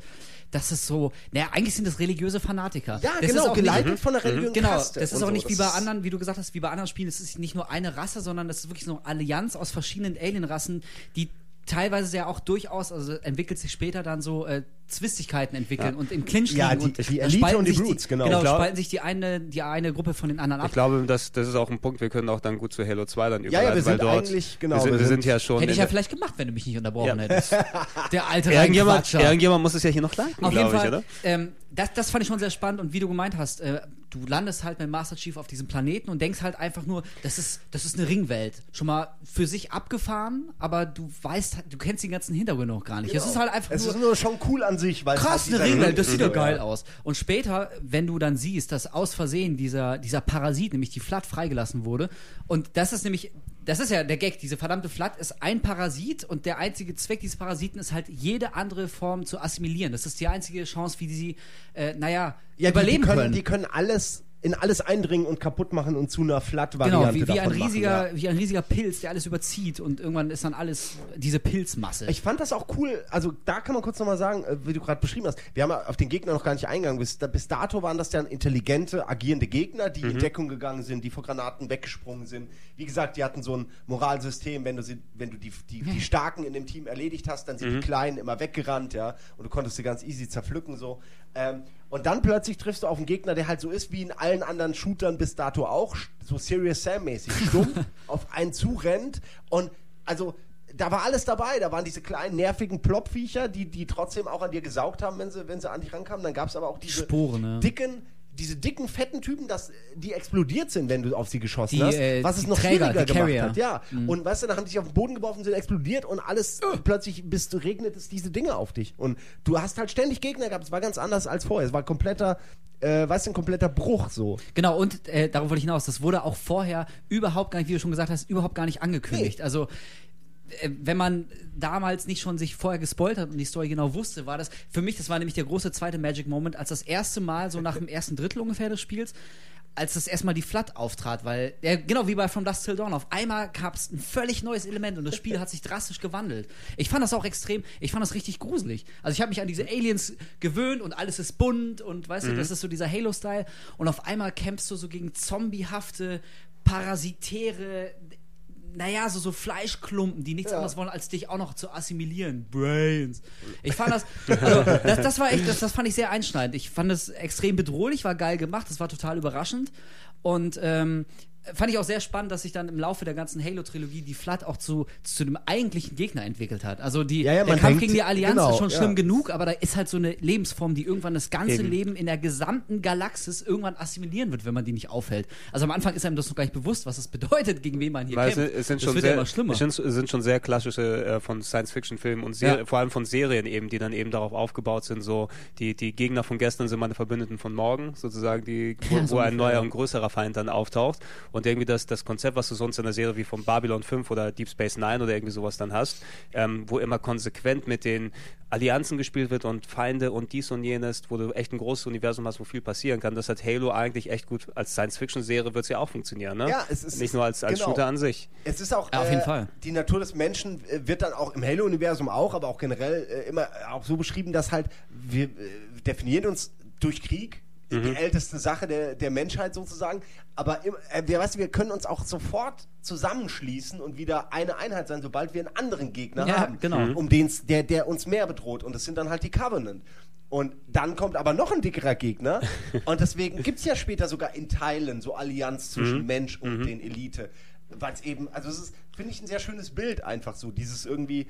Speaker 3: das ist so, naja, eigentlich sind das religiöse Fanatiker.
Speaker 2: Ja,
Speaker 3: das
Speaker 2: genau,
Speaker 3: ist auch
Speaker 2: geleitet
Speaker 3: nicht,
Speaker 2: von der religiösen
Speaker 3: Genau,
Speaker 2: Kaste
Speaker 3: das ist auch
Speaker 2: so.
Speaker 3: nicht wie
Speaker 2: Das
Speaker 3: bei anderen, wie du gesagt hast, wie bei anderen Spielen. Es ist nicht nur eine Rasse, sondern es ist wirklich so eine Allianz aus verschiedenen Alien-Rassen, die teilweise ja auch durchaus, also entwickelt sich später dann so äh, Zwistigkeiten entwickeln und im Clinch
Speaker 2: Ja,
Speaker 3: liegen
Speaker 2: die-
Speaker 3: und
Speaker 2: die
Speaker 3: da
Speaker 2: Elite
Speaker 3: spalten
Speaker 2: und die
Speaker 3: sich
Speaker 2: Brutes, genau.
Speaker 3: genau
Speaker 1: Ich glaub-
Speaker 3: spalten sich die eine, die eine Gruppe von den anderen ab.
Speaker 1: Ich glaube, das, das ist auch ein Punkt, wir können auch dann gut zu Halo 2 dann
Speaker 2: ja,
Speaker 1: überleiten,
Speaker 2: wir
Speaker 1: weil
Speaker 2: sind
Speaker 1: dort,
Speaker 2: eigentlich- genau,
Speaker 1: wir sind,
Speaker 2: wir sind-
Speaker 1: sind ja schon
Speaker 3: Hätte ich ja vielleicht gemacht, wenn du mich nicht unterbrochen
Speaker 1: Ja.
Speaker 3: hättest. Der alte
Speaker 1: Irgendjemand, irgendjemand muss es ja hier noch leiten,
Speaker 3: Auf jeden
Speaker 1: glaube ich,
Speaker 3: Fall,
Speaker 1: oder?
Speaker 3: ähm, das, das fand ich schon sehr spannend und wie du gemeint hast, äh, du landest halt mit Master Chief auf diesem Planeten und denkst halt einfach nur, das ist, das ist eine Ringwelt. Schon mal für sich abgefahren, aber du weißt, du kennst den ganzen Hintergrund noch gar nicht. Es ist halt einfach
Speaker 2: Es
Speaker 3: nur,
Speaker 2: ist nur schon cool an sich, weil es
Speaker 3: krass,
Speaker 2: halt
Speaker 3: eine Ringwelt, das sieht doch geil aus. Und später, wenn du dann siehst, dass aus Versehen dieser, dieser Parasit, nämlich die Flat, freigelassen wurde, und das ist nämlich, das ist ja der Gag, diese verdammte Flat ist ein Parasit und der einzige Zweck dieses Parasiten ist halt, jede andere Form zu assimilieren. Das ist die einzige Chance, wie sie, äh, naja,
Speaker 2: Ja, die,
Speaker 3: überleben
Speaker 2: die können,
Speaker 3: können.
Speaker 2: Die können alles in alles eindringen und kaputt machen und zu einer Flat-Variante
Speaker 3: Genau, wie, wie, ein riesiger,
Speaker 2: machen, ja.
Speaker 3: wie ein riesiger Pilz, der alles überzieht und irgendwann ist dann alles diese Pilzmasse.
Speaker 2: Ich fand das auch cool, also da kann man kurz nochmal sagen, äh, wie du gerade beschrieben hast, wir haben ja auf den Gegner noch gar nicht eingegangen, bis, bis dato waren das dann intelligente, agierende Gegner, die in Deckung gegangen sind, die vor Granaten weggesprungen sind. Wie gesagt, die hatten so ein Moralsystem, wenn du, sie, wenn du die, die, die Starken in dem Team erledigt hast, dann sind die Kleinen immer weggerannt, ja, und du konntest sie ganz easy zerpflücken, so. Ähm, und dann plötzlich triffst du auf einen Gegner, der halt so ist wie in allen anderen Shootern bis dato auch, so Serious Sam-mäßig, stumm auf einen zurennt und also da war alles dabei. Da waren diese kleinen nervigen Plopviecher, die, die trotzdem auch an dir gesaugt haben, wenn sie, wenn sie an dich rankamen. Dann gab es aber auch diese
Speaker 3: Sporen, ja.
Speaker 2: dicken, diese dicken, fetten Typen, dass, die explodiert sind, wenn du auf sie geschossen
Speaker 3: Die,
Speaker 2: hast.
Speaker 3: äh,
Speaker 2: was es noch
Speaker 3: Träger,
Speaker 2: schwieriger gemacht
Speaker 3: Carrier.
Speaker 2: hat. Ja. Und weißt du, dann haben die sich auf den Boden geworfen, sind explodiert und alles plötzlich bist du regnet es diese Dinge auf dich. Und du hast halt ständig Gegner gehabt. Es war ganz anders als vorher. Es war kompletter, äh, weißt du, ein kompletter Bruch so.
Speaker 3: Genau, und äh, darauf wollte ich hinaus, das wurde auch vorher überhaupt gar nicht, wie du schon gesagt hast, überhaupt gar nicht angekündigt. Also äh, wenn man damals nicht schon sich vorher gespoilt hat und die Story genau wusste, war das für mich, das war nämlich der große zweite Magic Moment, als das erste Mal so nach dem ersten Drittel ungefähr des Spiels, als das erstmal die Flat auftrat, weil, ja, genau wie bei From Dust Till Dawn, auf einmal gab es ein völlig neues Element und das Spiel hat sich drastisch gewandelt. Ich fand das auch extrem, ich fand das richtig gruselig. Also ich habe mich an diese Aliens gewöhnt und alles ist bunt und weißt du, das ist so dieser Halo-Style und auf einmal kämpfst du so gegen zombiehafte, parasitäre, naja, so, so Fleischklumpen, die nichts
Speaker 2: Ja.
Speaker 3: anderes wollen, als dich auch noch zu assimilieren. Brains. Ich fand das, also, das, das war echt, das, das fand ich sehr einschneidend. Ich fand es extrem bedrohlich, war geil gemacht, das war total überraschend. Und ähm, fand ich auch sehr spannend, dass sich dann im Laufe der ganzen Halo-Trilogie die Flat auch zu, zu dem eigentlichen Gegner entwickelt hat. Also die,
Speaker 2: Ja, ja,
Speaker 3: der Kampf
Speaker 2: denkt-
Speaker 3: gegen die Allianz
Speaker 2: genau,
Speaker 3: ist schon
Speaker 2: ja.
Speaker 3: schlimm genug, aber da ist halt so eine Lebensform, die irgendwann das ganze
Speaker 1: Eben.
Speaker 3: Leben in der gesamten Galaxis irgendwann assimilieren wird, wenn man die nicht aufhält. Also am Anfang ist einem das noch gar nicht bewusst, was es bedeutet, gegen wen man hier
Speaker 1: Weil es,
Speaker 3: kämpft.
Speaker 1: es sind
Speaker 3: das
Speaker 1: schon
Speaker 3: wird ja
Speaker 1: sehr,
Speaker 3: immer schlimmer.
Speaker 1: Es sind, sind schon sehr klassische äh, von Science-Fiction-Filmen und Ser
Speaker 3: Ja.
Speaker 1: vor allem von Serien eben, die dann eben darauf aufgebaut sind, so die, die Gegner von gestern sind meine Verbündeten von morgen, sozusagen, die, wo,
Speaker 3: Ja, so
Speaker 1: wo ein neuer
Speaker 3: ja.
Speaker 1: und größerer Feind dann auftaucht und irgendwie das, das Konzept, was du sonst in einer Serie wie von Babylon 5 oder Deep Space Nine oder irgendwie sowas dann hast, ähm, wo immer konsequent mit den Allianzen gespielt wird und Feinde und dies und jenes, wo du echt ein großes Universum hast, wo viel passieren kann. Das hat Halo eigentlich echt gut, als Science-Fiction-Serie wird es ja auch funktionieren, ne?
Speaker 2: Ja, es ist-
Speaker 1: Nicht nur als, als
Speaker 2: genau.
Speaker 1: Shooter an sich.
Speaker 2: Es ist auch
Speaker 3: Ja, auf
Speaker 2: äh,
Speaker 3: jeden Fall.
Speaker 2: die Natur des Menschen äh, wird dann auch im Halo-Universum auch, aber auch generell äh, immer auch so beschrieben, dass halt wir äh, definieren uns durch Krieg.
Speaker 1: Mhm.
Speaker 2: Die älteste Sache der, der Menschheit sozusagen. Aber im, äh, wir, weißt, wir können uns auch sofort zusammenschließen und wieder eine Einheit sein, sobald wir einen anderen Gegner
Speaker 3: Ja,
Speaker 2: haben,
Speaker 3: genau.
Speaker 2: um den's, der, der uns mehr bedroht. Und das sind dann halt die Covenant. Und dann kommt aber noch ein dickerer Gegner. und deswegen gibt es ja später sogar in Teilen so Allianz zwischen Mensch und den Elite. Weil es eben, also es ist, finde ich, ein sehr schönes Bild einfach so. Dieses irgendwie,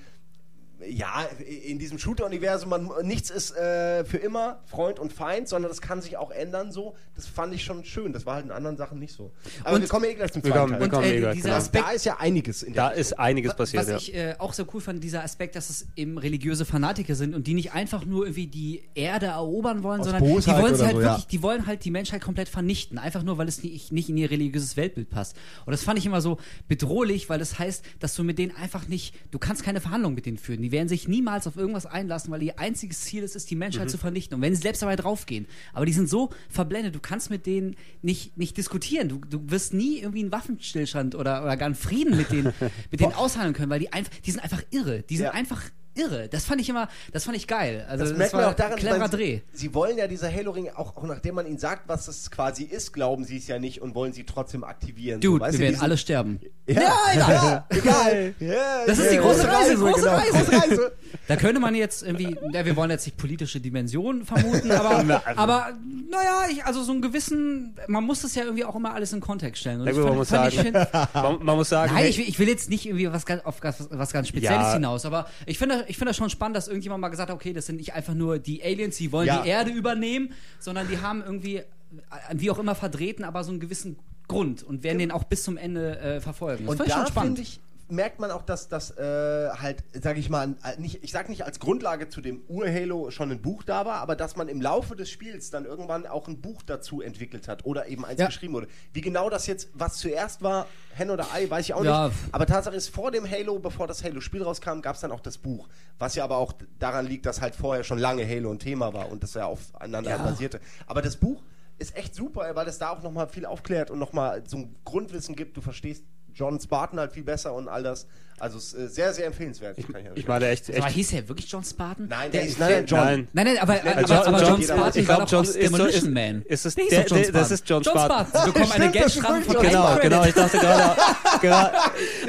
Speaker 2: ja, in diesem Shooter-Universum, man, nichts ist äh, für immer Freund und Feind, sondern das kann sich auch ändern so. Das fand ich schon schön. Das war halt in anderen Sachen nicht so. Aber
Speaker 3: Und-
Speaker 2: wir kommen ja eh gleich zum zweiten Teil.
Speaker 1: wir
Speaker 3: Und
Speaker 1: kommen
Speaker 3: äh,
Speaker 1: mega,
Speaker 3: dieser
Speaker 1: genau.
Speaker 3: Aspekt,
Speaker 2: da ist ja einiges in der
Speaker 1: Da
Speaker 2: Richtung.
Speaker 1: ist einiges passiert,
Speaker 3: was
Speaker 1: ja.
Speaker 3: ich äh, auch sehr cool fand, dieser Aspekt, dass es eben religiöse Fanatiker sind und die nicht einfach nur irgendwie die Erde erobern wollen,
Speaker 2: Aus
Speaker 3: sondern die
Speaker 2: Bosheit
Speaker 3: wollen sie
Speaker 2: oder
Speaker 3: halt
Speaker 2: so, ja.
Speaker 3: wirklich, die wollen halt die Menschheit komplett vernichten, einfach nur, weil es nicht, nicht in ihr religiöses Weltbild passt. Und das fand ich immer so bedrohlich, weil das heißt, dass du mit denen einfach nicht, du kannst keine Verhandlungen mit denen führen. Die werden sich niemals auf irgendwas einlassen, weil ihr einziges Ziel ist, ist die Menschheit
Speaker 2: Mhm.
Speaker 3: zu vernichten. Und wenn sie selbst dabei draufgehen, aber die sind so verblendet, du kannst mit denen nicht, nicht diskutieren. Du, du wirst nie irgendwie einen Waffenstillstand oder, oder gar einen Frieden mit denen, mit denen aushandeln können, weil die einfach, die sind einfach irre. Die sind
Speaker 2: Ja.
Speaker 3: einfach irre. Das fand ich immer, das fand ich geil. Also
Speaker 2: Das,
Speaker 3: das,
Speaker 2: merkt man auch daran,
Speaker 3: ein cleverer
Speaker 2: weil
Speaker 3: Dreh.
Speaker 2: Sie, sie wollen ja diese Halo-Ring, auch, auch nachdem man ihnen sagt, was es quasi ist, glauben sie es ja nicht und wollen sie trotzdem aktivieren.
Speaker 3: Dude,
Speaker 2: so, weißt
Speaker 3: wir
Speaker 2: du,
Speaker 3: werden
Speaker 2: diesen-
Speaker 3: alle sterben.
Speaker 2: Ja, ja, egal. Ja,
Speaker 3: Das ist die
Speaker 2: ja,
Speaker 3: große
Speaker 2: ja,
Speaker 3: Reise, große
Speaker 2: genau,
Speaker 3: Reise.
Speaker 2: große Reise.
Speaker 3: Da könnte man jetzt irgendwie, ja, wir wollen jetzt nicht politische Dimensionen vermuten, aber,
Speaker 1: Na, also-
Speaker 3: aber naja, ich, also so einen gewissen, man muss das ja irgendwie auch immer alles in Kontext stellen.
Speaker 1: Gut, man
Speaker 3: fand-
Speaker 1: muss
Speaker 3: fand ich
Speaker 1: sagen,
Speaker 3: find-
Speaker 1: man, man muss sagen,
Speaker 3: Nein, ich will, ich will jetzt nicht irgendwie was ganz, auf was, was ganz Spezielles
Speaker 1: Ja.
Speaker 3: hinaus, aber ich finde ich finde das schon spannend, dass irgendjemand mal gesagt hat, okay, das sind nicht einfach nur die Aliens, die wollen
Speaker 2: Ja.
Speaker 3: die Erde übernehmen, sondern die haben irgendwie, äh, wie auch immer verdrehten, aber so einen gewissen Grund und werden den auch bis zum Ende äh, verfolgen. Das
Speaker 2: Und da finde ich, merkt man auch, dass das äh, halt, sage ich mal, äh, nicht, ich sag nicht als Grundlage zu dem Ur-Halo schon ein Buch da war, aber dass man im Laufe des Spiels dann irgendwann auch ein Buch dazu entwickelt hat oder eben eins
Speaker 3: Ja.
Speaker 2: geschrieben wurde. Wie genau das jetzt, was zuerst war, Hen oder Ei, weiß ich auch
Speaker 3: Ja.
Speaker 2: nicht. Aber Tatsache ist, vor dem Halo, bevor das Halo-Spiel rauskam, gab es dann auch das Buch. Was ja aber auch daran liegt, dass halt vorher schon lange Halo ein Thema war und das ja aufeinander
Speaker 3: Ja.
Speaker 2: basierte. Aber das Buch ist echt super, weil es da auch nochmal viel aufklärt und nochmal so ein Grundwissen gibt. Du verstehst John Spartan halt viel besser und all das. Also äh, sehr, sehr empfehlenswert.
Speaker 1: Ich, ich meine echt,
Speaker 3: Aber
Speaker 1: echt
Speaker 3: hieß er wirklich John Spartan?
Speaker 2: Nein,
Speaker 3: der
Speaker 2: der ist nein, nein, John.
Speaker 1: Nein.
Speaker 3: Nein, nein, aber, aber, aber,
Speaker 2: John-
Speaker 3: aber
Speaker 2: John-
Speaker 3: John Spartan
Speaker 1: ich
Speaker 3: war
Speaker 1: John ist
Speaker 3: Demolition
Speaker 1: ist-
Speaker 3: Man.
Speaker 1: ist es
Speaker 3: Der
Speaker 1: der-
Speaker 3: John
Speaker 1: der- das
Speaker 3: Spartan.
Speaker 1: ist John Spartan.
Speaker 3: Sie bekommen eine
Speaker 2: Stimmt, das ist
Speaker 3: Geldstrafe von
Speaker 1: Genau, genau. Ich dachte gerade, genau,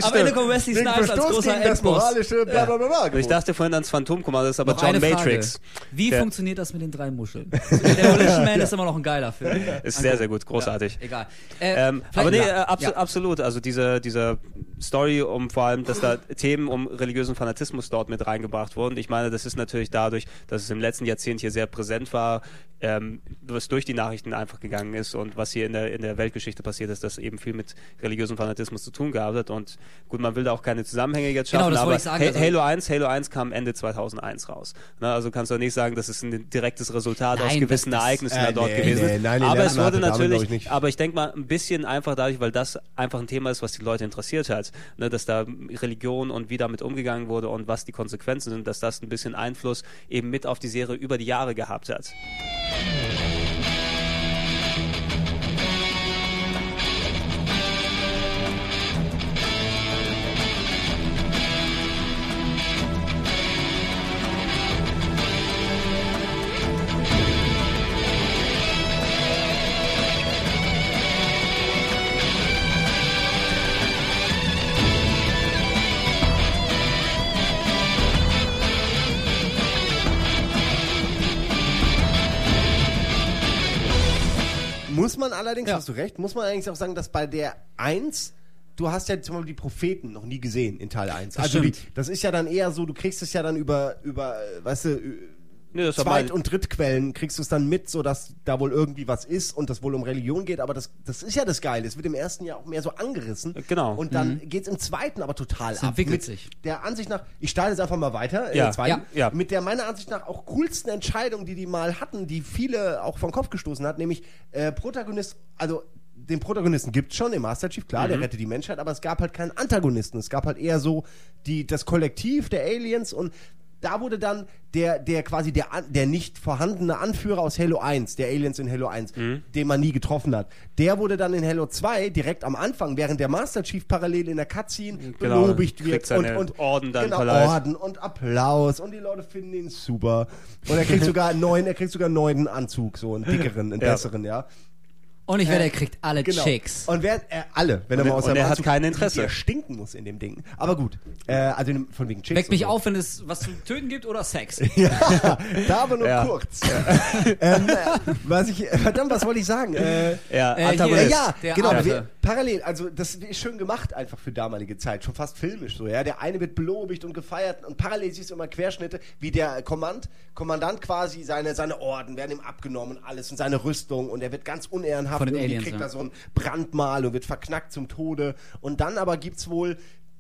Speaker 3: Am Ende kommt Wesley Snipes als großer
Speaker 2: das
Speaker 3: Endboss.
Speaker 2: bla
Speaker 1: ich dachte vorhin ans Phantomkommando, das ist aber
Speaker 3: Noch
Speaker 1: John
Speaker 3: eine
Speaker 1: Matrix.
Speaker 3: Wie funktioniert das mit den drei Muscheln? Demolition Man ist immer noch ein geiler Film.
Speaker 1: Ist sehr, sehr gut, großartig.
Speaker 3: Ja, egal. Äh,
Speaker 1: Ähm, aber nee,
Speaker 3: ja,
Speaker 1: äh, abso
Speaker 3: ja.
Speaker 1: absolut. Also diese, diese Story um vor allem, dass da Themen um religiösen Fanatismus dort mit reingebracht wurden. Ich meine, das ist natürlich dadurch, dass es im letzten Jahrzehnt hier sehr präsent war, ähm, was durch die Nachrichten einfach gegangen ist und was hier in der, in der Weltgeschichte passiert ist, das eben viel mit religiösem Fanatismus zu tun gehabt hat. Und gut, man will da auch keine Zusammenhänge jetzt
Speaker 3: Genau,
Speaker 1: schaffen,
Speaker 3: wollte
Speaker 1: aber
Speaker 3: sagen, also-
Speaker 1: Halo 1, Halo 1 kam Ende 2001 raus. Na, also kannst du nicht sagen, das ist ein direktes Resultat aus
Speaker 3: Nein,
Speaker 1: gewissen
Speaker 3: das- das-
Speaker 1: Ereignissen
Speaker 2: äh,
Speaker 1: da dort
Speaker 2: nee,
Speaker 1: gewesen.
Speaker 2: nee, nein,
Speaker 1: aber es wurde natürlich,
Speaker 2: ich,
Speaker 1: aber ich denke mal ein bisschen einfach dadurch, weil das einfach ein Thema ist, was die Leute interessiert hat, ne, dass da Religion und wie damit umgegangen wurde und was die Konsequenzen sind, dass das ein bisschen Einfluss eben mit auf die Serie über die Jahre gehabt hat.
Speaker 2: Allerdings,
Speaker 3: Ja.
Speaker 2: hast du recht, muss man allerdings auch sagen, dass bei der 1 du hast ja zum Beispiel die Propheten noch nie gesehen in Teil 1.
Speaker 3: Das
Speaker 2: also die, das ist ja dann eher so, du kriegst es ja dann über, über äh, weißt du,
Speaker 1: Nee, das
Speaker 2: Zweit-
Speaker 1: mein-
Speaker 2: und Drittquellen kriegst du es dann mit, sodass da wohl irgendwie was ist und das wohl um Religion geht, aber das, das ist ja das Geile. Es wird im ersten Jahr auch mehr so angerissen.
Speaker 1: Genau.
Speaker 2: Und dann geht's im zweiten aber total
Speaker 3: Es
Speaker 2: ab.
Speaker 3: entwickelt
Speaker 2: mit
Speaker 3: sich.
Speaker 2: Der Ansicht nach, ich starte jetzt einfach mal weiter,
Speaker 1: Ja,
Speaker 2: äh, zweiten,
Speaker 1: ja, ja.
Speaker 2: mit der meiner Ansicht nach auch coolsten Entscheidung, die die mal hatten, die viele auch vom Kopf gestoßen hat, nämlich äh, Protagonist, also den Protagonisten gibt's schon im Master Chief, klar,
Speaker 1: Mhm.
Speaker 2: der rettet die Menschheit, aber es gab halt keinen Antagonisten. Es gab halt eher so die, das Kollektiv der Aliens und da wurde dann der, der quasi der, der nicht vorhandene Anführer aus Halo 1, der Aliens in Halo 1,
Speaker 1: Mhm.
Speaker 2: den man nie getroffen hat, der wurde dann in Halo 2 direkt am Anfang, während der Master Chief parallel in der Cutscene
Speaker 1: Genau,
Speaker 2: belobigt wird und, und
Speaker 1: Orden dann
Speaker 2: genau,
Speaker 1: verleiht.
Speaker 2: Orden und Applaus und die Leute finden ihn super. Und er kriegt sogar einen neuen, er kriegt sogar einen neuen Anzug, so einen dickeren, einen
Speaker 1: Ja.
Speaker 2: besseren, ja.
Speaker 3: Und ich werde, er kriegt alle
Speaker 2: Genau.
Speaker 3: Chicks.
Speaker 2: Und wer, äh, alle, wenn er
Speaker 1: Und
Speaker 2: mal aus
Speaker 1: er-
Speaker 2: seinem
Speaker 1: und er hat kein Interesse.
Speaker 2: der stinken muss in dem Ding. Aber gut, äh, also von wegen Chicks.
Speaker 3: Weckt mich
Speaker 2: und so.
Speaker 3: auf, wenn es was zu töten gibt oder Sex.
Speaker 2: Ja, da aber nur
Speaker 1: Ja.
Speaker 2: kurz. ähm, äh, was ich, äh, verdammt, was wollte ich sagen? Äh,
Speaker 1: Ja,
Speaker 3: Äh, hier-
Speaker 2: ja,
Speaker 3: der
Speaker 2: genau. Wir, parallel, also das ist schön gemacht einfach für damalige Zeit, schon fast filmisch so, ja. Der eine wird belobigt und gefeiert und parallel siehst du immer Querschnitte, wie der Kommand, Kommandant quasi seine, seine Orden werden ihm abgenommen, alles und seine Rüstung und er wird ganz unehrenhaft
Speaker 3: Von den Aliens,
Speaker 2: kriegt
Speaker 3: ja.
Speaker 2: da so ein Brandmal und wird verknackt zum Tode und dann aber gibt's wohl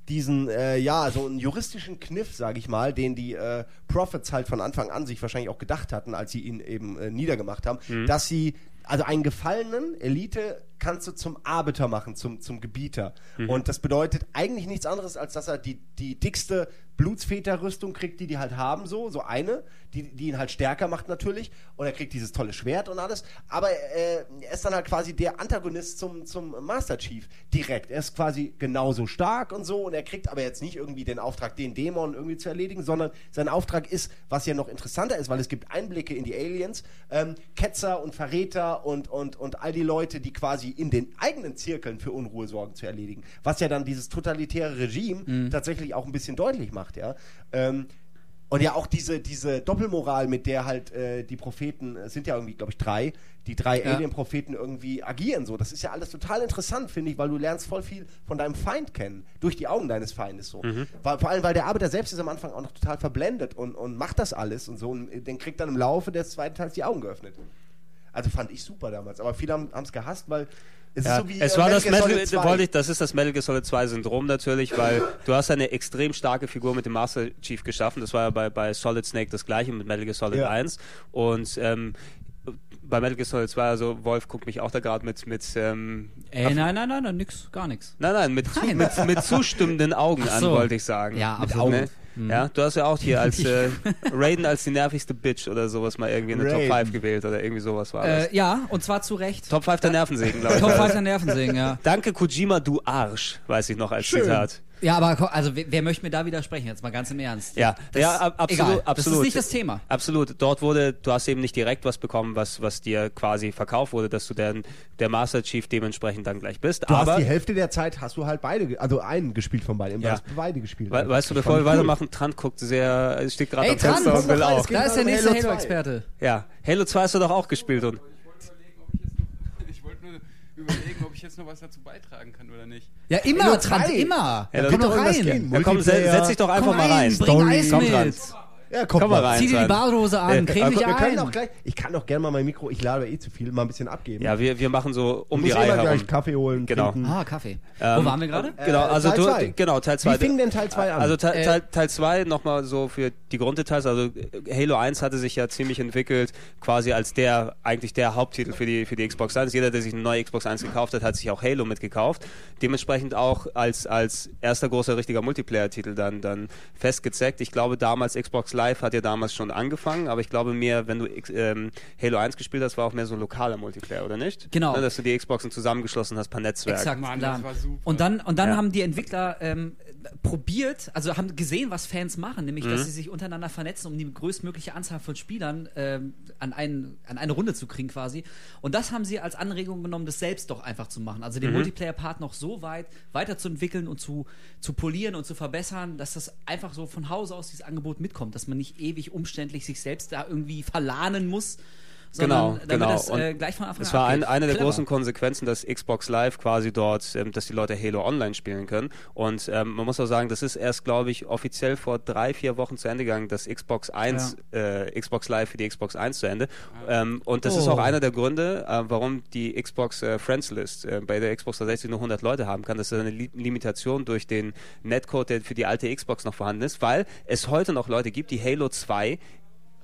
Speaker 2: diesen, äh, ja, so einen juristischen Kniff, sage ich mal, den die äh, Prophets halt von Anfang an sich wahrscheinlich auch gedacht hatten, als sie ihn eben äh, niedergemacht haben, dass sie, also einen Gefallenen, Elite, kannst du zum Arbiter machen, zum, zum Gebieter. Und das bedeutet eigentlich nichts anderes, als dass er die, die dickste Blutsväterrüstung kriegt, die die halt haben, so, so eine, die, die ihn halt stärker macht natürlich. Und er kriegt dieses tolle Schwert und alles. Aber äh, er ist dann halt quasi der Antagonist zum, zum Master Chief direkt. Er ist quasi genauso stark und so. Und er kriegt aber jetzt nicht irgendwie den Auftrag, den Dämon irgendwie zu erledigen, sondern sein Auftrag ist, was ja noch interessanter ist, weil es gibt Einblicke in die Aliens, ähm, Ketzer und Verräter und, und, und all die Leute, die quasi in den eigenen Zirkeln für Unruhe sorgen, zu erledigen. Was ja dann dieses totalitäre Regime tatsächlich auch ein bisschen deutlich macht, ja. Ähm, und ja, auch diese, diese Doppelmoral, mit der halt äh, die Propheten, es sind ja irgendwie, glaube ich, drei, die drei
Speaker 3: Ja.
Speaker 2: Alien-Propheten irgendwie agieren so. Das ist ja alles total interessant, finde ich, weil du lernst voll viel von deinem Feind kennen, durch die Augen deines Feindes so. Weil, vor allem, weil der Arbeiter selbst ist am Anfang auch noch total verblendet und, und macht das alles und so und den kriegt dann im Laufe des zweiten Teils die Augen geöffnet. Also fand ich super damals, aber viele haben es gehasst, weil es
Speaker 1: Ja,
Speaker 2: ist so wie
Speaker 1: es
Speaker 2: äh,
Speaker 1: war das
Speaker 2: Metal Solid 2.
Speaker 1: wollte ich, das ist das Metal Gear Solid 2 Syndrom natürlich, weil du hast eine extrem starke Figur mit dem Master Chief geschaffen. Das war ja bei, bei Solid Snake das gleiche mit Metal Gear Solid
Speaker 2: Ja.
Speaker 1: 1. Und ähm, bei Metal Gear Solid 2, also Wolf guckt mich auch da gerade mit, mit ähm,
Speaker 3: Ey, nein, nein, nein, nein, nix, gar nichts.
Speaker 1: Nein, nein, mit, zu,
Speaker 3: Nein.
Speaker 1: mit, mit zustimmenden Augen
Speaker 3: Ach
Speaker 1: an,
Speaker 3: so.
Speaker 1: wollte ich sagen.
Speaker 3: Ja,
Speaker 1: mit
Speaker 3: absolut.
Speaker 1: Augen. Ja, du hast ja auch hier als äh, Raiden als die nervigste Bitch oder sowas mal irgendwie in der Top
Speaker 2: Raiden.
Speaker 1: 5 gewählt oder irgendwie sowas war das.
Speaker 3: Äh, ja, und zwar zu Recht.
Speaker 1: Top 5 der Nervensägen, glaube ich.
Speaker 3: Top
Speaker 1: war
Speaker 3: 5
Speaker 1: das.
Speaker 3: der Nervensägen, ja.
Speaker 1: Danke Kojima, du Arsch, weiß ich noch als
Speaker 2: Schön.
Speaker 1: Zitat.
Speaker 3: Ja, aber also wer, wer möchte mir da widersprechen? Jetzt mal ganz im Ernst.
Speaker 1: Ja,
Speaker 3: Das-
Speaker 1: ja, ab, absolut,
Speaker 3: egal.
Speaker 1: absolut.
Speaker 3: Das ist nicht das Thema.
Speaker 1: Absolut. Dort wurde, du hast eben nicht direkt was bekommen, was, was dir quasi verkauft wurde, dass du der, der Master Chief dementsprechend dann gleich bist.
Speaker 2: Du
Speaker 1: Aber
Speaker 2: hast die Hälfte der Zeit hast du halt beide, also einen gespielt von beiden. Du
Speaker 1: Ja.
Speaker 2: hast beide gespielt.
Speaker 1: we weißt du, bevor wir
Speaker 2: cool.
Speaker 1: weitermachen, Trant guckt sehr, es steht gerade am Fenster und will auch.
Speaker 3: Da ist der nächste
Speaker 2: Halo 2.
Speaker 3: Halo-Experte.
Speaker 1: Ja, Halo 2 hast du doch auch gespielt und
Speaker 4: überlegen, ob ich jetzt noch was dazu beitragen kann oder nicht.
Speaker 3: Ja, immer, Trant,
Speaker 2: 2.
Speaker 3: immer.
Speaker 1: Ja,
Speaker 3: Komm
Speaker 1: da-
Speaker 3: doch
Speaker 2: irgendwas
Speaker 3: rein.
Speaker 1: ja, komm, setz dich doch einfach
Speaker 3: Komm
Speaker 1: mal rein.
Speaker 3: rein,
Speaker 2: Story.
Speaker 1: Komm
Speaker 3: mit.
Speaker 2: Ja, komm,
Speaker 1: Komm mal rein.
Speaker 3: Zieh dir die. Badehose an, creme
Speaker 2: Aber
Speaker 3: dich
Speaker 2: wir können auch
Speaker 3: ein.
Speaker 2: gleich, ich kann doch gerne mal mein Mikro, ich lade eh zu viel, mal ein bisschen abgeben.
Speaker 1: Ja, wir, wir machen so um die
Speaker 2: eh
Speaker 1: Reihe herum.
Speaker 2: gleich Kaffee holen,
Speaker 1: Genau.
Speaker 2: trinken.
Speaker 3: Ah, Kaffee.
Speaker 1: Ähm,
Speaker 3: Wo waren wir gerade?
Speaker 1: Genau,
Speaker 2: Äh,
Speaker 1: also
Speaker 2: Teil
Speaker 1: du,
Speaker 2: zwei.
Speaker 1: genau, Teil 2.
Speaker 2: Wie fing denn Teil 2 an?
Speaker 1: Also Teil,
Speaker 3: Äh,
Speaker 1: Teil, Teil 2 nochmal so für die Grunddetails. Also Halo 1 hatte sich ja ziemlich entwickelt, quasi als der, eigentlich der Haupttitel für die, für die Xbox 1. Jeder, der sich eine neue Xbox 1 gekauft hat, hat sich auch Halo mitgekauft. Dementsprechend auch als, als erster großer richtiger Multiplayer-Titel dann, dann festgezeckt. Ich glaube damals Xbox Live hat ja damals schon angefangen, aber ich glaube mehr, wenn du X- ähm, Halo 1 gespielt hast, war auch mehr so ein lokaler Multiplayer, oder nicht?
Speaker 3: Genau.
Speaker 1: Ne, dass du die Xboxen zusammengeschlossen hast per Netzwerk.
Speaker 3: Exakt,
Speaker 4: Mann, das war super.
Speaker 3: Und dann, und dann
Speaker 1: Ja.
Speaker 3: haben die Entwickler ähm, probiert, also haben gesehen, was Fans machen, nämlich,
Speaker 1: Mhm.
Speaker 3: dass sie sich untereinander vernetzen, um die größtmögliche Anzahl von Spielern ähm, an, ein, an eine Runde zu kriegen quasi. Und das haben sie als Anregung genommen, das selbst doch einfach zu machen. Also den
Speaker 1: Mhm.
Speaker 3: Multiplayer-Part noch so weit weiterzuentwickeln und zu, zu polieren und zu verbessern, dass das einfach so von Hause aus dieses Angebot mitkommt, dass man nicht ewig umständlich sich selbst da irgendwie verlahnen muss. Sondern
Speaker 1: Genau,
Speaker 3: damit
Speaker 1: genau.
Speaker 3: das äh, gleich von Anfang
Speaker 1: Es
Speaker 3: an
Speaker 1: war ein, eine der
Speaker 3: Clever.
Speaker 1: großen Konsequenzen, dass Xbox Live quasi dort, ähm, dass die Leute Halo Online spielen können. Und ähm, man muss auch sagen, das ist erst, glaube ich, offiziell vor drei, vier Wochen zu Ende gegangen, das Xbox 1, äh, Xbox Live für die Xbox 1 zu Ende. Ähm, und das ist
Speaker 3: Oh.
Speaker 1: auch einer der Gründe, äh, warum die Xbox äh, Friends List äh, bei der Xbox 360 nur 100 Leute haben kann. Das ist eine Li Limitation durch den Netcode, der für die alte Xbox noch vorhanden ist, weil es heute noch Leute gibt, die Halo 2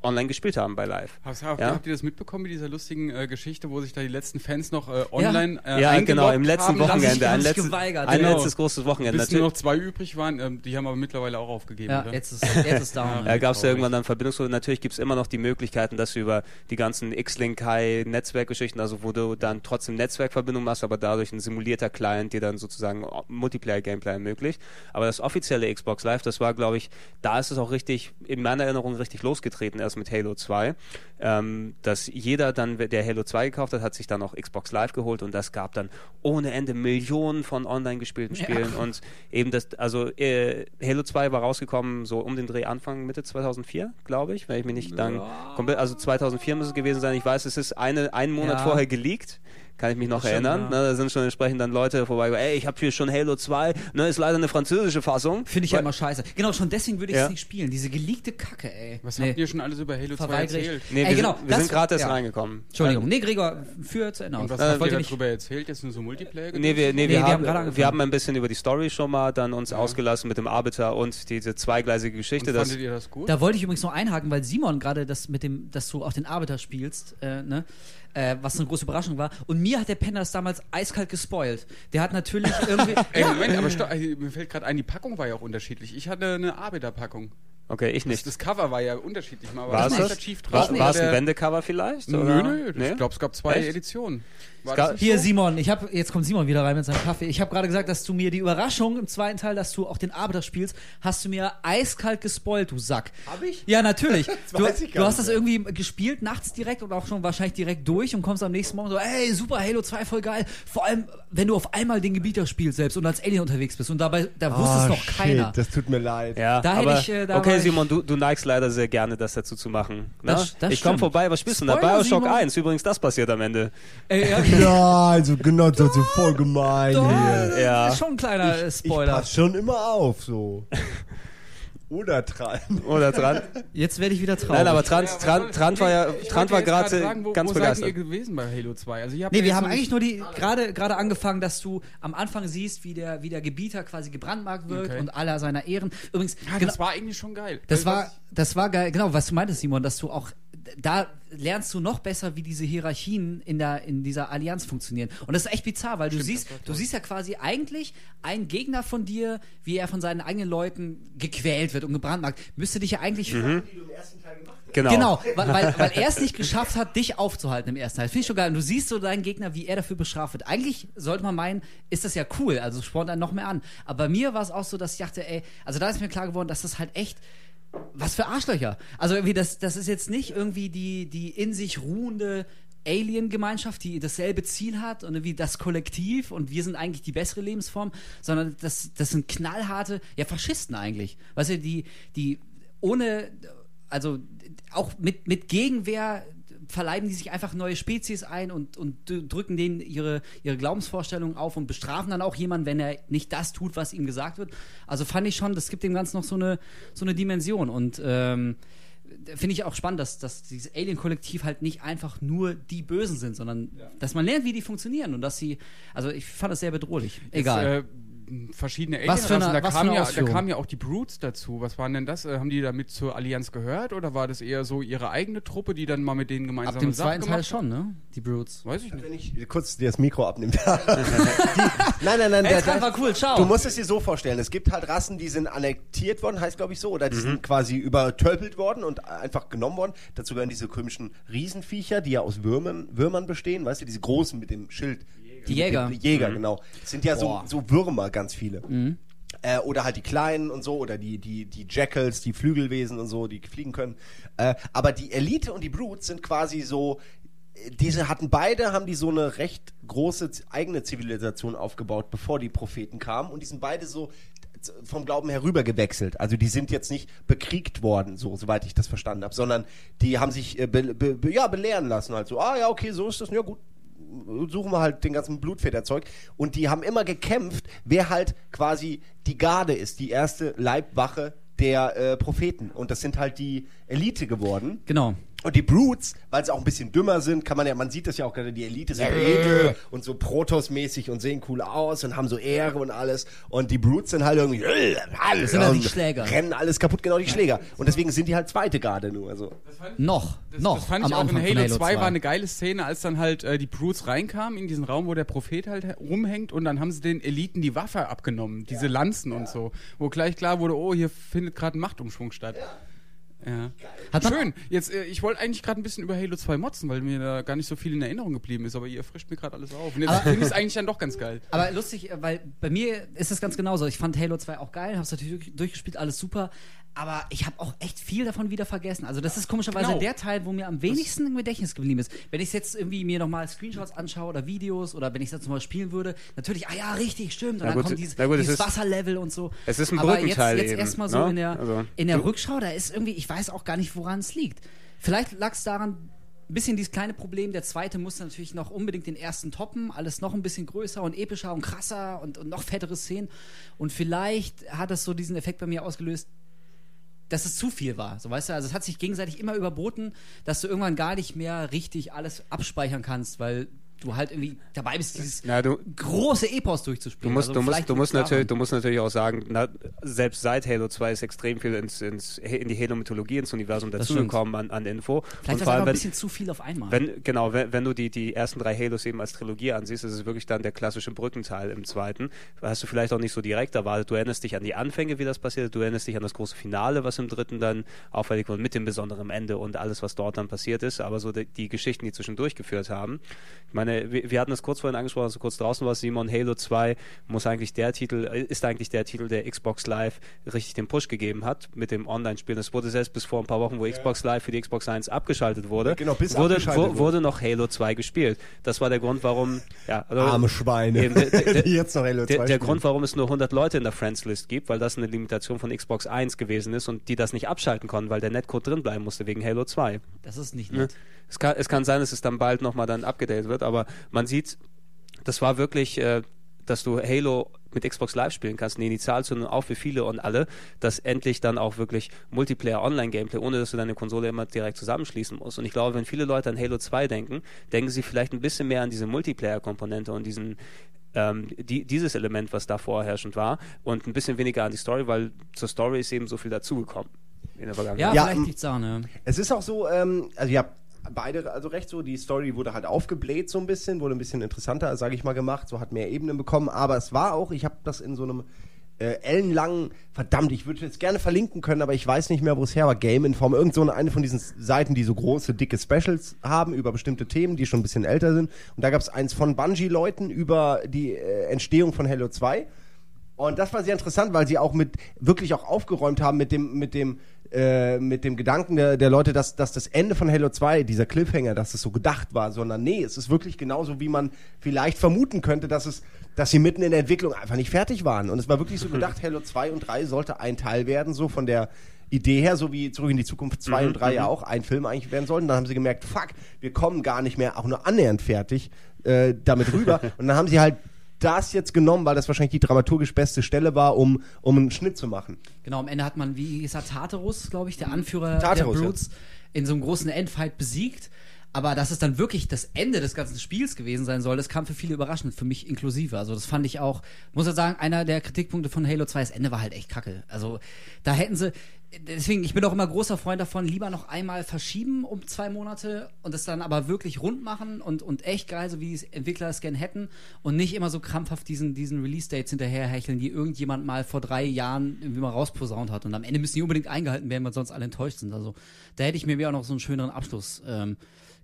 Speaker 1: online gespielt haben bei Live.
Speaker 4: Habt,
Speaker 1: Ja?
Speaker 4: habt ihr das mitbekommen mit dieser lustigen äh, Geschichte, wo sich da die letzten Fans noch äh, online äh,
Speaker 1: ja, genau, im letzten
Speaker 4: haben?
Speaker 1: Wochenende. Ein,
Speaker 3: sich
Speaker 1: letztes,
Speaker 3: geweigert.
Speaker 1: ein
Speaker 4: Genau.
Speaker 1: letztes großes Wochenende.
Speaker 4: Bis nur
Speaker 1: Natürlich,
Speaker 4: noch zwei übrig waren, ähm, die haben aber mittlerweile auch aufgegeben.
Speaker 3: Ja,
Speaker 4: oder?
Speaker 3: jetzt ist, jetzt ist down.
Speaker 1: da gab es ja irgendwann dann Verbindungsprobleme. Natürlich gibt es immer noch die Möglichkeiten, dass du über die ganzen X-Link High Netzwerkgeschichten, also wo du dann trotzdem Netzwerkverbindung machst, aber dadurch ein simulierter Client dir dann sozusagen Multiplayer-Gameplay ermöglicht. Aber das offizielle Xbox Live, das war, glaube ich, da ist es auch richtig, in meiner Erinnerung richtig losgetreten, erst mit Halo 2. Ähm, dass jeder dann, der Halo 2 gekauft hat, hat sich dann auch Xbox Live geholt und das gab dann ohne Ende Millionen von online gespielten Spielen und eben das, also äh, Halo 2 war rausgekommen so um den Dreh Anfang Mitte 2004, glaube ich, wenn ich mich nicht dann komplett, also 2004 muss es gewesen sein. Ich weiß, es ist eine, einen Monat
Speaker 3: Ja.
Speaker 1: vorher geleakt. Kann ich mich noch erinnern.
Speaker 3: ja.
Speaker 1: Ne, da sind schon entsprechend dann Leute vorbei, ey, ich habe hier schon Halo 2, ne, ist leider eine französische Fassung.
Speaker 3: Finde ich ja immer scheiße. Genau, schon deswegen würde ich es
Speaker 1: Ja.
Speaker 3: nicht spielen. Diese geleakte Kacke, ey.
Speaker 4: Was
Speaker 3: Nee.
Speaker 4: habt ihr schon alles über Halo 2
Speaker 3: Verweigere ich.
Speaker 4: erzählt?
Speaker 1: Nee,
Speaker 3: Ey,
Speaker 1: wir,
Speaker 3: genau,
Speaker 1: sind, wir sind gerade erst
Speaker 3: ja.
Speaker 1: reingekommen.
Speaker 3: Entschuldigung. Nee, Gregor, für zu Ende
Speaker 4: Und was
Speaker 1: Äh,
Speaker 4: habt ihr darüber erzählt? Jetzt nur so Multiplayer?
Speaker 1: Nee, wir, nee,
Speaker 3: Nee,
Speaker 1: wir,
Speaker 3: wir
Speaker 1: haben,
Speaker 3: haben
Speaker 1: wir haben ein bisschen über die Story schon mal dann uns ausgelassen mit dem Arbiter und diese zweigleisige Geschichte.
Speaker 4: Und
Speaker 1: Das,
Speaker 4: fandet ihr das gut?
Speaker 3: Da wollte ich übrigens noch einhaken, weil Simon gerade das mit dem, dass du auch den Arbeiter spielst, äh, ne? Äh, was eine große Überraschung war. Und mir hat der Penner das damals eiskalt gespoilt. Der hat natürlich irgendwie.
Speaker 4: Ey, Moment, aber stopp, mir fällt gerade ein, die Packung war ja auch unterschiedlich. Ich hatte eine Arbeiterpackung.
Speaker 1: okay, ich
Speaker 4: Das,
Speaker 1: nicht.
Speaker 4: das Cover war ja unterschiedlich. Mal
Speaker 1: War es
Speaker 4: das
Speaker 1: das?
Speaker 4: schief drauf.
Speaker 1: War,
Speaker 3: nicht.
Speaker 1: war es
Speaker 4: Der-
Speaker 1: ein Wendecover vielleicht?
Speaker 4: Nö,
Speaker 1: oder?
Speaker 4: nö,
Speaker 1: Nee?
Speaker 4: ich glaube, es gab zwei
Speaker 1: Echt?
Speaker 4: Editionen. Nicht
Speaker 3: Hier,
Speaker 4: so?
Speaker 3: Simon, ich habe jetzt kommt Simon wieder rein mit seinem Kaffee. Ich habe gerade gesagt, dass du mir die Überraschung im zweiten Teil, dass du auch den Arbeiter spielst, hast du mir eiskalt gespoilt, du Sack.
Speaker 2: Hab ich?
Speaker 3: Ja, natürlich. du,
Speaker 2: weiß ich gar
Speaker 3: du hast
Speaker 2: nicht
Speaker 3: das irgendwie gespielt nachts direkt und auch schon wahrscheinlich direkt durch und kommst am nächsten Morgen so, ey, super, Halo 2 voll geil. Vor allem, wenn du auf einmal den Gebieter spielst selbst und als Alien unterwegs bist und dabei, da wusste es
Speaker 2: Ah,
Speaker 3: noch
Speaker 2: shit,
Speaker 3: keiner.
Speaker 2: Das tut mir leid.
Speaker 1: Ja,
Speaker 3: Da hätte
Speaker 1: aber,
Speaker 3: ich, äh, da
Speaker 1: okay, Simon, du, du neigst leider sehr gerne, das dazu zu machen. Ne?
Speaker 3: Das- das
Speaker 1: ich komme vorbei, was spielst du denn da? Bioshock
Speaker 3: Simon.
Speaker 1: 1, übrigens, das passiert am Ende.
Speaker 3: Ey, ja,
Speaker 2: Ja, also genau, das ist voll gemein
Speaker 3: doch,
Speaker 2: hier.
Speaker 1: Ja.
Speaker 3: ist schon ein kleiner
Speaker 2: Ich
Speaker 3: Spoiler.
Speaker 2: pass schon immer auf, so. Oder dran.
Speaker 1: Oder dran?
Speaker 3: Jetzt werde ich wieder traurig.
Speaker 1: Nein, aber Trant,
Speaker 4: Ja,
Speaker 1: Trant
Speaker 4: soll-
Speaker 1: war ja,
Speaker 4: ich wollte
Speaker 1: war
Speaker 4: gerade
Speaker 1: gerade
Speaker 4: sagen, wo,
Speaker 1: ganz
Speaker 4: wo
Speaker 1: begeistert.
Speaker 4: seid ihr gewesen bei Halo 2? Also ich
Speaker 3: Nee,
Speaker 4: ja
Speaker 3: wir haben eigentlich nur die gerade gerade angefangen, dass du am Anfang siehst, wie der wie der Gebieter quasi gebrandmarkt wird
Speaker 4: Okay.
Speaker 3: und aller seiner Ehren. Übrigens,
Speaker 4: Ja,
Speaker 3: genau,
Speaker 4: das war eigentlich schon geil.
Speaker 3: das
Speaker 4: Also,
Speaker 3: war das war geil. Genau, was du meintest, Simon, dass du auch da lernst du noch besser, wie diese Hierarchien in der in dieser Allianz funktionieren. Und das ist echt bizarr, weil du siehst, du siehst ja quasi eigentlich einen Gegner von dir, wie er von seinen eigenen Leuten gequält wird und gebrandmarkt. Müsste dich ja eigentlich
Speaker 1: Genau.
Speaker 3: Genau, weil, weil, weil er es nicht geschafft hat, dich aufzuhalten im ersten Teil. Finde ich schon geil. Und du siehst so deinen Gegner, wie er dafür bestraft wird. Eigentlich sollte man meinen, ist das ja cool, also spornt einen noch mehr an. Aber bei mir war es auch so, dass ich dachte, ey, also da ist mir klar geworden, dass das halt echt was für Arschlöcher. Also irgendwie, das, das ist jetzt nicht irgendwie die, die in sich ruhende Alien-Gemeinschaft, die dasselbe Ziel hat und irgendwie das Kollektiv und wir sind eigentlich die bessere Lebensform, sondern das, das sind knallharte, ja, Faschisten eigentlich. Weißt du, die, die ohne, also auch mit, mit Gegenwehr verleiben die sich einfach neue Spezies ein und, und drücken denen ihre, ihre Glaubensvorstellungen auf und bestrafen dann auch jemanden, wenn er nicht das tut, was ihm gesagt wird. Also fand ich schon, das gibt dem Ganzen noch so eine, so eine Dimension. Und ähm, finde ich auch spannend, dass, dass dieses Alien-Kollektiv halt nicht einfach nur die Bösen sind, sondern dass man lernt, wie die funktionieren und dass sie, also ich fand das sehr bedrohlich. Egal.
Speaker 4: Jetzt, äh, verschiedene
Speaker 3: Was für eine-
Speaker 4: Alienrassen, da,
Speaker 3: was für
Speaker 4: kamen
Speaker 3: eine
Speaker 4: ja, da kamen ja auch die Brutes dazu. Was waren denn das? Äh, haben die damit zur Allianz gehört oder war das eher so ihre eigene Truppe, die dann mal mit denen gemeinsam
Speaker 3: Ab dem
Speaker 4: Sachen
Speaker 3: zweiten Teil schon, ne? Die Brutes.
Speaker 4: Weiß ich nicht.
Speaker 2: Wenn ich kurz dir das Mikro abnehme. nein, nein, nein.
Speaker 3: Ey, Trump war cool, ciao.
Speaker 2: Du musst es dir so vorstellen, es gibt halt Rassen, die sind annektiert worden, heißt glaube ich so, oder die sind quasi übertölpelt worden und einfach genommen worden. Dazu gehören diese komischen Riesenviecher, die ja aus Würmern, Würmern bestehen, weißt du, diese großen mit dem Schild.
Speaker 3: Die Jäger.
Speaker 2: Die Jäger, genau. Das sind ja so, so Würmer, ganz viele. Äh, oder halt die Kleinen und so, oder die, die, die Jackals, die Flügelwesen und so, die fliegen können. Äh, aber die Elite und die Brutes sind quasi so, diese hatten beide, haben die so eine recht große eigene Zivilisation aufgebaut, bevor die Propheten kamen. Und die sind beide so vom Glauben herüber gewechselt. Also die sind jetzt nicht bekriegt worden, so soweit ich das verstanden habe, sondern die haben sich äh, be, be, be, ja, belehren lassen. Halt so, ah ja, okay, so ist das, ja gut, suchen wir halt den ganzen Blutfederzeug. Und die haben immer gekämpft, wer halt quasi die Garde ist, die erste Leibwache der äh, Propheten. Und das sind halt die Elite geworden.
Speaker 3: Genau.
Speaker 2: Und die Brutes, weil sie auch ein bisschen dümmer sind, kann man ja, man sieht das ja auch gerade, die Elite sind edel und so Protoss-mäßig und sehen cool aus und haben so Ehre und alles. Und die Brutes sind halt irgendwie, äh, alles,
Speaker 3: sind halt die Schläger.
Speaker 2: Rennen alles kaputt, genau die Schläger. Und deswegen sind die halt zweite Garde nur. Also.
Speaker 3: Noch.
Speaker 4: Das,
Speaker 3: noch.
Speaker 4: das fand
Speaker 3: am
Speaker 4: ich auch in
Speaker 3: Anfang
Speaker 4: Halo,
Speaker 3: von
Speaker 4: 2 war eine geile Szene, als dann halt äh, die Brutes reinkamen in diesen Raum, wo der Prophet halt rumhängt und dann haben sie den Eliten die Waffe abgenommen, diese Lanzen und so, wo gleich klar wurde, oh, hier findet gerade ein Machtumschwung statt. Ja.
Speaker 3: Hat man-
Speaker 4: Schön. Jetzt, äh, ich wollte eigentlich gerade ein bisschen über Halo 2 motzen, weil mir da gar nicht so viel in Erinnerung geblieben ist, aber ihr frischt mir gerade alles auf. Und jetzt finde ich es eigentlich dann doch ganz geil.
Speaker 3: Aber lustig, äh, weil bei mir ist es ganz genauso. Ich fand Halo 2 auch geil, hab's natürlich durch- durchgespielt, alles super. Aber ich habe auch echt viel davon wieder vergessen. Also das ist komischerweise
Speaker 4: Genau.
Speaker 3: der Teil, wo mir am wenigsten im Gedächtnis geblieben ist. Wenn ich jetzt irgendwie mir nochmal Screenshots anschaue oder Videos oder wenn ich es jetzt mal spielen würde, natürlich, ah ja, richtig, stimmt. Und
Speaker 1: Na
Speaker 3: dann
Speaker 1: gut,
Speaker 3: kommt dieses,
Speaker 1: gut, es
Speaker 3: dieses Wasserlevel und so.
Speaker 1: es ist ein
Speaker 3: Aber
Speaker 1: Brückenteil
Speaker 3: jetzt, jetzt erstmal so
Speaker 1: ne?
Speaker 3: in der,
Speaker 1: Also,
Speaker 3: in der Rückschau, da ist irgendwie, ich weiß auch gar nicht, woran es liegt. Vielleicht lag es daran, ein bisschen dieses kleine Problem, der zweite musste natürlich noch unbedingt den ersten toppen, alles noch ein bisschen größer und epischer und krasser und, und noch fettere Szenen. Und vielleicht hat das so diesen Effekt bei mir ausgelöst, dass es zu viel war. So weißt du, also es hat sich gegenseitig immer überboten, dass du irgendwann gar nicht mehr richtig alles abspeichern kannst, weil du halt irgendwie dabei bist, dieses
Speaker 1: Ja, du,
Speaker 3: große Epos
Speaker 1: Du
Speaker 3: durchzuspielen.
Speaker 1: musst,
Speaker 3: Also
Speaker 1: du, musst, du, musst natürlich, du musst natürlich auch sagen, na, selbst seit Halo 2 ist extrem viel ins, ins, in die Halo-Mythologie, ins Universum dazugekommen an, an Info.
Speaker 3: Vielleicht
Speaker 1: und
Speaker 3: war
Speaker 1: vor allem,
Speaker 3: ein bisschen zu viel auf einmal.
Speaker 1: wenn, genau, wenn, wenn du die, die ersten drei Halos eben als Trilogie ansiehst, ist es wirklich dann der klassische Brückenteil im zweiten. Hast du vielleicht auch nicht so direkt erwartet. Du erinnerst dich an die Anfänge, wie das passiert, du erinnerst dich an das große Finale, was im dritten dann auffällig wurde, mit dem besonderen Ende und alles, was dort dann passiert ist. Aber so die, die Geschichten, die zwischendurch geführt haben. Ich meine, wir, wir hatten es kurz vorhin angesprochen, als du kurz draußen warst, Simon, Halo 2 muss eigentlich der Titel, äh, ist eigentlich der Titel, der Xbox Live richtig den Push gegeben hat mit dem Online-Spielen. Es wurde selbst bis vor ein paar Wochen, wo Xbox Live für die Xbox 1 abgeschaltet wurde,
Speaker 2: Genau, bis
Speaker 1: wurde,
Speaker 2: abgeschaltet wurde.
Speaker 1: wurde noch Halo 2 gespielt. Das war der Grund, warum, ja, also
Speaker 2: Arme Schweine,
Speaker 1: Eben, der- der-
Speaker 2: jetzt noch Halo 2
Speaker 1: der, der. Grund, warum es nur 100 Leute in der Friends-List gibt, weil das eine Limitation von Xbox 1 gewesen ist und die das nicht abschalten konnten, weil der Netcode drin bleiben musste wegen Halo 2.
Speaker 3: das ist nicht
Speaker 1: Ne?
Speaker 3: nett.
Speaker 1: Es kann, es kann sein, dass es dann bald nochmal dann abgedatet wird, aber man sieht, das war wirklich, äh, dass du Halo mit Xbox Live spielen kannst, eine Initialzündung auch für viele und alle, dass endlich dann auch wirklich Multiplayer-Online-Gameplay, ohne dass du deine Konsole immer direkt zusammenschließen musst. Und ich glaube, wenn viele Leute an Halo 2 denken, denken sie vielleicht ein bisschen mehr an diese Multiplayer-Komponente und diesen ähm, die, dieses Element, was da vorherrschend war, und ein bisschen weniger an die Story, weil zur Story ist eben so viel dazugekommen in der Vergangenheit.
Speaker 3: Ja,
Speaker 2: Ja,
Speaker 3: vielleicht
Speaker 2: m-
Speaker 3: liegt's daran, ja.
Speaker 2: Es ist auch so, ähm, also ja, beide also recht so, die Story wurde halt aufgebläht so ein bisschen, wurde ein bisschen interessanter, sage ich mal, gemacht, so hat mehr Ebenen bekommen, aber es war auch, ich habe das in so einem äh, ellenlangen, verdammt, ich würde jetzt gerne verlinken können, aber ich weiß nicht mehr, wo es her war, Game Inform, irgend so eine, von diesen Seiten, die so große, dicke Specials haben über bestimmte Themen, die schon ein bisschen älter sind. Und da gab es eins von Bungie-Leuten über die äh, Entstehung von Halo 2 und das war sehr interessant, weil sie auch mit wirklich auch aufgeräumt haben mit dem mit dem äh, mit dem Gedanken der, der Leute, dass, dass das Ende von Halo 2, dieser Cliffhanger, dass es so gedacht war, sondern nee, es ist wirklich genauso, wie man vielleicht vermuten könnte, dass es, dass sie mitten in der Entwicklung einfach nicht fertig waren. Und es war wirklich so gedacht, Halo 2 und 3 sollte ein Teil werden, so von der Idee her, so wie Zurück in die Zukunft 2 und 3 ja auch ein Film eigentlich werden sollten. Dann haben sie gemerkt, fuck, wir kommen gar nicht mehr auch nur annähernd fertig äh, damit rüber. und dann haben sie halt das jetzt genommen, weil das wahrscheinlich die dramaturgisch beste Stelle war, um, um einen Schnitt zu machen.
Speaker 3: Genau, am Ende hat man, wie er, Tartarus, glaube ich, der Anführer
Speaker 2: Tartarus,
Speaker 3: der Brutes, in so einem großen Endfight besiegt. Aber dass es dann wirklich das Ende des ganzen Spiels gewesen sein soll, das kam für viele überraschend, für mich inklusive. Also das fand ich auch, muss ich sagen, einer der Kritikpunkte von Halo 2, das Ende war halt echt kacke. Also da hätten sie, deswegen, ich bin auch immer großer Freund davon, lieber noch einmal verschieben um zwei Monate und es dann aber wirklich rund machen und, und echt geil, so wie die Entwickler es gern hätten und nicht immer so krampfhaft diesen, diesen Release-Dates hinterherhecheln, die irgendjemand mal vor drei Jahren irgendwie mal rausposaunt hat. Und am Ende müssen die unbedingt eingehalten werden, weil sonst alle enttäuscht sind. Also da hätte ich mir auch noch so einen schöneren Abschluss ähm,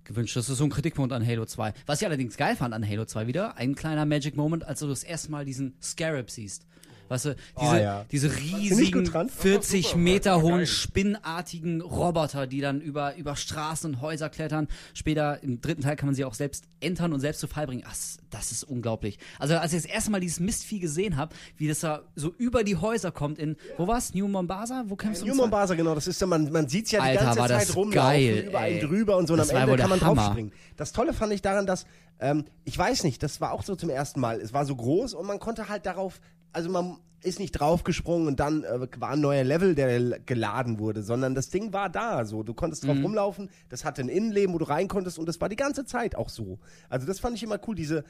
Speaker 3: gewünscht. Das ist so ein Kritikpunkt an Halo 2. Was ich allerdings geil fand an Halo 2 wieder, ein kleiner Magic Moment, als du das erste Mal diesen Scarab siehst. Weißt du, diese,
Speaker 2: Oh, ja.
Speaker 3: diese riesigen,
Speaker 2: gut dran.
Speaker 3: 40 Meter hohen, spinnartigen Roboter, die dann über, über Straßen und Häuser klettern. Später im dritten Teil kann man sie auch selbst entern und selbst zu Fall bringen. Ach, das ist unglaublich. Also als ich das erste Mal dieses Mistvieh gesehen habe, wie das da so über die Häuser kommt in, wo war's? New Mombasa? Wo kämpfst du?
Speaker 2: New Mombasa, genau, das ist ja, man, man sieht ja die
Speaker 3: Alter,
Speaker 2: ganze
Speaker 3: war das
Speaker 2: Zeit rumlaufen,
Speaker 3: geil,
Speaker 2: überall
Speaker 3: ey.
Speaker 2: drüber und so und
Speaker 3: Das
Speaker 2: am Ende kann man draufspringen. Das Tolle fand ich daran, dass, ähm, ich weiß nicht, das war auch so zum ersten Mal, es war so groß und man konnte halt darauf, also man ist nicht draufgesprungen und dann äh, war ein neuer Level, der geladen wurde, sondern das Ding war da, so, du konntest
Speaker 3: Mhm.
Speaker 2: drauf rumlaufen, das hatte ein Innenleben, wo du rein konntest und das war die ganze Zeit auch so. Also das fand ich immer cool, diese,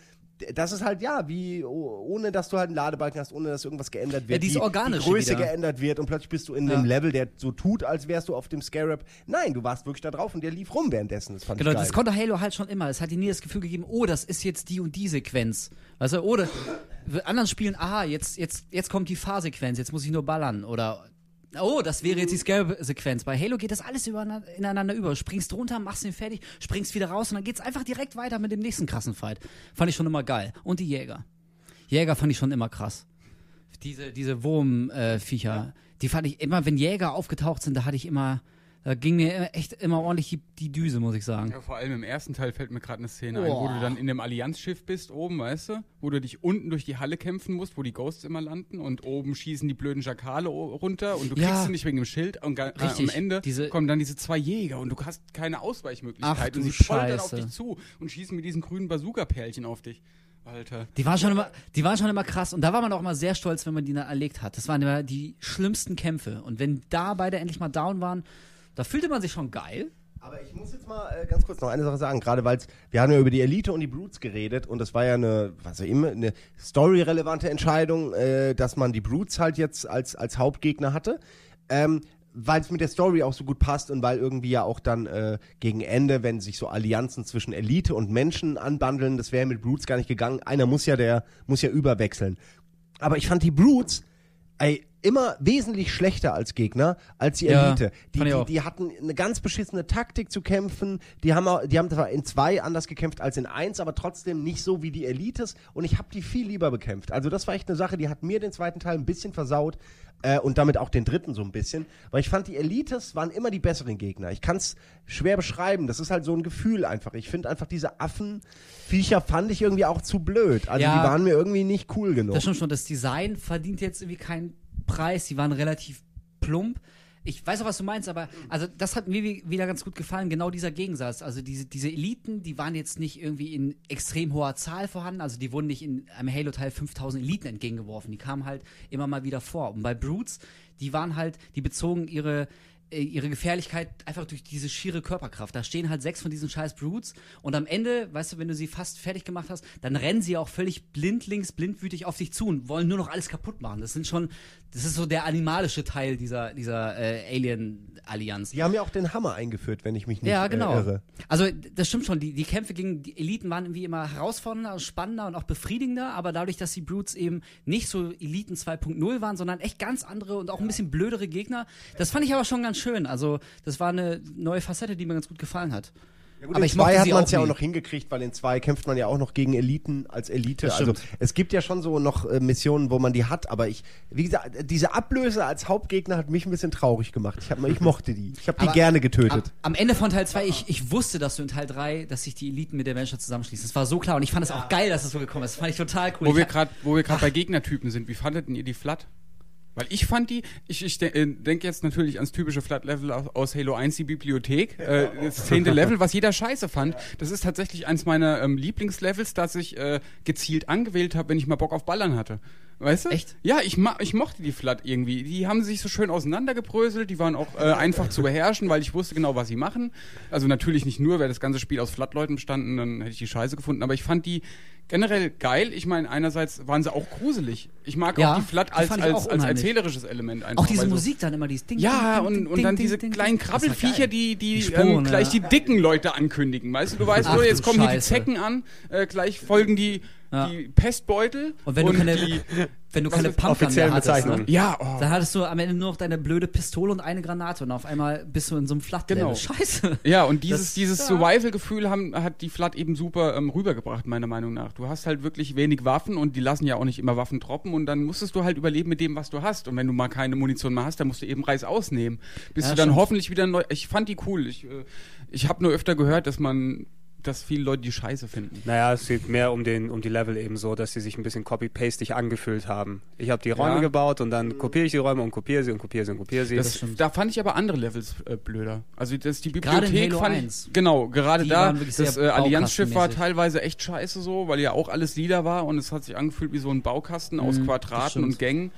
Speaker 2: das ist halt, ja, wie, oh, ohne dass du halt einen Ladebalken hast, ohne dass irgendwas geändert wird.
Speaker 3: Ja, dieses
Speaker 2: die,
Speaker 3: Organische
Speaker 2: die Größe
Speaker 3: wieder.
Speaker 2: geändert wird und plötzlich bist du in
Speaker 3: Ja.
Speaker 2: einem Level, der so tut, als wärst du auf dem Scarab. Nein, du warst wirklich da drauf und der lief rum währenddessen. Das fand
Speaker 3: Genau,
Speaker 2: ich geil.
Speaker 3: das konnte Halo halt schon immer. Es hat dir nie das Gefühl gegeben, oh, das ist jetzt die und die Sequenz. Weißt du, oder anderen Spielen, aha, jetzt, jetzt, jetzt kommt die Fahrsequenz, jetzt muss ich nur ballern. Oder, oh, das wäre jetzt die Scare-Sequenz. Bei Halo geht das alles ineinander über. Springst runter, machst ihn fertig, springst wieder raus und dann geht's einfach direkt weiter mit dem nächsten krassen Fight. Fand ich schon immer geil. Und die Jäger. Jäger fand ich schon immer krass. Diese, diese Wurmviecher, die fand ich immer, wenn Jäger aufgetaucht sind, da hatte ich immer, da ging mir echt immer ordentlich die, die Düse, muss ich sagen.
Speaker 4: Ja, vor allem im ersten Teil fällt mir gerade eine Szene ein, wo du dann in dem Allianzschiff bist, oben, weißt du? Wo du dich unten durch die Halle kämpfen musst, wo die Ghosts immer landen und oben schießen die blöden Schakale runter und du
Speaker 3: Ja.
Speaker 4: kriegst sie nicht wegen dem Schild und äh, am Ende
Speaker 3: diese-
Speaker 4: kommen dann diese zwei Jäger und du hast keine Ausweichmöglichkeit
Speaker 3: Ach,
Speaker 4: und
Speaker 3: du
Speaker 4: sie poltern auf dich zu und schießen mit diesen grünen Bazooka-Perlchen auf dich. Alter.
Speaker 3: Die waren schon immer, die waren schon immer krass und da war man auch immer sehr stolz, wenn man die dann erlegt hat. Das waren immer die schlimmsten Kämpfe und wenn da beide endlich mal down waren, da fühlte man sich schon geil.
Speaker 2: Aber ich muss jetzt mal äh, ganz kurz noch eine Sache sagen, gerade weil wir haben ja über die Elite und die Brutes geredet und das war ja eine, was auch immer, eine storyrelevante Entscheidung, äh, dass man die Brutes halt jetzt als, als Hauptgegner hatte. Ähm, weil es mit der Story auch so gut passt und weil irgendwie ja auch dann äh, gegen Ende, wenn sich so Allianzen zwischen Elite und Menschen anbandeln, das wäre mit Brutes gar nicht gegangen. Einer muss ja der, muss ja überwechseln. Aber ich fand die Brutes, ey, immer wesentlich schlechter als Gegner als die
Speaker 3: Ja,
Speaker 2: Elite. Die, die, die hatten eine ganz beschissene Taktik zu kämpfen. Die haben, auch- die haben zwar in zwei anders gekämpft als in eins, aber trotzdem nicht so wie die Elites. Und ich habe die viel lieber bekämpft. Also das war echt eine Sache, die hat mir den zweiten Teil ein bisschen versaut äh, und damit auch den dritten so ein bisschen. Weil ich fand, die Elites waren immer die besseren Gegner. Ich kann es schwer beschreiben. Das ist halt so ein Gefühl einfach. Ich finde einfach diese Affenviecher fand ich irgendwie auch zu blöd. Also
Speaker 3: Ja.
Speaker 2: die waren mir irgendwie nicht cool genug.
Speaker 3: Das stimmt schon, das Design verdient jetzt irgendwie keinen Preis, die waren relativ plump. Ich weiß auch, was du meinst, aber also das hat mir wie- wieder ganz gut gefallen, genau dieser Gegensatz. Also diese, diese Eliten, die waren jetzt nicht irgendwie in extrem hoher Zahl vorhanden, also die wurden nicht in einem Halo-Teil 5000 Eliten entgegengeworfen, die kamen halt immer mal wieder vor. Und bei Brutes, die waren halt, die bezogen ihre äh, ihre Gefährlichkeit einfach durch diese schiere Körperkraft. Da stehen halt sechs von diesen scheiß Brutes und am Ende, weißt du, wenn du sie fast fertig gemacht hast, dann rennen sie auch völlig blindlings, blindwütig auf dich zu und wollen nur noch alles kaputt machen. Das sind schon, das ist so der animalische Teil dieser, dieser äh, Alien-Allianz.
Speaker 2: die haben ja auch den Hammer eingeführt, wenn ich mich nicht
Speaker 3: Ja, genau.
Speaker 2: äh, irre.
Speaker 3: Also das stimmt schon, die, die Kämpfe gegen die Eliten waren irgendwie immer herausfordernder, spannender und auch befriedigender, aber dadurch, dass die Brutes eben nicht so Eliten 2.0 waren, sondern echt ganz andere und auch ein bisschen blödere Gegner, das fand ich aber schon ganz schön. Also das war eine neue Facette, die mir ganz gut gefallen hat.
Speaker 2: Ja, gut,
Speaker 3: aber
Speaker 2: in
Speaker 3: ich
Speaker 2: zwei hat man es ja auch noch hingekriegt, weil in zwei kämpft man ja auch noch gegen Eliten als Elite.
Speaker 3: Das
Speaker 2: Also es gibt ja schon so noch äh, Missionen, wo man die hat, aber ich, wie gesagt, diese Ablöse als Hauptgegner hat mich ein bisschen traurig gemacht. Ich, hab, ich mochte die. Ich habe die
Speaker 3: Aber
Speaker 2: gerne
Speaker 3: Am,
Speaker 2: getötet.
Speaker 3: am Ende von Teil 2, ich, ich wusste, dass du in Teil 3, dass sich die Eliten mit der Menschheit zusammenschließen. Das war so klar und ich fand es auch geil, dass es so gekommen ist. Das fand ich total cool.
Speaker 4: Wo
Speaker 3: Ich
Speaker 4: wir
Speaker 3: hab-
Speaker 4: gerade wo wir gerade bei Gegnertypen sind, wie fandet ihr die Flat? Weil ich fand die, ich, ich de äh, denke jetzt natürlich ans typische Flat-Level aus, aus Halo 1, die Bibliothek. Äh, das zehnte Level, was jeder scheiße fand. Das ist tatsächlich eins meiner ähm, Lieblingslevels, das ich äh, gezielt angewählt habe, wenn ich mal Bock auf Ballern hatte. Weißt du?
Speaker 3: Echt?
Speaker 4: Ja, ich, ich mochte die Flat irgendwie. Die haben sich so schön auseinandergebröselt, die waren auch äh, einfach zu beherrschen, weil ich wusste genau, was sie machen. Also natürlich nicht nur, wäre das ganze Spiel aus Flat-Leuten bestanden, dann hätte ich die Scheiße gefunden, aber ich fand die generell geil. Ich meine, einerseits waren sie auch gruselig. Ich mag
Speaker 3: Ja,
Speaker 4: auch die Flat
Speaker 3: die
Speaker 4: als,
Speaker 3: auch
Speaker 4: als, als erzählerisches Element einfach.
Speaker 3: Auch diese
Speaker 4: weil so-
Speaker 3: Musik dann immer, dieses Ding.
Speaker 4: ja,
Speaker 3: ding,
Speaker 4: und,
Speaker 3: ding,
Speaker 4: und
Speaker 3: ding,
Speaker 4: dann diese kleinen Krabbelfiecher, die, die,
Speaker 3: Die Sporen,
Speaker 4: ähm, gleich
Speaker 3: ja.
Speaker 4: die dicken Leute ankündigen. Weißt du, du weißt,
Speaker 3: Ach, du
Speaker 4: jetzt kommen hier die
Speaker 3: Scheiße.
Speaker 4: Zecken an, äh, gleich folgen die,
Speaker 3: Ja.
Speaker 4: die Pestbeutel.
Speaker 3: Und wenn du keine,
Speaker 4: die,
Speaker 3: wenn du keine Pumpgun mehr hattest, ne?
Speaker 4: ja, oh.
Speaker 3: dann hattest du am Ende nur noch deine blöde Pistole und eine Granate und auf einmal bist du in so einem flat
Speaker 4: Genau.
Speaker 3: Scheiße.
Speaker 4: Ja, und dieses,
Speaker 3: Das-
Speaker 4: dieses
Speaker 3: ja.
Speaker 4: Survival-Gefühl hat die Flat eben super ähm, rübergebracht, meiner Meinung nach. Du hast halt wirklich wenig Waffen und die lassen ja auch nicht immer Waffen droppen und dann musstest du halt überleben mit dem, was du hast. Und wenn du mal keine Munition mehr hast, dann musst du eben Reiß ausnehmen. Bis
Speaker 3: Ja,
Speaker 4: du dann
Speaker 3: stimmt.
Speaker 4: hoffentlich wieder neu. Ich fand die cool. Ich, äh, ich habe nur öfter gehört, dass man, dass viele Leute die scheiße finden.
Speaker 1: Naja, es geht mehr um, den, um die Level eben so, dass sie sich ein bisschen copy-pastig angefühlt haben. Ich habe die Räume
Speaker 4: Ja.
Speaker 1: gebaut und dann kopiere ich die Räume und kopiere sie und kopiere sie und kopiere sie.
Speaker 4: Das,
Speaker 3: stimmt.
Speaker 4: da fand ich aber andere Levels äh, blöder. Also das, die
Speaker 3: Gerade in
Speaker 4: Bibliothek
Speaker 3: Halo
Speaker 4: fand
Speaker 3: 1.
Speaker 4: ich, genau, gerade
Speaker 3: Die
Speaker 4: da, das äh, Allianzschiff war teilweise echt scheiße so, weil ja auch alles lila war und es hat sich angefühlt wie so ein Baukasten aus
Speaker 3: Mhm, das
Speaker 4: Quadraten und Gängen.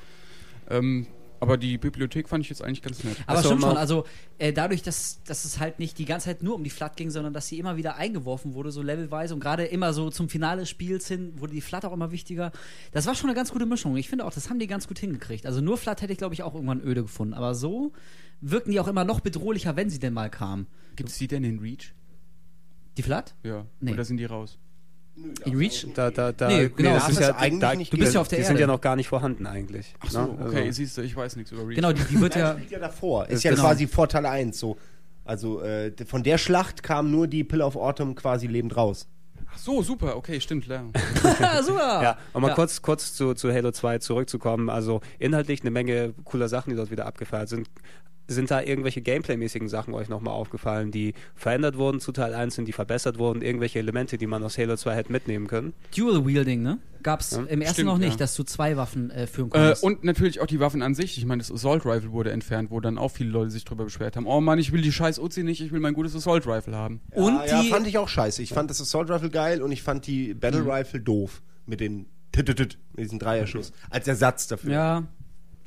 Speaker 4: Ähm, aber die Bibliothek fand ich jetzt eigentlich ganz nett.
Speaker 3: Aber stimmt
Speaker 1: mal-
Speaker 3: schon, also äh, dadurch, dass, dass es halt nicht die ganze Zeit nur um die Flat ging, sondern dass sie immer wieder eingeworfen wurde, so levelweise und gerade immer so zum Finale des Spiels hin wurde die Flat auch immer wichtiger. Das war schon eine ganz gute Mischung. Ich finde auch, das haben die ganz gut hingekriegt. Also nur Flat hätte ich, glaube ich, auch irgendwann öde gefunden. Aber so wirken die auch immer noch bedrohlicher, wenn sie denn mal kamen.
Speaker 4: Gibt es die denn in Reach?
Speaker 3: Die Flat?
Speaker 4: Ja.
Speaker 3: Nee.
Speaker 4: Oder sind die raus?
Speaker 3: In Reach?
Speaker 1: Da, da, da,
Speaker 3: Nee, genau,
Speaker 1: das
Speaker 3: das
Speaker 1: ist ja,
Speaker 2: eigentlich
Speaker 1: da,
Speaker 2: nicht
Speaker 3: Du bist ja auf der
Speaker 1: die
Speaker 3: Erde.
Speaker 1: sind ja noch gar nicht vorhanden eigentlich.
Speaker 4: Ach so,
Speaker 1: ne?
Speaker 4: okay,
Speaker 1: Also,
Speaker 4: siehst du, ich weiß nichts über Reach.
Speaker 3: Genau, die, die wird ja.
Speaker 2: Ja davor. Ist
Speaker 1: Ist
Speaker 2: ja
Speaker 3: genau.
Speaker 2: quasi Vorteil 1. So. Also äh, von der Schlacht kam nur die Pill of Autumn quasi lebend raus.
Speaker 4: Ach so, super, okay, stimmt, klar.
Speaker 3: super!
Speaker 1: Ja, um mal
Speaker 3: Ja.
Speaker 1: kurz, kurz zu, zu Halo 2 zurückzukommen. Also inhaltlich eine Menge cooler Sachen, die dort wieder abgefeiert sind. Sind da irgendwelche Gameplay-mäßigen Sachen euch nochmal aufgefallen, die verändert wurden zu Teil 1 und die verbessert wurden? Irgendwelche Elemente, die man aus Halo 2 hätte mitnehmen können?
Speaker 3: Dual Wielding, ne? Gab's
Speaker 1: Ja,
Speaker 3: im ersten
Speaker 4: stimmt,
Speaker 3: noch nicht,
Speaker 4: ja.
Speaker 3: dass du zwei Waffen äh, führen
Speaker 4: Äh,
Speaker 3: konntest.
Speaker 4: und natürlich auch die Waffen an sich. Ich meine, das Assault Rifle wurde entfernt, wo dann auch viele Leute sich drüber beschwert haben. Oh Mann, ich will die scheiß Uzi nicht, ich will mein gutes Assault Rifle haben.
Speaker 3: Und
Speaker 2: ja,
Speaker 3: die-
Speaker 2: ja, fand ich auch scheiße. Ich fand das Assault Rifle geil und ich fand die Battle
Speaker 3: Mhm.
Speaker 2: Rifle doof. Mit den mit diesem Dreierschuss. Als Ersatz dafür.
Speaker 3: Ja.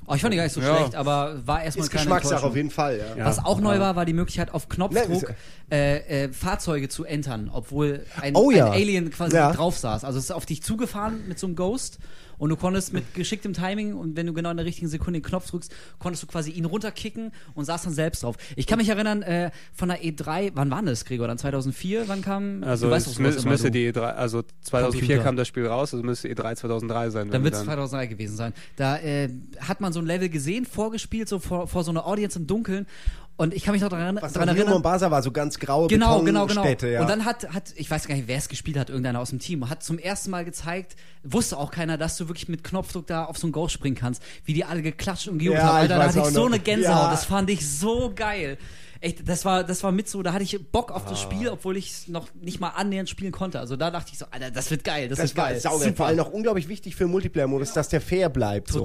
Speaker 3: Oh, ich fand die gar nicht so
Speaker 4: Ja.
Speaker 3: schlecht, aber war erstmal
Speaker 2: Ist
Speaker 3: keine
Speaker 2: Geschmackssache auf jeden Fall, ja.
Speaker 3: Was auch neu war, war die Möglichkeit, auf Knopfdruck
Speaker 2: Ne,
Speaker 3: äh, äh, Fahrzeuge zu entern, obwohl ein,
Speaker 2: Oh
Speaker 3: ein Alien quasi drauf saß. Also es ist auf dich zugefahren mit so einem Ghost und du konntest mit geschicktem Timing und wenn du genau in der richtigen Sekunde den Knopf drückst, konntest du quasi ihn runterkicken und saß dann selbst drauf. Ich kann mich erinnern, äh, von der E3, wann war das, Gregor? Dann 2004? Wann kam?
Speaker 1: Also
Speaker 3: weißt
Speaker 1: es, es müsste die E3, also 2004
Speaker 3: Computer.
Speaker 1: kam das Spiel raus, also müsste E3 2003 sein.
Speaker 3: Dann
Speaker 1: wir
Speaker 3: wird es 2003 gewesen sein. Da äh, hat man so ein Level gesehen, vorgespielt, so vor, vor so einer Audience im Dunkeln. Und ich kann mich noch daran,
Speaker 2: Was
Speaker 3: daran erinnern.
Speaker 2: Mombasa war, so ganz graue
Speaker 3: Genau, genau, genau.
Speaker 2: Betonstädte, ja.
Speaker 3: Und dann hat, hat, ich weiß gar nicht, wer es gespielt hat, irgendeiner aus dem Team, hat zum ersten Mal gezeigt, wusste auch keiner, dass du wirklich mit Knopfdruck da auf so einen Ghost springen kannst, wie die alle geklatscht und gejubelt
Speaker 2: Ja,
Speaker 3: haben. Alter, da hatte ich so
Speaker 2: noch.
Speaker 3: eine Gänsehaut,
Speaker 2: Ja.
Speaker 3: das fand ich so geil. Echt, das war, das war mit so, da hatte ich Bock auf
Speaker 2: Ah.
Speaker 3: das Spiel, obwohl ich es noch nicht mal annähernd spielen konnte. Also da dachte ich so, Alter, das wird geil, das,
Speaker 2: das
Speaker 3: wird geil.
Speaker 2: saugeil. Vor allem auch unglaublich wichtig für den Multiplayer-Modus, dass der fair bleibt. So.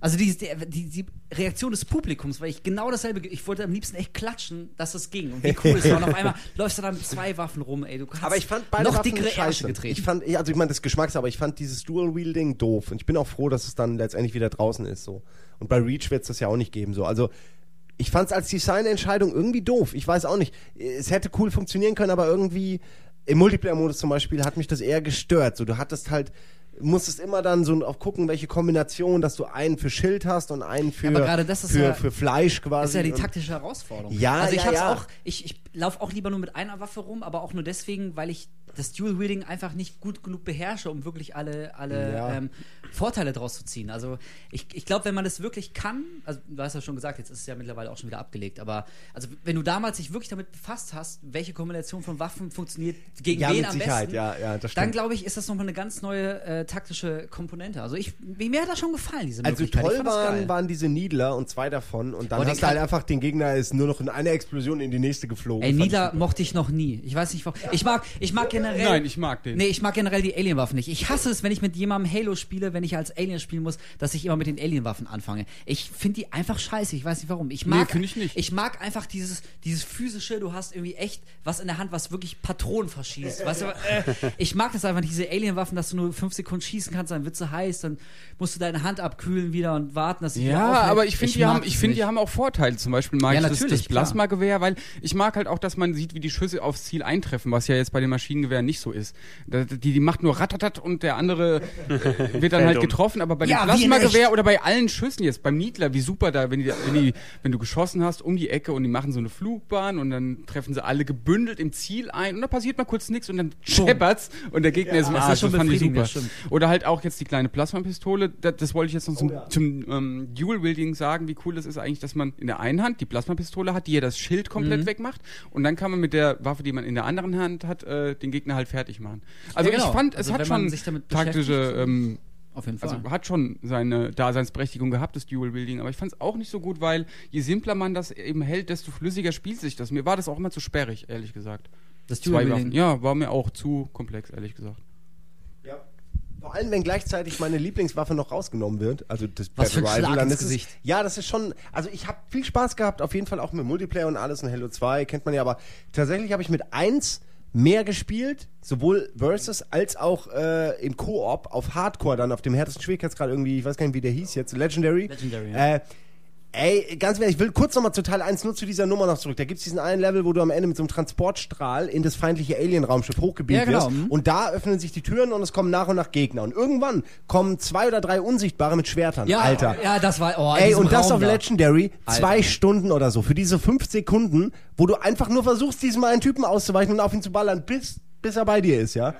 Speaker 3: Also die, die, die, Reaktion des Publikums, weil ich genau dasselbe, ich wollte am liebsten echt klatschen, dass es ging und wie cool es war. Und auf einmal läufst du da mit zwei Waffen rum, ey. Du kannst
Speaker 2: Aber ich fand beide
Speaker 3: noch
Speaker 2: Waffen
Speaker 3: dickere Ärsche
Speaker 2: scheiße.
Speaker 3: getreten.
Speaker 2: Ich fand, also ich meine, das Geschmacks, aber ich fand dieses Dual-Wielding doof. Und ich bin auch froh, dass es dann letztendlich wieder draußen ist. so. Und bei Reach wird es das ja auch nicht geben. so. Also ich fand es als Designentscheidung irgendwie doof. Ich weiß auch nicht. Es hätte cool funktionieren können, aber irgendwie im Multiplayer-Modus zum Beispiel hat mich das eher gestört. So, du hattest halt musstest immer dann so auf gucken, welche Kombination, dass du einen für Schild hast und einen für,
Speaker 3: aber gerade das ist
Speaker 2: für,
Speaker 3: ja-
Speaker 2: für Fleisch quasi.
Speaker 3: Das ist ja die taktische Herausforderung.
Speaker 2: Ja,
Speaker 3: also ich
Speaker 2: ja,
Speaker 3: hab's
Speaker 2: ja.
Speaker 3: auch, ich, ich laufe auch lieber nur mit einer Waffe rum, aber auch nur deswegen, weil ich das Dual Wielding einfach nicht gut genug beherrsche, um wirklich alle, alle
Speaker 2: Ja.
Speaker 3: ähm, Vorteile draus zu ziehen. Also ich, ich glaube, wenn man das wirklich kann, also du hast ja schon gesagt, jetzt ist es ja mittlerweile auch schon wieder abgelegt, aber also wenn du damals dich wirklich damit befasst hast, welche Kombination von Waffen funktioniert gegen
Speaker 2: Ja,
Speaker 3: wen am
Speaker 2: Sicherheit,
Speaker 3: besten,
Speaker 2: ja, ja,
Speaker 3: dann glaube ich, ist das nochmal eine ganz neue äh, taktische Komponente. Also ich, mir hat das schon gefallen, diese
Speaker 2: Also toll waren, waren diese Niedler und zwei davon und dann
Speaker 3: Boah,
Speaker 2: hast du halt einfach den Gegner ist nur noch in einer Explosion in die nächste geflogen.
Speaker 3: Ey,
Speaker 2: Fand ich
Speaker 3: mochte ich noch nie. Ich weiß nicht warum. Ich mag, ich mag generell.
Speaker 4: Nein, ich mag den.
Speaker 3: Nee, ich mag generell die Alien-Waffen nicht. Ich hasse es, wenn ich mit jemandem Halo spiele, wenn ich als Alien spielen muss, dass ich immer mit den Alien-Waffen anfange. Ich finde die einfach scheiße. Ich weiß nicht warum. Ich mag,
Speaker 4: find ich nicht.
Speaker 3: Ich mag einfach dieses, dieses physische, du hast irgendwie echt was in der Hand, was wirklich Patronen verschießt. Weißt du, äh, ich mag das einfach, diese Alien-Waffen, dass du nur fünf Sekunden schießen kannst, dann wird sie heiß, dann musst du deine Hand abkühlen wieder und warten, dass sie wieder
Speaker 4: Ja, aber ich finde, die, haben, ich find,
Speaker 3: nicht.
Speaker 4: die haben auch Vorteile. Zum Beispiel mag
Speaker 3: Ja,
Speaker 4: ich das, das. Plasmagewehr, weil ich mag halt auch, dass man sieht, wie die Schüsse aufs Ziel eintreffen, was ja jetzt bei den Maschinengewehren nicht so ist. Da- Die, die macht nur ratatat und der andere äh, wird dann halt getroffen, aber bei
Speaker 3: Ja,
Speaker 4: dem
Speaker 3: in
Speaker 4: Plasmagewehr oder bei allen Schüssen jetzt, beim Niedler, wie super da, wenn, die, wenn, die, wenn du geschossen hast um die Ecke und die machen so eine Flugbahn und dann treffen sie alle gebündelt im Ziel ein und dann passiert mal kurz nichts und dann scheppert's und der Gegner ist im
Speaker 3: das ist
Speaker 4: Arsch.
Speaker 3: schon
Speaker 4: Das fand ich super.
Speaker 3: das.
Speaker 4: Oder halt auch jetzt die kleine Plasmapistole. Das, das wollte ich jetzt noch zum,
Speaker 2: Oh ja.
Speaker 4: zum ähm, Dual-Wielding sagen, wie cool das ist eigentlich, dass man in der einen Hand die Plasmapistole hat, die ja das Schild
Speaker 3: Mhm.
Speaker 4: komplett wegmacht. Und dann kann man mit der Waffe, die man in der anderen Hand hat, äh, den Gegner halt fertig machen. Also
Speaker 3: Ja, genau.
Speaker 4: ich fand, es
Speaker 3: Also
Speaker 4: hat schon
Speaker 3: sich damit
Speaker 4: taktische, ähm,
Speaker 3: Auf jeden Fall.
Speaker 4: also hat schon seine Daseinsberechtigung gehabt, das Dual-Wielding. Aber ich fand es auch nicht so gut, weil je simpler man das eben hält, desto flüssiger spielt sich das. Mir war das auch immer zu sperrig, ehrlich gesagt.
Speaker 3: das Dual-Wielding.
Speaker 4: Waffen. Ja, war mir auch zu komplex, ehrlich gesagt.
Speaker 2: Ja. Vor allem, wenn gleichzeitig meine Lieblingswaffe noch rausgenommen wird, also das
Speaker 3: Was für Schlag
Speaker 2: dann ist es,
Speaker 3: Gesicht.
Speaker 2: Ja, das ist schon, also ich habe viel Spaß gehabt, auf jeden Fall auch mit Multiplayer und alles und Halo 2, kennt man ja, aber tatsächlich habe ich mit 1 mehr gespielt, sowohl Versus als auch äh, im Koop auf Hardcore dann auf dem härtesten Schwierigkeitsgrad irgendwie, ich weiß gar nicht, wie der hieß jetzt, Legendary.
Speaker 3: Legendary, ja.
Speaker 2: Äh, Ey, ganz ehrlich, ich will kurz nochmal zu Teil 1 nur zu dieser Nummer noch zurück. Da gibt's diesen einen Level, wo du am Ende mit so einem Transportstrahl in das feindliche Alien-Raumschiff hochgebeamt
Speaker 3: Ja, genau.
Speaker 2: wirst.
Speaker 3: Mhm.
Speaker 2: Und da öffnen sich die Türen und es kommen nach und nach Gegner. Und irgendwann kommen zwei oder drei Unsichtbare mit Schwertern.
Speaker 3: ja,
Speaker 2: Alter.
Speaker 3: Ja, das war. Oh,
Speaker 2: Ey, und das
Speaker 3: Raum
Speaker 2: auf
Speaker 3: da.
Speaker 2: Legendary, zwei
Speaker 3: Alter.
Speaker 2: Stunden oder so. Für diese fünf Sekunden, wo du einfach nur versuchst, diesem einen Typen auszuweichen und auf ihn zu ballern, bis, bis er bei dir ist, ja?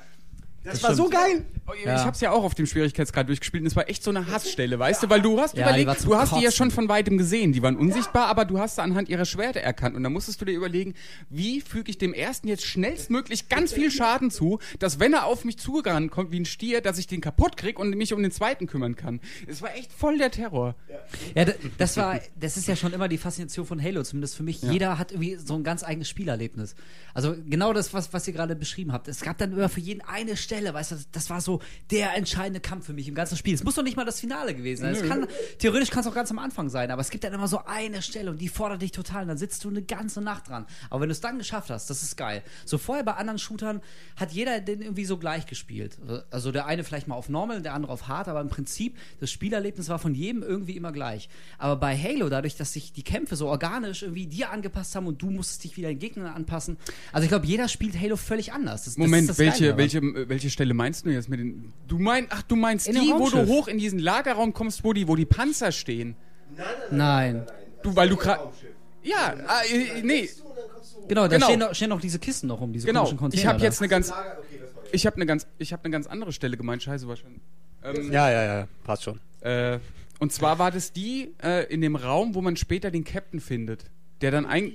Speaker 2: Das, war so geil.
Speaker 4: Oh, Ich
Speaker 3: Ja.
Speaker 4: hab's ja auch auf dem Schwierigkeitsgrad durchgespielt und es war echt so eine Hassstelle, weißt du, weil du hast
Speaker 3: Ja,
Speaker 4: überlegt, du hast die ja
Speaker 3: Kotzen.
Speaker 4: schon von weitem gesehen, die waren unsichtbar, aber du hast sie anhand ihrer Schwerter erkannt und da musstest du dir überlegen, wie füge ich dem ersten jetzt schnellstmöglich ganz viel Schaden zu, dass wenn er auf mich zugerannt kommt wie ein Stier, dass ich den kaputt krieg und mich um den zweiten kümmern kann. Es war echt voll der Terror.
Speaker 3: Ja, das war, das ist ja schon immer die Faszination von Halo, zumindest für mich. Jeder hat irgendwie so ein ganz eigenes Spielerlebnis. Also genau das, was, was ihr gerade beschrieben habt. Es gab dann immer für jeden eine Stelle, weißt du, das war so der entscheidende Kampf für mich im ganzen Spiel. Es muss doch nicht mal das Finale gewesen sein. Kann, theoretisch kann es auch ganz am Anfang sein, aber es gibt dann immer so eine Stelle und die fordert dich total und dann sitzt du eine ganze Nacht dran. Aber wenn du es dann geschafft hast, das ist geil. So vorher bei anderen Shootern hat jeder den irgendwie so gleich gespielt. Also der eine vielleicht mal auf Normal, der andere auf Hard, aber im Prinzip das Spielerlebnis war von jedem irgendwie immer gleich. Aber bei Halo, dadurch, dass sich die Kämpfe so organisch irgendwie dir angepasst haben und du musstest dich wieder den Gegnern anpassen. Also ich glaube, jeder spielt Halo völlig anders. Das,
Speaker 4: Moment,
Speaker 3: das das
Speaker 4: welche,
Speaker 3: Geile
Speaker 4: welche, welche Stelle meinst du jetzt mit den. Du meinst, ach, du meinst
Speaker 3: In
Speaker 4: die, wo du hoch in diesen Lagerraum kommst, wo die, wo die Panzer stehen.
Speaker 3: Nein.
Speaker 4: Du, weil du gerade. Ja, ah, äh, nee,
Speaker 3: Genau, da
Speaker 4: Genau.
Speaker 3: Stehen, noch, stehen noch diese Kisten noch rum, diese
Speaker 4: genau.
Speaker 3: komischen Container.
Speaker 4: Ich habe jetzt eine ganz. Ich habe eine ganz, ich habe eine ganz andere Stelle gemeint. Scheiße, wahrscheinlich. Ähm,
Speaker 1: Ja, ja, ja, passt schon.
Speaker 4: äh, und zwar war das die äh, in dem Raum, wo man später den Captain findet, der dann ein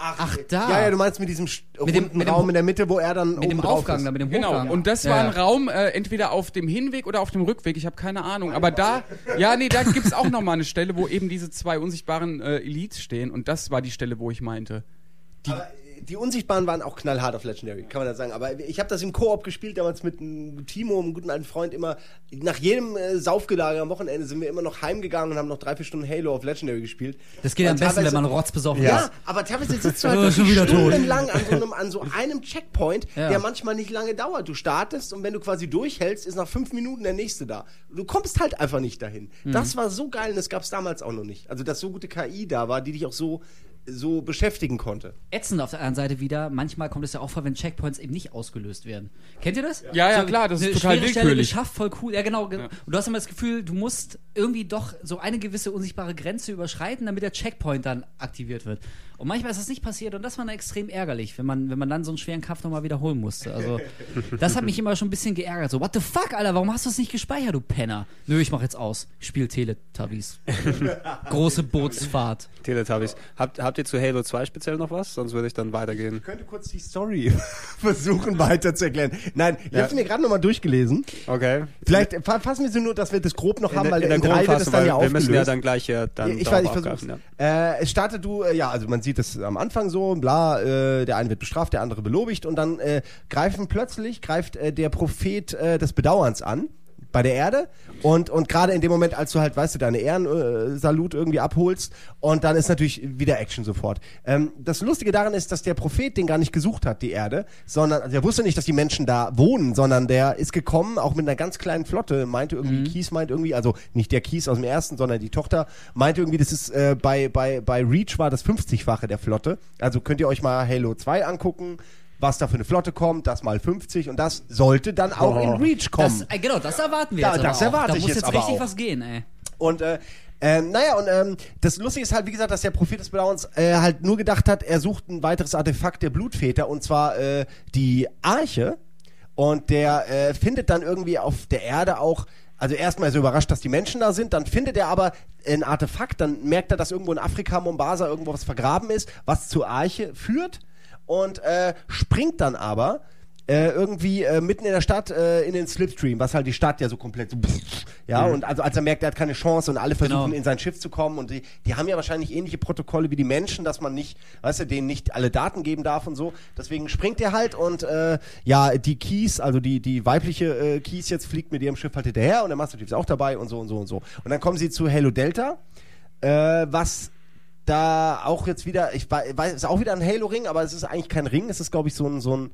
Speaker 3: Ach, da.
Speaker 2: Ja, ja, du meinst mit diesem
Speaker 3: Mit dem- mit dem-
Speaker 2: Raum in der Mitte, wo er dann
Speaker 3: mit dem Aufgang,
Speaker 2: ist.
Speaker 3: da, mit dem
Speaker 4: Genau,
Speaker 3: Hochgang.
Speaker 4: und das
Speaker 3: Ja,
Speaker 4: war ein
Speaker 3: ja.
Speaker 4: Raum, äh, entweder auf dem Hinweg oder auf dem Rückweg, ich habe keine Ahnung. Aber da, ja, nee, da gibt's auch nochmal eine Stelle, wo eben diese zwei unsichtbaren äh, Elites stehen. Und das war die Stelle, wo ich meinte.
Speaker 2: Aber äh, die Unsichtbaren waren auch knallhart auf Legendary, kann man das sagen. Aber ich habe das im Koop gespielt, damals mit einem Timo, einem guten alten Freund, immer. Nach jedem äh, Saufgelager am Wochenende sind wir immer noch heimgegangen und haben noch drei, vier Stunden Halo auf Legendary gespielt.
Speaker 3: Das geht am
Speaker 2: Und
Speaker 3: besten, wenn man rotzbesoffen
Speaker 2: Ja,
Speaker 3: ist.
Speaker 2: aber teilweise sitzt du halt stundenlang an so, einem, an so einem Checkpoint,
Speaker 3: Ja.
Speaker 2: der manchmal nicht lange dauert. Du startest und wenn du quasi durchhältst, ist nach fünf Minuten der nächste da. Du kommst halt einfach nicht dahin.
Speaker 3: Mhm.
Speaker 2: Das war so geil und das gab es damals auch noch nicht. Also, dass so gute KI da war, die dich auch so, so beschäftigen konnte.
Speaker 3: Ätzend auf der anderen Seite wieder, manchmal kommt es ja auch vor, wenn Checkpoints eben nicht ausgelöst werden. Kennt ihr das?
Speaker 4: Ja, ja, klar, das ist total
Speaker 3: schwere Stelle
Speaker 4: willkürlich.
Speaker 3: geschafft, voll cool. Ja, genau. ge- Und du hast immer das Gefühl, du musst irgendwie doch so eine gewisse unsichtbare Grenze überschreiten, damit der Checkpoint dann aktiviert wird. Und manchmal ist das nicht passiert und das war dann extrem ärgerlich, wenn man, wenn man dann so einen schweren Kampf nochmal wiederholen musste. Also, das hat mich immer schon ein bisschen geärgert. So, what the fuck, Alter, warum hast du das nicht gespeichert, du Penner? Nö, ich mach jetzt aus. Ich spiel Teletubbies. Große Bootsfahrt.
Speaker 1: Teletubbies. Habt, habt habt ihr zu Halo 2 speziell noch was? Sonst würde ich dann weitergehen.
Speaker 2: Ich könnte kurz die Story versuchen weiter zu erklären. Nein, ich habe mir gerade nochmal durchgelesen.
Speaker 1: Okay.
Speaker 2: Vielleicht fa- fassen wir sie nur, dass wir das grob noch
Speaker 1: In,
Speaker 2: haben,
Speaker 1: der-
Speaker 2: weil
Speaker 1: in der
Speaker 2: in es
Speaker 1: Grundfassung,
Speaker 2: dann
Speaker 1: weil
Speaker 2: ja
Speaker 1: wir
Speaker 2: aufgelöst.
Speaker 1: müssen ja dann gleich hier dann
Speaker 2: ich weiß, ich versuch's.
Speaker 1: ja.
Speaker 2: Äh, es startet du, äh, ja, also man sieht es am Anfang so, bla, äh, der eine wird bestraft, der andere belobigt und dann äh, greifen plötzlich, greift äh, der Prophet äh, des Bedauerns an bei der Erde und, und gerade in dem Moment, als du halt, weißt du, deine Ehrensalut Salut irgendwie abholst und dann ist natürlich wieder Action sofort. Ähm, das Lustige daran ist, dass der Prophet den gar nicht gesucht hat, die Erde, sondern, also er wusste nicht, dass die Menschen da wohnen, sondern der ist gekommen, auch mit einer ganz kleinen Flotte, meinte irgendwie, Kies meint irgendwie, also nicht der Kies aus dem ersten, sondern die Tochter, meinte irgendwie, das ist äh, bei, bei, bei Reach war das 50-fache der Flotte. Also könnt ihr euch mal Halo 2 angucken, was da für eine Flotte kommt, das mal 50 und das sollte dann auch
Speaker 1: Oh.
Speaker 2: in Reach kommen.
Speaker 3: Das, äh, genau, das erwarten wir
Speaker 2: Ja,
Speaker 3: jetzt.
Speaker 2: das
Speaker 3: auch.
Speaker 2: erwarte
Speaker 3: da
Speaker 2: ich
Speaker 3: muss
Speaker 2: jetzt
Speaker 3: jetzt richtig
Speaker 2: auch.
Speaker 3: was gehen, ey.
Speaker 2: Und äh, ähm, naja, und ähm, das Lustige ist halt, wie gesagt, dass der Prophet des Bedauerns äh, halt nur gedacht hat, er sucht ein weiteres Artefakt der Blutväter und zwar äh, die Arche. Und der äh, findet dann irgendwie auf der Erde auch, also erstmal ist er überrascht, dass die Menschen da sind, dann findet er aber ein Artefakt, dann merkt er, dass irgendwo in Afrika, Mombasa, irgendwo was vergraben ist, was zur Arche führt und äh, springt dann aber äh, irgendwie äh, mitten in der Stadt äh, in den Slipstream, was halt die Stadt ja so komplett so ja und also als er merkt, er hat keine Chance und alle versuchen
Speaker 3: Genau.
Speaker 2: in sein Schiff zu kommen und die, die haben ja wahrscheinlich ähnliche Protokolle wie die Menschen, dass man nicht, weißt du, denen nicht alle Daten geben darf und so. Deswegen springt er halt und äh, ja, die Keys, also die die weibliche äh, Keys jetzt fliegt mit ihrem Schiff halt hinterher und der Master Chief ist auch dabei und so und so und so. Und dann kommen sie zu Halo Delta, äh, was da auch jetzt wieder, ich wei- weiß, ist auch wieder ein Halo-Ring, aber es ist eigentlich kein Ring, es ist, glaube ich, so ein, so ein,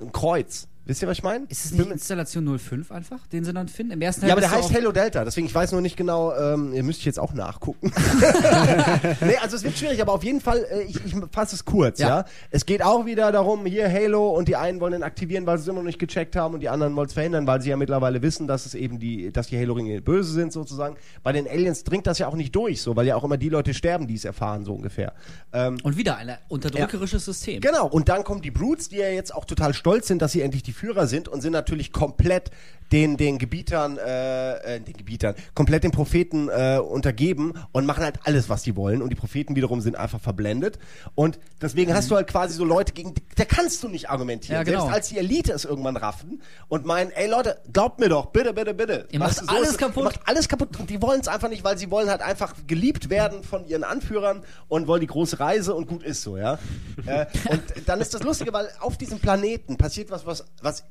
Speaker 2: ein Kreuz. Wisst ihr, was ich meine?
Speaker 3: Ist es nicht Installation 05 einfach, den sie dann finden? Im ersten
Speaker 2: Ja, aber der heißt Halo Delta, deswegen ich weiß nur nicht genau, ähm, ihr müsst ich jetzt auch nachgucken. nee, also es wird schwierig, aber auf jeden Fall, äh, ich, ich fasse es kurz, ja.
Speaker 3: Ja.
Speaker 2: Es geht auch wieder darum, hier Halo und die einen wollen ihn aktivieren, weil sie es immer noch nicht gecheckt haben und die anderen wollen es verhindern, weil sie ja mittlerweile wissen, dass es eben die, dass die Halo-Ringe böse sind sozusagen. Bei den Aliens dringt das ja auch nicht durch, so, weil ja auch immer die Leute sterben, die es erfahren, so ungefähr. Ähm,
Speaker 3: Und wieder ein unterdrückerisches System.
Speaker 2: Genau, und dann kommen die Brutes, die ja jetzt auch total stolz sind, dass sie endlich die Führer sind und sind natürlich komplett den, den Gebietern, äh, äh, den Gebietern, komplett den Propheten äh, untergeben und machen halt alles, was die wollen. Und die Propheten wiederum sind einfach verblendet. Und deswegen hast du halt quasi so Leute, gegen die, da kannst du nicht argumentieren.
Speaker 3: Ja, genau.
Speaker 2: Selbst als die Elite es irgendwann raffen und meinen, ey Leute, glaubt mir doch, bitte, bitte, bitte.
Speaker 3: Ihr macht
Speaker 2: so
Speaker 3: alles
Speaker 2: ist
Speaker 3: kaputt.
Speaker 2: Ihr macht alles kaputt. Und die wollen es einfach nicht, weil sie wollen halt einfach geliebt werden von ihren Anführern und wollen die große Reise und gut ist so, ja. äh, und dann ist das Lustige, weil auf diesem Planeten passiert was, was, was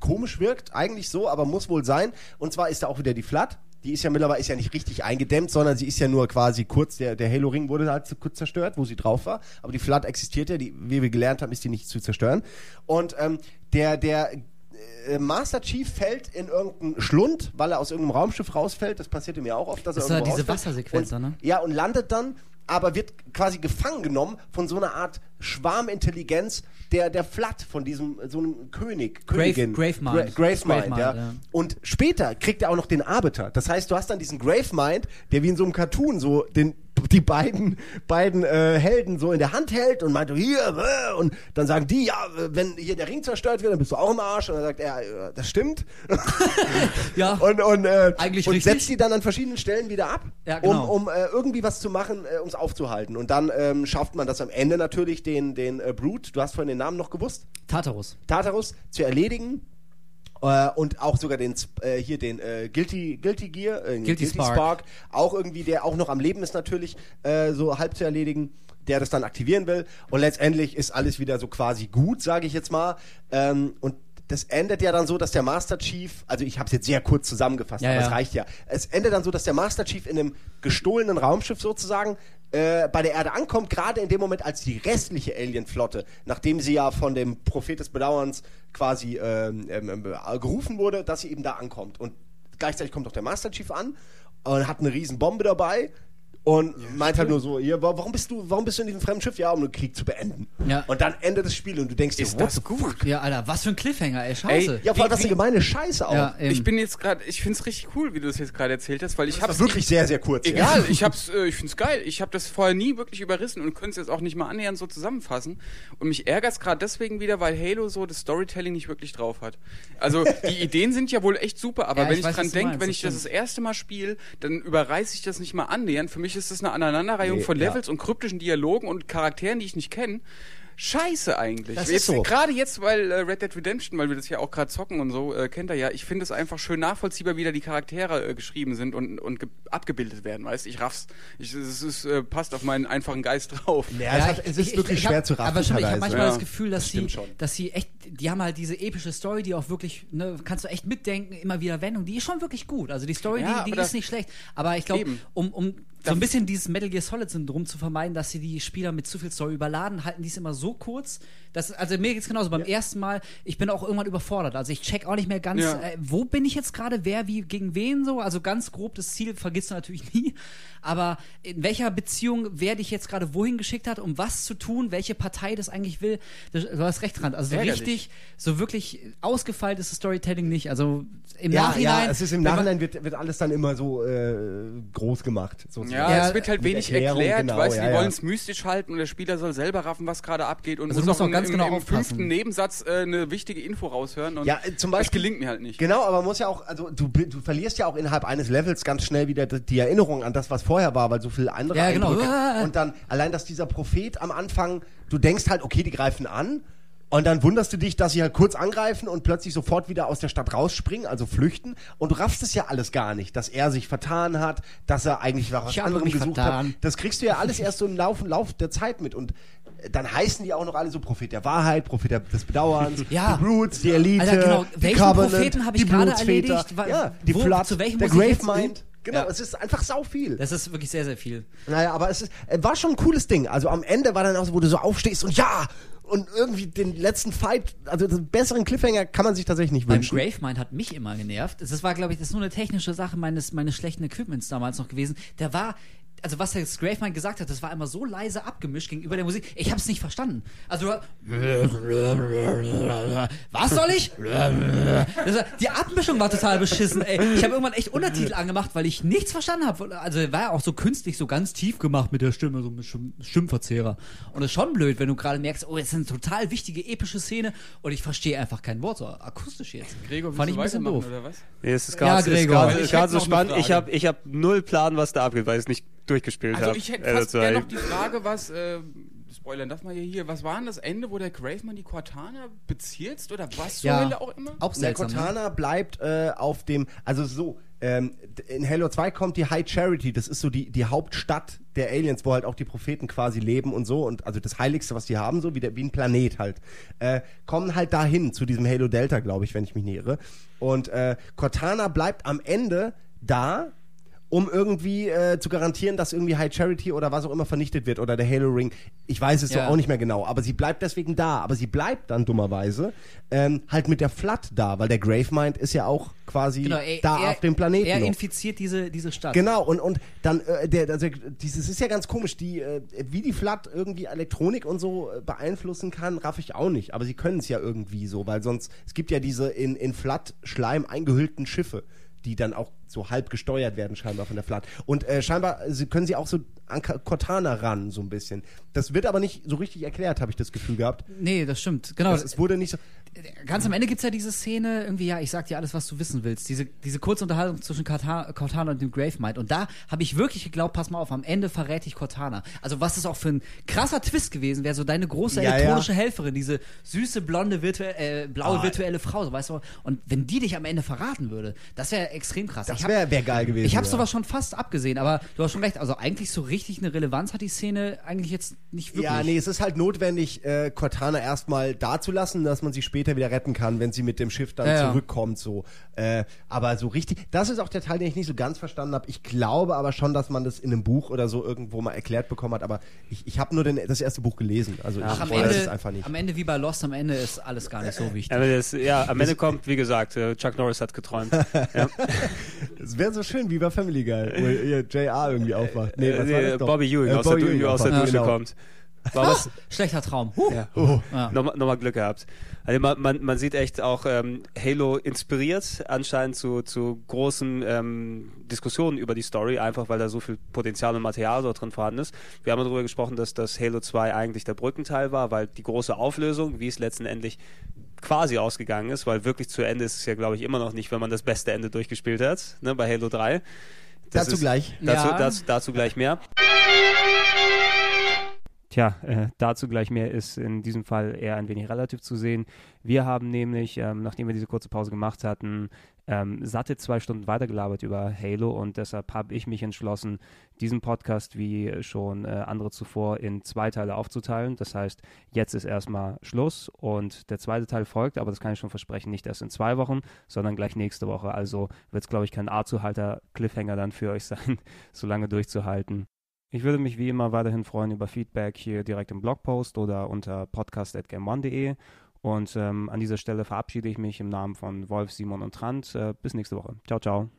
Speaker 2: komisch wirkt, eigentlich so, aber muss wohl sein. Und zwar ist da auch wieder die Flat. Die ist ja mittlerweile ist ja nicht richtig eingedämmt, sondern sie ist ja nur quasi kurz, der, der Halo-Ring wurde halt zu kurz zerstört, wo sie drauf war. Aber die Flat existiert ja, die, wie wir gelernt haben, ist die nicht zu zerstören. Und ähm, der, der äh, Master Chief fällt in irgendeinen Schlund, weil er aus irgendeinem Raumschiff rausfällt. Das passierte mir auch oft, dass er
Speaker 3: Das war
Speaker 2: irgendwo
Speaker 3: diese
Speaker 2: rausfällt.
Speaker 3: Wassersequenz,
Speaker 2: und,
Speaker 3: ne?
Speaker 2: Ja, und landet dann, aber wird quasi gefangen genommen von so einer Art Schwarmintelligenz der, der Flat, von diesem, so einem König, Königin.
Speaker 3: Gravemind.
Speaker 2: Gra Gravemind,
Speaker 3: Gravemind,
Speaker 2: ja.
Speaker 3: ja.
Speaker 2: Und später kriegt er auch noch den Arbiter. Das heißt, du hast dann diesen Gravemind, der wie in so einem Cartoon so den die beiden beiden äh, Helden so in der Hand hält und meint hier äh, und dann sagen die ja äh, wenn hier der Ring zerstört wird dann bist du auch im Arsch und dann sagt er äh, das stimmt
Speaker 3: Ja.
Speaker 2: und und, äh,
Speaker 3: Eigentlich
Speaker 2: und
Speaker 3: richtig.
Speaker 2: setzt die dann an verschiedenen Stellen wieder ab
Speaker 3: Ja, genau.
Speaker 2: um um irgendwie was zu machen um es aufzuhalten und dann ähm, schafft man das am Ende natürlich den den Brute du hast vorhin den Namen noch gewusst
Speaker 3: Tartarus.
Speaker 2: Tartarus zu erledigen äh, und auch sogar den äh, hier den äh, Guilty Guilty Gear äh,
Speaker 3: Guilty Spark.
Speaker 2: auch irgendwie der auch noch am Leben ist natürlich äh, so halb zu erledigen der das dann aktivieren will. Und letztendlich ist alles wieder so quasi gut sage ich jetzt mal. Ähm, und das endet ja dann so, dass der Master Chief, also ich habe es jetzt sehr kurz zusammengefasst,
Speaker 3: Ja,
Speaker 2: aber
Speaker 3: ja.
Speaker 2: es reicht ja. Es endet dann so, dass der Master Chief in einem gestohlenen Raumschiff sozusagen äh, bei der Erde ankommt, gerade in dem Moment, als die restliche Alienflotte, nachdem sie ja von dem Prophet des Bedauerns quasi ähm, ähm, ähm, gerufen wurde, dass sie eben da ankommt. Und gleichzeitig kommt auch der Master Chief an und hat eine riesen Bombe dabei und meint halt nur so, hier, wa- warum bist du, warum bist du in diesem fremden Schiff? Ja, um den Krieg zu beenden.
Speaker 3: Ja.
Speaker 2: Und dann endet das Spiel und du denkst dir,
Speaker 4: Ist das gut?
Speaker 2: fuck?
Speaker 3: Ja, Alter, was für ein Cliffhanger, ey, scheiße.
Speaker 4: Ey,
Speaker 2: Ja, vor allem,
Speaker 4: Wie-
Speaker 2: was eine gemeine Scheiße auch.
Speaker 3: Ja.
Speaker 4: Ich bin jetzt gerade, ich finde es richtig cool, wie du das jetzt gerade erzählt hast, weil ich
Speaker 2: das
Speaker 4: habe
Speaker 2: war wirklich sehr, sehr kurz.
Speaker 4: Egal, ich hab's, äh, ich find's geil. Ich habe das vorher nie wirklich überrissen und könnte es jetzt auch nicht mal annähernd so zusammenfassen. Und mich ärgert's gerade deswegen wieder, weil Halo so das Storytelling nicht wirklich drauf hat. Also die Ideen sind ja wohl echt super, aber
Speaker 3: Ja,
Speaker 4: wenn
Speaker 3: ich
Speaker 4: ich,
Speaker 3: weiß,
Speaker 4: dran denke, wenn
Speaker 3: das
Speaker 4: ich das das erste Mal spiele, dann überreiße ich das nicht mal annähernd. Für mich mich ist das eine Aneinanderreihung
Speaker 2: Nee,
Speaker 4: von
Speaker 2: ja.
Speaker 4: Levels und kryptischen Dialogen und Charakteren, die ich nicht kenne. Scheiße eigentlich.
Speaker 2: Das
Speaker 4: jetzt,
Speaker 2: ist so.
Speaker 4: Gerade jetzt, weil äh, Red Dead Redemption, weil wir das ja auch gerade zocken und so, äh, kennt er ja. Ich finde es einfach schön nachvollziehbar, wie da die Charaktere äh, geschrieben sind und, und ge- abgebildet werden, weißt Ich raff's. Ich, es ist, äh, passt auf meinen einfachen Geist drauf.
Speaker 2: Ja, es, hat, es ist wirklich schwer
Speaker 3: hab,
Speaker 2: zu raffen.
Speaker 3: Aber schon, ich habe manchmal
Speaker 4: Ja,
Speaker 3: das Gefühl, dass
Speaker 2: das
Speaker 3: sie,
Speaker 2: schon.
Speaker 3: dass sie echt, die haben halt diese epische Story, die auch wirklich, ne, kannst du echt mitdenken, immer wieder Wendung, die ist schon wirklich gut. Also die Story,
Speaker 4: Ja,
Speaker 3: die, die ist nicht schlecht. Aber ich glaube, um, um so ein bisschen dieses Metal Gear Solid Syndrom zu vermeiden, dass sie die Spieler mit zu viel Story überladen, halten die es immer so kurz. Dass, also mir geht's genauso. Beim ersten Mal, ich bin auch irgendwann überfordert. Also ich check auch nicht mehr ganz,
Speaker 4: Ja.
Speaker 3: äh, wo bin ich jetzt gerade, wer wie gegen wen so. Also ganz grob das Ziel vergisst du natürlich nie. Aber in welcher Beziehung werde ich jetzt gerade wohin geschickt hat, um was zu tun, welche Partei das eigentlich will, das, du hast recht dran. Also so
Speaker 4: Ärgerlich.
Speaker 3: richtig, so wirklich ausgefeilt ist das Storytelling nicht. Also im
Speaker 2: ja,
Speaker 3: Nachhinein.
Speaker 2: ja, es ist im Nachhinein wird, wird alles dann immer so äh, groß gemacht. sozusagen.
Speaker 4: Ja,
Speaker 3: Ja,
Speaker 4: es wird halt wenig
Speaker 2: Erklärung,
Speaker 4: erklärt,
Speaker 2: genau,
Speaker 4: weißt du,
Speaker 2: ja,
Speaker 4: die
Speaker 2: ja.
Speaker 4: wollen es mystisch halten und der Spieler soll selber raffen, was gerade abgeht und
Speaker 3: Also du
Speaker 4: muss
Speaker 3: musst
Speaker 4: auch
Speaker 3: auch ganz
Speaker 4: im,
Speaker 3: genau
Speaker 4: im,
Speaker 3: aufpassen.
Speaker 4: fünften Nebensatz äh, eine wichtige Info raushören und
Speaker 2: Ja, äh, zum
Speaker 4: das
Speaker 2: Beispiel-
Speaker 4: gelingt mir halt nicht.
Speaker 2: Genau, aber man muss ja auch, also du, du verlierst ja auch innerhalb eines Levels ganz schnell wieder die Erinnerung an das, was vorher war, weil so viel andere
Speaker 3: Ja, genau.
Speaker 2: Eindrücke. Und dann allein, dass dieser Prophet am Anfang, du denkst halt, okay, die greifen an. Und dann wunderst du dich, dass sie halt kurz angreifen und plötzlich sofort wieder aus der Stadt rausspringen, also flüchten. Und du raffst es ja alles gar nicht, dass er sich vertan hat, dass er eigentlich was anderem
Speaker 3: mich
Speaker 2: gesucht
Speaker 3: vertan.
Speaker 2: hat. Das kriegst du ja alles erst so im Lauf, Lauf der Zeit mit. Und dann heißen die auch noch alle so Prophet der Wahrheit, Prophet des Bedauerns,
Speaker 3: Ja.
Speaker 2: die Brutes, die Elite,
Speaker 3: Alter, genau.
Speaker 2: die
Speaker 3: Welchen
Speaker 2: Covenant,
Speaker 3: Propheten habe ich
Speaker 2: die
Speaker 3: gerade erledigt?
Speaker 2: Ja, die
Speaker 3: wo-
Speaker 2: Flood,
Speaker 3: zu welchem
Speaker 2: der Gravemind.
Speaker 3: hin?
Speaker 2: Genau,
Speaker 3: Ja.
Speaker 2: es ist einfach sau viel.
Speaker 3: Das ist wirklich sehr, sehr viel.
Speaker 2: Naja, aber es ist, äh, war schon ein cooles Ding. Also am Ende war dann auch so, wo du so aufstehst und ja! Und irgendwie den letzten Fight, also den besseren Cliffhanger kann man sich tatsächlich nicht
Speaker 3: Beim
Speaker 2: wünschen.
Speaker 3: Gravemind hat mich immer genervt. Das war, glaube ich, das ist nur eine technische Sache meines, meines schlechten Equipments damals noch gewesen. Der war, also was der Gravemind gesagt hat, das war immer so leise abgemischt gegenüber der Musik. Ich habe es nicht verstanden. Also du was soll ich? Die Abmischung war total beschissen. Ey. Ich habe irgendwann echt Untertitel angemacht, weil ich nichts verstanden habe. Also war ja auch so künstlich, so ganz tief gemacht mit der Stimme, so mit Stimm Stimmverzehrer. Und das ist schon blöd, wenn du gerade merkst, oh, jetzt ist eine total wichtige epische Szene und ich verstehe einfach kein Wort, so akustisch jetzt.
Speaker 4: Gregor,
Speaker 3: Fand ich ein bisschen doof.
Speaker 4: oder was?
Speaker 1: Nee, es ist
Speaker 3: Ja,
Speaker 1: gerade
Speaker 3: Gregor.
Speaker 1: ja, so spannend. Ich habe ich hab null Plan, was da abgeht, weil ich es nicht durchgespielt habe.
Speaker 4: Also ich hätte
Speaker 1: Äh,
Speaker 4: fast gerne noch die Frage, was, äh, spoilern darf man ja hier, was war denn das Ende, wo der Graveman die Cortana bezielst oder was zur
Speaker 3: Ja.
Speaker 4: Hölle auch immer?
Speaker 3: Auch
Speaker 2: Der
Speaker 3: seltsam. Ne?
Speaker 2: Cortana bleibt äh, auf dem, also so, ähm, in Halo 2 kommt die High Charity, das ist so die, die Hauptstadt der Aliens, wo halt auch die Propheten quasi leben und so und also das Heiligste, was die haben, so wie, der, wie ein Planet halt, äh, kommen halt dahin zu diesem Halo Delta, glaube ich, wenn ich mich nicht irre. Und äh, Cortana bleibt am Ende da, um irgendwie äh, zu garantieren, dass irgendwie High Charity oder was auch immer vernichtet wird oder der Halo Ring. Ich weiß es
Speaker 3: Ja.
Speaker 2: so auch nicht mehr genau, aber sie bleibt deswegen da. Aber sie bleibt dann dummerweise ähm, halt mit der Flood da, weil der Gravemind ist ja auch quasi
Speaker 3: Genau, er,
Speaker 2: da
Speaker 3: er,
Speaker 2: auf dem Planeten.
Speaker 3: Er
Speaker 2: noch.
Speaker 3: infiziert diese, diese Stadt.
Speaker 2: Genau, und, und dann, äh, der, also, dieses ist ja ganz komisch, die, äh, wie die Flood irgendwie Elektronik und so äh, beeinflussen kann, raff ich auch nicht. Aber sie können es ja irgendwie so, weil sonst, es gibt ja diese in, in Flood-Schleim eingehüllten Schiffe, die dann auch so halb gesteuert werden scheinbar von der Flood. Und äh, scheinbar äh, sie, können sie auch so an Cortana ran, so ein bisschen. Das wird aber nicht so richtig erklärt, habe ich das Gefühl gehabt.
Speaker 3: Nee, das stimmt. Genau.
Speaker 2: Es, es wurde nicht so.
Speaker 3: Ganz am Ende gibt's ja diese Szene, irgendwie, ja, ich sag dir alles, was du wissen willst. Diese, diese kurze Unterhaltung zwischen Cortana, Cortana und dem Gravemind. Und da habe ich wirklich geglaubt, pass mal auf, am Ende verrät ich Cortana. Also was ist auch für ein krasser Twist gewesen wäre, so deine große
Speaker 2: Ja,
Speaker 3: elektronische Helferin, diese süße, blonde, virtuell, äh, blaue
Speaker 2: Ah.
Speaker 3: virtuelle Frau, so weißt du. Und wenn die dich am Ende verraten würde, das wäre extrem krass.
Speaker 2: Das wäre wär geil gewesen.
Speaker 3: Ich habe
Speaker 2: ja.
Speaker 3: sowas schon fast abgesehen, aber du hast schon recht. Also eigentlich so richtig eine Relevanz hat die Szene eigentlich jetzt nicht wirklich.
Speaker 2: Ja, nee, es ist halt notwendig, äh, Cortana erstmal dazulassen, dass man sie später wieder retten kann, wenn sie mit dem Schiff dann
Speaker 3: Ja, ja.
Speaker 2: zurückkommt. So. Äh, aber so richtig, das ist auch der Teil, den ich nicht so ganz verstanden habe. Ich glaube aber schon, dass man das in einem Buch oder so irgendwo mal erklärt bekommen hat, aber ich, ich habe nur den, das erste Buch gelesen. Also
Speaker 3: Ach,
Speaker 2: ich
Speaker 3: am
Speaker 2: weiß
Speaker 3: Ende,
Speaker 2: es einfach nicht.
Speaker 3: am Ende wie bei Lost, am Ende ist alles gar nicht so wichtig.
Speaker 1: Aber das, ja, am Ende kommt, wie gesagt, äh, Chuck Norris hat geträumt. ja.
Speaker 2: Es wäre so schön wie bei Family Guy, wo ihr JR irgendwie aufwacht. Nee, was war
Speaker 1: Äh,
Speaker 2: das doch?
Speaker 1: Bobby Ewing
Speaker 2: Äh,
Speaker 1: aus der,
Speaker 2: Bobby
Speaker 1: Du-
Speaker 2: Ewing
Speaker 1: aus der Dusche
Speaker 2: genau.
Speaker 1: kommt. War was,
Speaker 3: Schlechter Traum. Huh.
Speaker 1: ja.
Speaker 2: Oh.
Speaker 3: Ja.
Speaker 1: Nochmal noch mal Glück gehabt. Also man, man, man sieht echt auch ähm, Halo inspiriert anscheinend zu, zu großen ähm, Diskussionen über die Story, einfach weil da so viel Potenzial und Material dort drin vorhanden ist. Wir haben darüber gesprochen, dass das Halo 2 eigentlich der Brückenteil war, weil die große Auflösung, wie es letztendlich quasi ausgegangen ist, weil wirklich zu Ende ist es ja, glaube ich, immer noch nicht, wenn man das beste Ende durchgespielt hat, ne, bei Halo 3. Das
Speaker 2: Dazu
Speaker 1: ist-
Speaker 2: gleich.
Speaker 1: Dazu,
Speaker 3: Ja.
Speaker 1: dazu, dazu gleich mehr. Tja, äh, dazu gleich mehr ist in diesem Fall eher ein wenig relativ zu sehen. Wir haben nämlich, ähm, nachdem wir diese kurze Pause gemacht hatten, ähm, satte zwei Stunden weitergelabert über Halo und deshalb habe ich mich entschlossen, diesen Podcast wie schon äh, andere zuvor in zwei Teile aufzuteilen. Das heißt, jetzt ist erstmal Schluss und der zweite Teil folgt, aber das kann ich schon versprechen, nicht erst in zwei Wochen, sondern gleich nächste Woche. Also wird es, glaube ich, kein Art-Zuhalter-Cliffhanger dann für euch sein, so lange durchzuhalten. Ich würde mich wie immer weiterhin freuen über Feedback hier direkt im Blogpost oder unter podcast.gameone.de. Und ähm, an dieser Stelle verabschiede ich mich im Namen von Wolf, Simon und Trant. Äh, bis nächste Woche. Ciao, ciao.